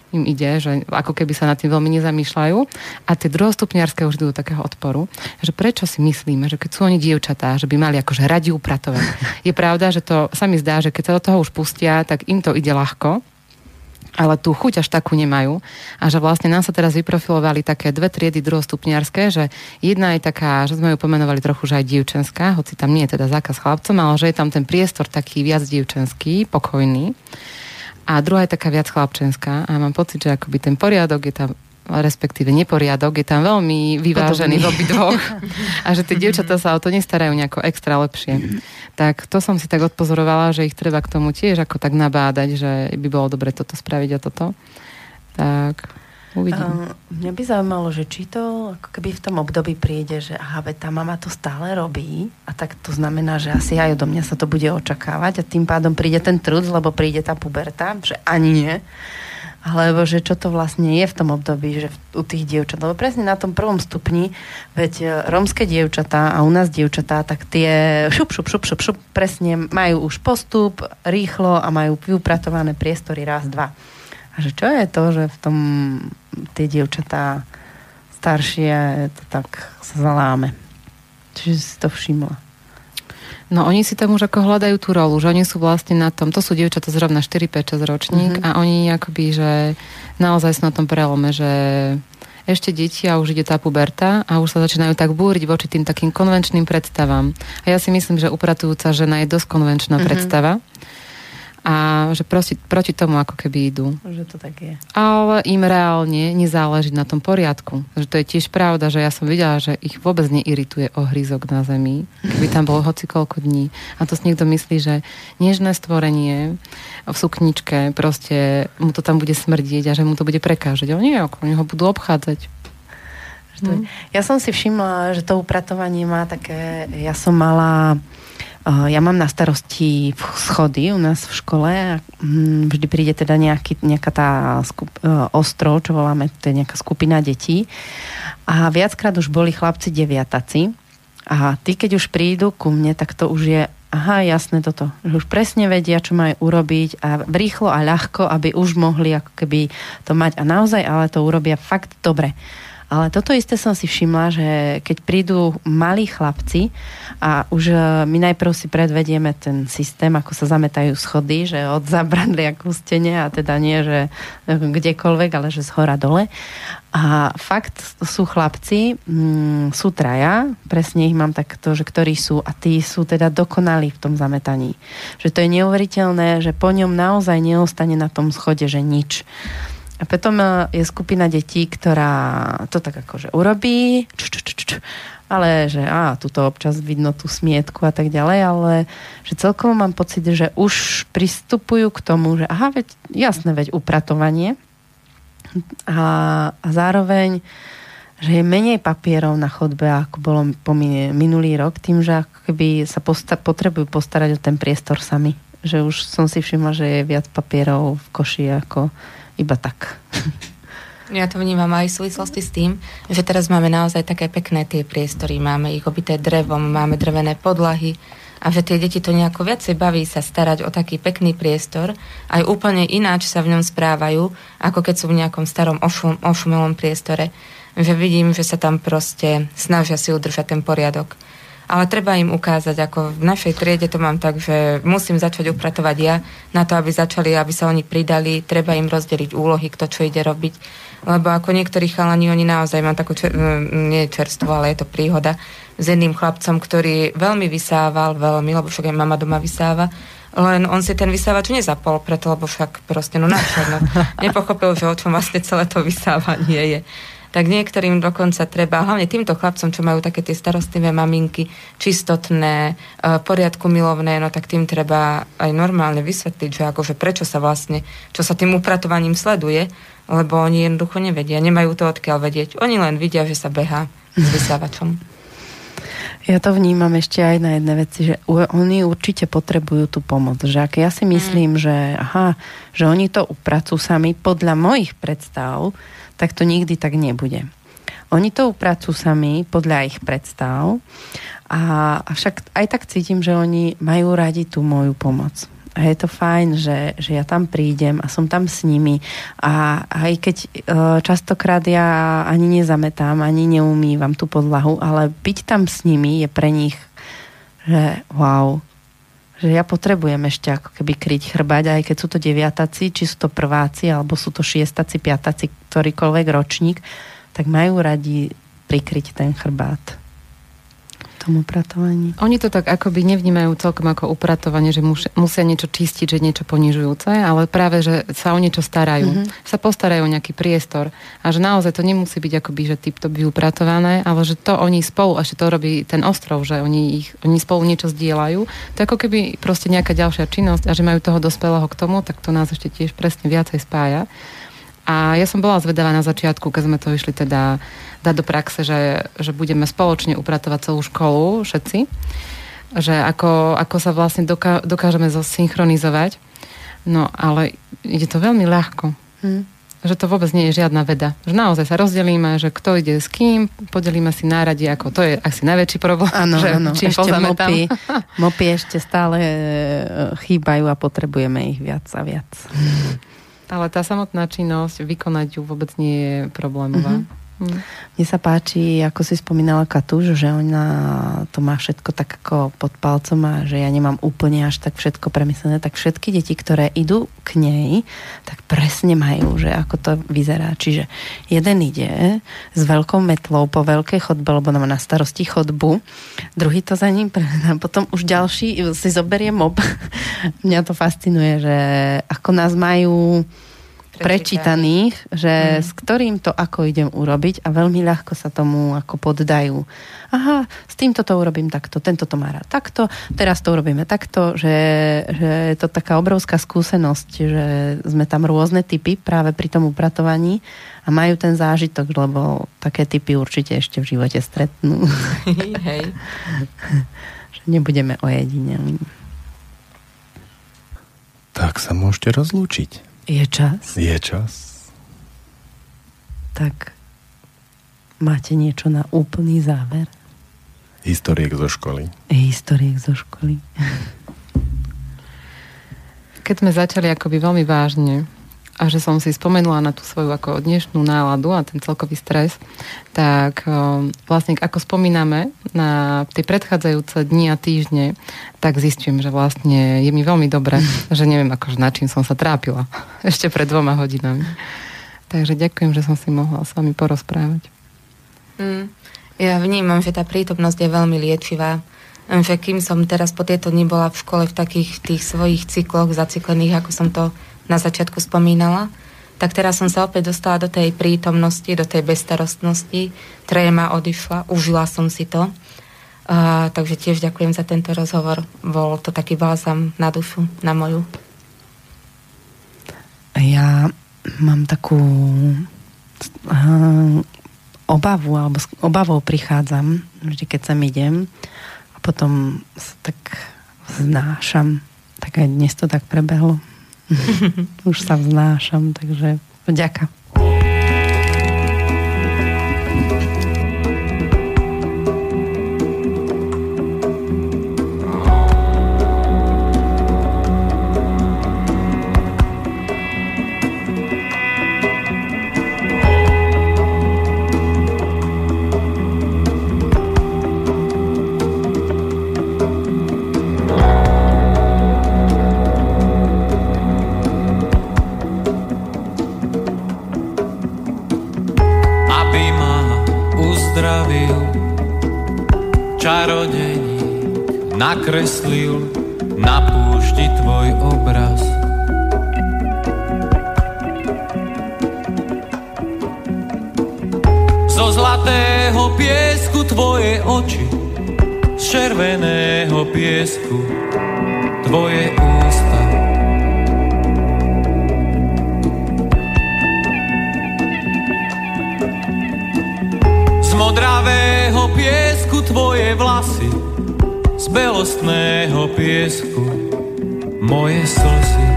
im ide, že ako keby sa nad tým veľmi nezamýšľajú. A tie druhostupniarské už idú do takého odporu, že prečo si myslíme, že keď sú oni dievčatá, že by mali akože radi upratovať. Je pravda, že to sa mi zdá, že keď sa do toho už pustia, tak im to ide ľahko, ale tú chuť až takú nemajú. A že vlastne nám sa teraz vyprofilovali také dve triedy druhostupniarské, že jedna je taká, že sme ju pomenovali trochu, že aj dievčenská, hoci tam nie je teda zákaz chlapcom, ale že je tam ten priestor taký viac dievčenský, pokojný. A druhá je taká viac chlapčenská a mám pocit, že akoby ten poriadok je tam respektíve neporiadok, je tam veľmi vyvážený v obidvoch *laughs* a že tie dievčatá sa o to nestarajú nejako extra lepšie. Tak to som si tak odpozorovala, že ich treba k tomu tiež ako tak nabádať, že by bolo dobre toto spraviť a toto. Tak uvidím. Um, mňa by zaujímalo, že či to ako keby v tom období príde, že aha, tá mama to stále robí a tak to znamená, že asi aj do mňa sa to bude očakávať a tým pádom príde ten trud, lebo príde tá puberta, že ani nie alebo že čo to vlastne je v tom období, že u tých dievčat. Lebo presne na tom prvom stupni, veď e, rómske dievčatá a u nás dievčatá, tak tie šup, šup, šup, šup, šup, presne majú už postup rýchlo a majú vyupratované priestory raz, dva. A že čo je to, že v tom tie dievčatá staršie to tak sa zaláme. Čiže si to všimla. No oni si tam už ako hľadajú tú rolu, že oni sú vlastne na tom, to sú dievčatá zrovna 4, 5, 6 ročník mm-hmm. a oni akoby, že naozaj sú na tom prelome, že ešte deti a už ide tá puberta a už sa začínajú tak búriť voči tým takým konvenčným predstavám. A ja si myslím, že upratujúca žena je dosť konvenčná mm-hmm. predstava a že proti, proti tomu ako keby idú. Že to tak je. Ale im reálne nezáleží na tom poriadku. Že to je tiež pravda, že ja som videla, že ich vôbec neirituje ohryzok na zemi, keby tam bolo hoci koľko dní. A to si niekto myslí, že nežné stvorenie, v sukničke, proste mu to tam bude smrdieť a že mu to bude prekážať. Ako, oni ho budú obchádzať. Ja som si všimla, že to upratovanie má také... Ja som mala ja mám na starosti schody u nás v škole a mm, vždy príde teda nejaký, nejaká tá skup, e, ostrov, čo voláme, to je nejaká skupina detí. A viackrát už boli chlapci deviataci a tí, keď už prídu ku mne, tak to už je aha, jasné toto, že už presne vedia, čo majú urobiť a rýchlo a ľahko, aby už mohli ako keby to mať a naozaj, ale to urobia fakt dobre. Ale toto isté som si všimla, že keď prídu malí chlapci a už e, my najprv si predvedieme ten systém, ako sa zametajú schody, že od zabradlia k ústene a teda nie, že e, kdekoľvek, ale že z hora dole. A fakt sú chlapci, mm, sú traja, presne ich mám takto, že ktorí sú a tí sú teda dokonalí v tom zametaní. Že to je neuveriteľné, že po ňom naozaj neostane na tom schode, že nič. A potom e, je skupina detí, ktorá to tak akože urobí, č, č, č, č, ale že á, tuto občas vidno tú smietku a tak ďalej, ale že celkovo mám pocit, že už pristupujú k tomu, že aha, veď, jasné, veď upratovanie. A, a zároveň že je menej papierov na chodbe, ako bolo minulý rok, tým, že ako keby sa posta- potrebujú postarať o ten priestor sami. Že už som si všimla, že je viac papierov v koši ako iba tak. Ja to vnímam aj v súvislosti s tým, že teraz máme naozaj také pekné tie priestory, máme ich obité drevom, máme drevené podlahy a že tie deti to nejako viacej baví sa starať o taký pekný priestor, aj úplne ináč sa v ňom správajú, ako keď sú v nejakom starom ošum, ošumelom priestore. Že vidím, že sa tam proste snažia si udržať ten poriadok ale treba im ukázať, ako v našej triede to mám tak, že musím začať upratovať ja, na to, aby začali, aby sa oni pridali, treba im rozdeliť úlohy, kto čo ide robiť, lebo ako niektorí chalani, oni naozaj mám takú, čer, nie čerstvo, ale je to príhoda, s jedným chlapcom, ktorý veľmi vysával, veľmi, lebo však aj mama doma vysáva, len on si ten vysávač nezapol, preto, lebo však proste, no na no, *laughs* nepochopil, že o čom vlastne celé to vysávanie je tak niektorým dokonca treba, hlavne týmto chlapcom, čo majú také tie starostlivé maminky, čistotné, e, poriadku milovné, no tak tým treba aj normálne vysvetliť, že akože prečo sa vlastne, čo sa tým upratovaním sleduje, lebo oni jednoducho nevedia, nemajú to odkiaľ vedieť. Oni len vidia, že sa behá s vysávačom. Ja to vnímam ešte aj na jedné veci, že oni určite potrebujú tú pomoc. Že ak ja si myslím, mm. že aha, že oni to upracujú sami podľa mojich predstav, tak to nikdy tak nebude. Oni to upracujú sami podľa ich predstav a však aj tak cítim, že oni majú radi tú moju pomoc. A je to fajn, že, že ja tam prídem a som tam s nimi. A aj keď e, častokrát ja ani nezametám, ani neumývam tú podlahu, ale byť tam s nimi je pre nich, že wow, že ja potrebujem ešte ako keby kryť chrbať, aj keď sú to deviataci, či sú to prváci, alebo sú to šiestaci, piataci, ktorýkoľvek ročník, tak majú radi prikryť ten chrbát tom upratovaní. Oni to tak akoby nevnímajú celkom ako upratovanie, že musia niečo čistiť, že niečo ponižujúce, ale práve, že sa o niečo starajú. Mm-hmm. Sa postarajú o nejaký priestor a že naozaj to nemusí byť akoby, že typ to by upratované, ale že to oni spolu, ešte to robí ten ostrov, že oni, ich, oni spolu niečo zdieľajú. To ako keby proste nejaká ďalšia činnosť a že majú toho dospelého k tomu, tak to nás ešte tiež presne viacej spája. A ja som bola zvedavá na začiatku, keď sme to išli teda dať do praxe, že, že budeme spoločne upratovať celú školu, všetci. Že ako, ako sa vlastne doká, dokážeme zosynchronizovať. No ale ide to veľmi ľahko. Hm. Že to vôbec nie je žiadna veda. Že naozaj sa rozdelíme, že kto ide s kým, podelíme si náradi, ako to je asi najväčší problém. Áno, áno. Čím ešte mopy, mopy ešte stále e, chýbajú a potrebujeme ich viac a viac. *laughs* Ale tá samotná činnosť, vykonať ju vôbec nie je problémová. Mm-hmm. Mm. Mne sa páči, ako si spomínala Katuš, že ona to má všetko tak ako pod palcom a že ja nemám úplne až tak všetko premyslené, tak všetky deti, ktoré idú k nej, tak presne majú, že ako to vyzerá. Čiže jeden ide s veľkou metlou po veľkej chodbe, lebo má na starosti chodbu, druhý to za ním, potom už ďalší si zoberie mob. *laughs* Mňa to fascinuje, že ako nás majú prečítaných, že mm. s ktorým to ako idem urobiť a veľmi ľahko sa tomu ako poddajú. Aha, s týmto to urobím takto, tento to má rád takto, teraz to urobíme takto, že, že je to taká obrovská skúsenosť, že sme tam rôzne typy práve pri tom upratovaní a majú ten zážitok, lebo také typy určite ešte v živote stretnú. *laughs* Hej. *laughs* že nebudeme ojedinení. Tak sa môžete rozlúčiť. Je čas? Je čas. Tak máte niečo na úplný záver? Historiek zo školy. Historiek zo školy. Keď sme začali akoby veľmi vážne a že som si spomenula na tú svoju ako dnešnú náladu a ten celkový stres, tak vlastne ako spomíname na tie predchádzajúce dni a týždne, tak zistím, že vlastne je mi veľmi dobre, *laughs* že neviem akože na čím som sa trápila *laughs* ešte pred dvoma hodinami. Takže ďakujem, že som si mohla s vami porozprávať. Mm, ja vnímam, že tá prítomnosť je veľmi liečivá. Že kým som teraz po tieto dni bola v škole v takých tých svojich cykloch zaciklených, ako som to na začiatku spomínala, tak teraz som sa opäť dostala do tej prítomnosti, do tej bezstarostnosti. Tréma odišla, užila som si to. Uh, takže tiež ďakujem za tento rozhovor. Bol to taký bálzam na dušu, na moju. Ja mám takú uh, obavu, alebo s obavou prichádzam, vždy keď sem idem a potom sa tak znášam. Tak aj dnes to tak prebehlo. *laughs* Už sa vznášam, takže vďaka. Nakreslil na púšti tvoj obraz. Zo zlatého piesku tvoje oči, z červeného piesku tvoje ústa. Z modravého piesku tvoje vlasy, belostného piesku moje slzy.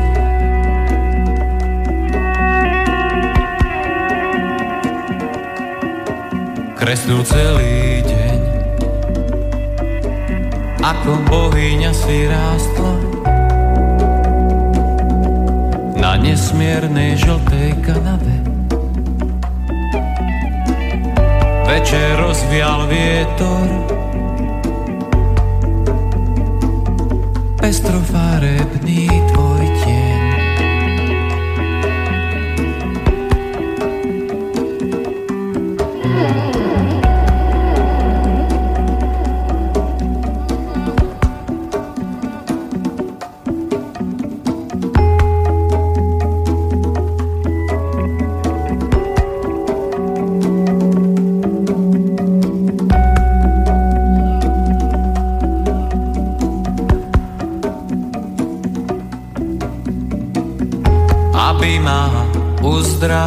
Kreslil celý deň, ako bohyňa si rástla na nesmiernej žltej kanave. Večer rozvial vietor, pestrofarebný tvoj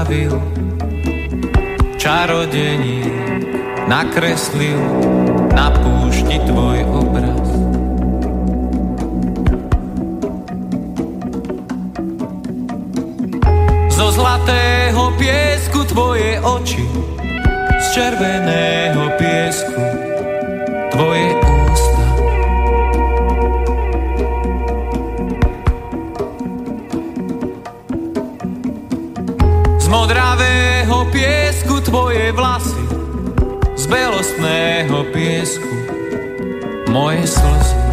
uzdravil, čarodení nakreslil na púšti tvoj obraz. Zo zlatého piesku tvoje oči, z červeného piesku tvoje tvoje vlasy, z belostného piesku moje slzy.